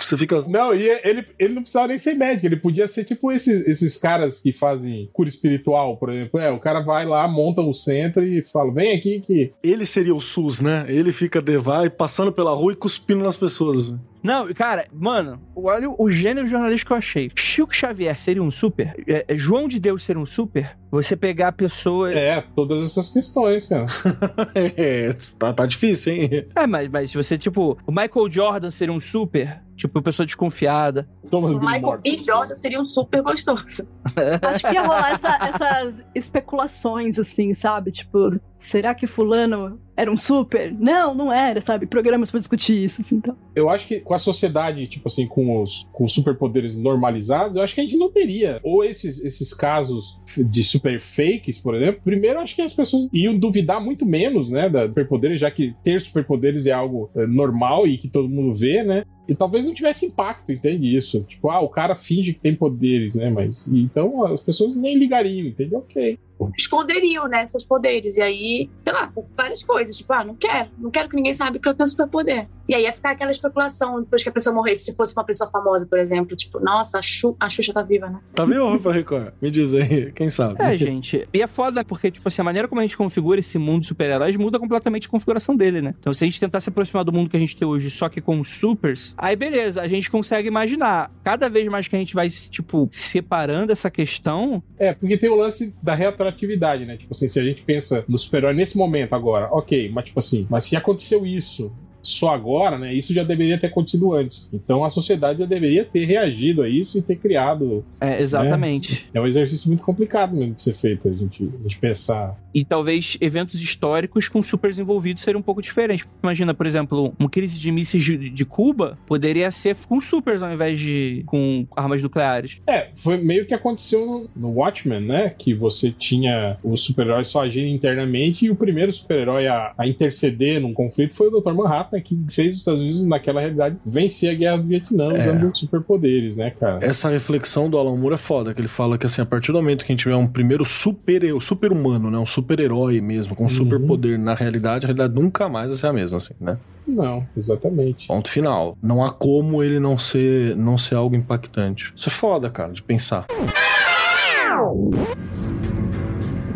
Você fica. Não, e ele, ele não precisava nem ser médico, ele podia ser tipo esses, esses caras que fazem cura espiritual, por exemplo. É, o cara vai lá, monta o centro e fala: vem aqui que. Ele seria o SUS, né? Ele fica de vai passando pela rua e cuspindo nas pessoas. Não, cara, mano, olha o gênero jornalístico que eu achei. Chico Xavier seria um super? É, é, João de Deus seria um super? Você pegar a pessoa. É, todas essas questões, cara. é, tá, tá difícil, hein? É, mas, mas se você, tipo, o Michael Jordan seria um super? Tipo, pessoa desconfiada. Thomas O Michael B. Jordan seria um super gostoso. Acho que ia rolar essa- essas especulações, assim, sabe? Tipo, será que fulano era um super? Não, não era, sabe? Programas pra discutir isso, assim, então. Eu acho que com a sociedade, tipo assim, com os, com superpoderes normalizados, eu acho que a gente não teria. Ou esses, esses casos de super fakes, por exemplo. Primeiro, acho que as pessoas iam duvidar muito menos, né, da superpoderes, já que ter superpoderes é algo é, normal e que todo mundo vê, né? E talvez não tivesse impacto, entende isso? Tipo, ah, o cara finge que tem poderes, né? Mas então as pessoas nem ligariam, entende? Ok. Esconderiam, né, seus poderes. E aí, sei lá, por várias coisas. Tipo, ah, não quero. Não quero que ninguém saiba que eu tenho superpoder. E aí ia ficar aquela especulação depois que a pessoa morresse. Se fosse uma pessoa famosa, por exemplo. Tipo, nossa, a, Xu, a Xuxa tá viva, né? Tá vivo, Rafa Record? Me diz aí, quem sabe? É, gente. E é foda porque, tipo assim, a maneira como a gente configura esse mundo de super-heróis muda completamente a configuração dele, né? Então, se a gente tentar se aproximar do mundo que a gente tem hoje, só que com os supers, aí beleza, a gente consegue imaginar. Cada vez mais que a gente vai, tipo, separando essa questão, É, porque tem o lance da retroatividade, né? Tipo assim, se a gente pensa no super-herói nesse momento agora, ok, mas tipo assim, mas se aconteceu isso só agora, né? Isso já deveria ter acontecido antes. Então a sociedade já deveria ter reagido a isso e ter criado. é, exatamente. É um exercício muito complicado mesmo de ser feito, a gente, a gente pensar. E talvez eventos históricos com supers envolvidos seriam um pouco diferentes. Imagina, por exemplo, uma crise de mísseis de, de Cuba poderia ser com supers ao invés de com armas nucleares. É, foi meio que aconteceu no, no Watchmen, né? Que você tinha os super-heróis só agindo internamente e o primeiro super-herói a, a interceder num conflito foi o Dr. Manhattan, que fez os Estados Unidos, naquela realidade, vencer a guerra do Vietnã É. usando superpoderes, né, cara? Essa reflexão do Alan Moore é foda, que ele fala que assim, a partir do momento que a gente tiver um primeiro super, super humano, né, um super-herói mesmo, com Uhum. superpoder na realidade, a realidade nunca mais vai ser a mesma, assim, né? Não, exatamente. Ponto final. Não há como ele não ser, não ser algo impactante. Isso é foda, cara, de pensar.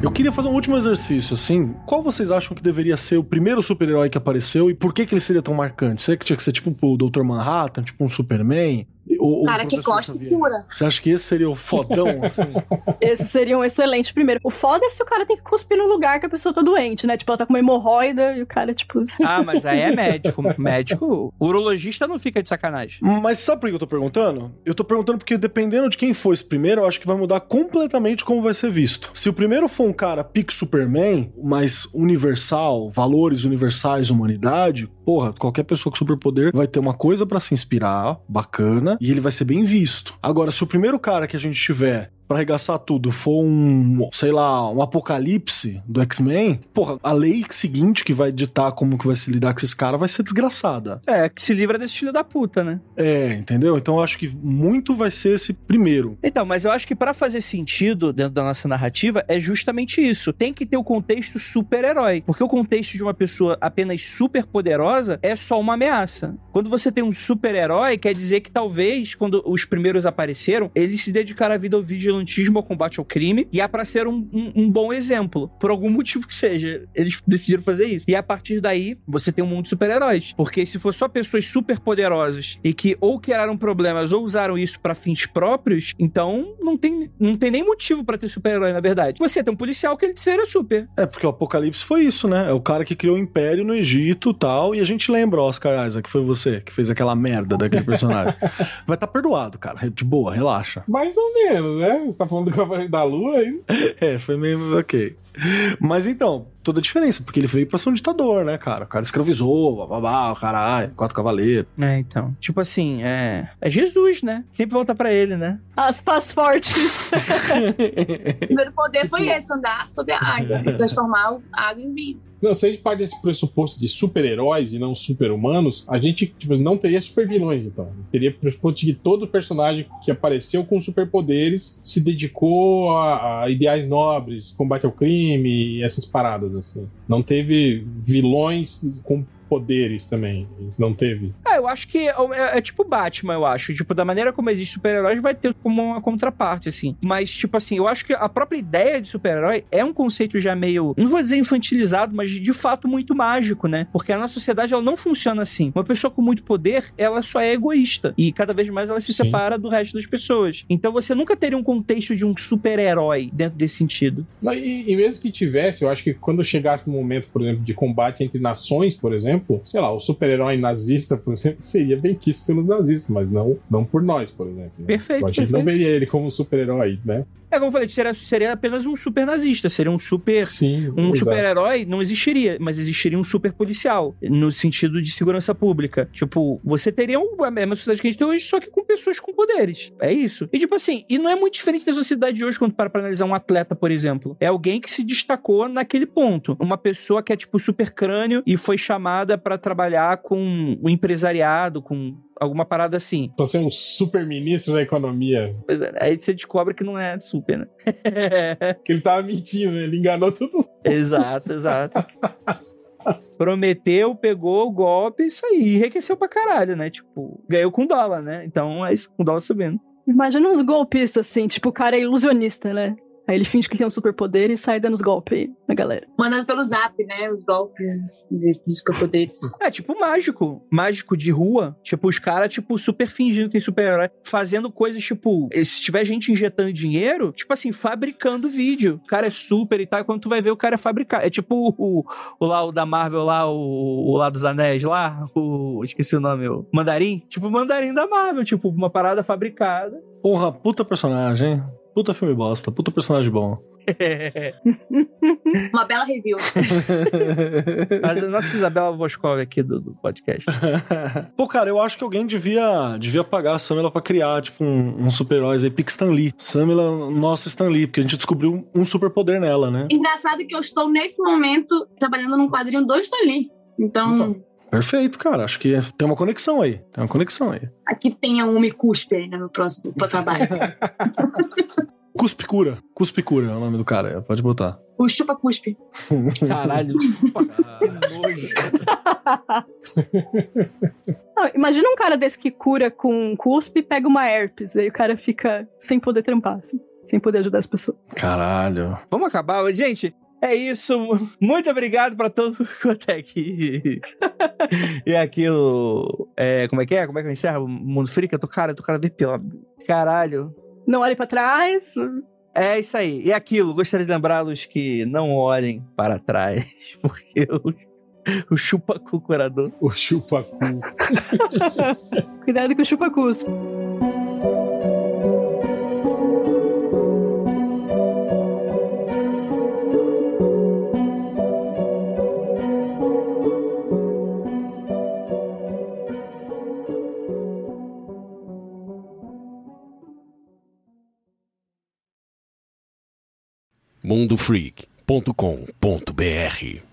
Eu queria fazer um último exercício, assim. Qual vocês acham que deveria ser o primeiro super-herói que apareceu e por que, que ele seria tão marcante? Será que tinha que ser tipo o Dr. Manhattan, tipo um Superman? Ou Cara o que gosta e cura. Você acha que esse seria o fodão, assim? Esse seria um excelente primeiro. O foda é se o cara tem que cuspir no lugar que a pessoa tá doente, né? Tipo, ela tá com uma hemorroida e o cara, tipo. Ah, mas aí é médico. médico. O urologista não fica de sacanagem. Mas sabe por que eu tô perguntando? Eu tô perguntando porque dependendo de quem for esse primeiro, eu acho que vai mudar completamente como vai ser visto. Se o primeiro for um cara pique Superman, mais universal, valores universais, humanidade, porra, qualquer pessoa com superpoder vai ter uma coisa pra se inspirar, bacana, e ele vai ser bem visto. Agora, se o primeiro cara que a gente tiver pra arregaçar tudo for um, sei lá, um apocalipse do X-Men, porra, a lei seguinte que vai ditar como que vai se lidar com esses caras vai ser desgraçada. É, que se livra desse filho da puta, né? É, entendeu? Então eu acho que muito vai ser esse primeiro. Então, mas eu acho que pra fazer sentido dentro da nossa narrativa é justamente isso. Tem que ter o contexto super-herói. Porque o contexto de uma pessoa apenas super poderosa é só uma ameaça. Quando você tem um super-herói, quer dizer que talvez, quando os primeiros apareceram, eles se dedicaram a vida ao vigilantismo, ao combate ao crime, e é pra ser um, um- um bom exemplo. Por algum motivo que seja, eles decidiram fazer isso. E a partir daí, você tem um mundo de super-heróis. Porque se for só pessoas super poderosas e que ou criaram problemas ou usaram isso pra fins próprios, então não tem, não tem nem motivo pra ter super-herói, na verdade. Você tem um policial que ele seria super. É, porque o Apocalipse foi isso, né? É o cara que criou o Império no Egito e tal. E a gente lembra, Oscar Isaac, que foi você que fez aquela merda daquele personagem. Vai estar perdoado, cara. De boa, relaxa. Mais ou menos, né? Você tá falando do Cavaleiro da Lua aí? É, foi meio ok. Mas então, toda a diferença, porque ele veio pra ser um ditador, né, cara? O cara escravizou, babá, caralho, quatro cavaleiros. É, então. Tipo assim, é. É Jesus, né? Sempre volta pra ele, né? Aspas fortes. O primeiro poder foi esse, andar sobre a água e transformar a água em vinho. Não, se a gente parte desse pressuposto de super-heróis e não super-humanos, a gente tipo, não teria super-vilões, então. Teria pressuposto de que todo personagem que apareceu com superpoderes se dedicou a, a ideais nobres, combate ao crime e essas paradas, assim. Não teve vilões com poderes também. Não teve. Ah, eu acho que é, é, é tipo Batman, eu acho. Tipo, da maneira como existe super-heróis, vai ter como uma contraparte, assim. Mas, tipo assim, eu acho que a própria ideia de super-herói é um conceito já meio, não vou dizer infantilizado, mas de fato muito mágico, né? Porque a nossa sociedade, ela não funciona assim. Uma pessoa com muito poder, ela só é egoísta. E cada vez mais ela se Sim. separa do resto das pessoas. Então você nunca teria um contexto de um super-herói dentro desse sentido. Não, E, e mesmo que tivesse, eu acho que quando chegasse no momento, por exemplo, de combate entre nações, por exemplo, sei lá, o super-herói nazista, por exemplo, seria bem quisto pelos nazistas, mas não, não por nós, por exemplo. né? Perfeito, A gente não perfeito. veria ele como super-herói, né? É como eu falei, seria, seria apenas um super nazista, seria um super. Sim. Um super-herói não existiria, mas existiria um super policial, no sentido de segurança pública. Tipo, você teria um- a mesma sociedade que a gente tem hoje, só que com pessoas com poderes. É isso. E tipo assim, e não é muito diferente da sociedade de hoje quando para pra analisar um atleta, por exemplo. É alguém que se destacou naquele ponto. Uma pessoa que é tipo super crânio e foi chamada pra trabalhar com o empresariado, com alguma parada assim. Pra ser um super-ministro da economia. Pois é, aí você descobre que não é super, né? Que ele tava mentindo, né? Ele enganou todo mundo. Exato, exato. Prometeu, pegou o golpe, isso aí, e enriqueceu pra caralho, né? Tipo, ganhou com dólar, né? Então é isso, com dólar subindo. Imagina uns golpistas assim, tipo, o cara é ilusionista, né? Aí ele finge que tem um superpoder e sai dando os golpes aí na galera. Mandando pelo zap, né? Os golpes de, de superpoderes. É tipo mágico, mágico de rua. Tipo, os caras, tipo, super fingindo que tem super-herói, fazendo coisas, tipo, se tiver gente injetando dinheiro, tipo assim, fabricando vídeo. O cara é super e tal, e quando tu vai ver, o cara é fabricado. É tipo o, o lá, o da Marvel lá, o, o lá dos anéis lá, o. Esqueci o nome, o Mandarim. Tipo, o Mandarim da Marvel, tipo, uma parada fabricada. Porra, puta personagem. Puta filme bosta, puta personagem bom. Uma bela review. Mas a nossa Isabela Voscov aqui do, do podcast. Pô, cara, eu acho que alguém devia, devia pagar a Samela pra criar, tipo, um, um super-herói aí, pique Stan Lee. Samela, nossa Stan Lee, porque a gente descobriu um superpoder nela, né? Engraçado que eu estou, nesse momento, trabalhando num quadrinho do Stan Lee. Então, Então. Perfeito, cara. Acho que tem uma conexão aí. Tem uma conexão aí. aqui tem um Me Cuspe aí, né, no próximo pro trabalho. Cuspe Cura. Cuspe Cura é o nome do cara. Pode botar. o Chupa Cuspe. Caralho. Não, imagina um cara desse que cura com cuspe e pega uma herpes. Aí o cara fica sem poder trampar, assim, sem poder ajudar as pessoas. Caralho. Vamos acabar. Gente, é isso. Muito obrigado pra todo mundo até aqui. e aquilo. É, como é que é? Como é que eu encerro? O Mundo Freak? Eu tô, cara, eu tô cada vez pior. Caralho. Não olhe pra trás. É isso aí. E aquilo, gostaria de lembrá-los que não olhem para trás, porque o, o chupacu curador. O chupacu. Cuidado com o chupa mundofreak.com.br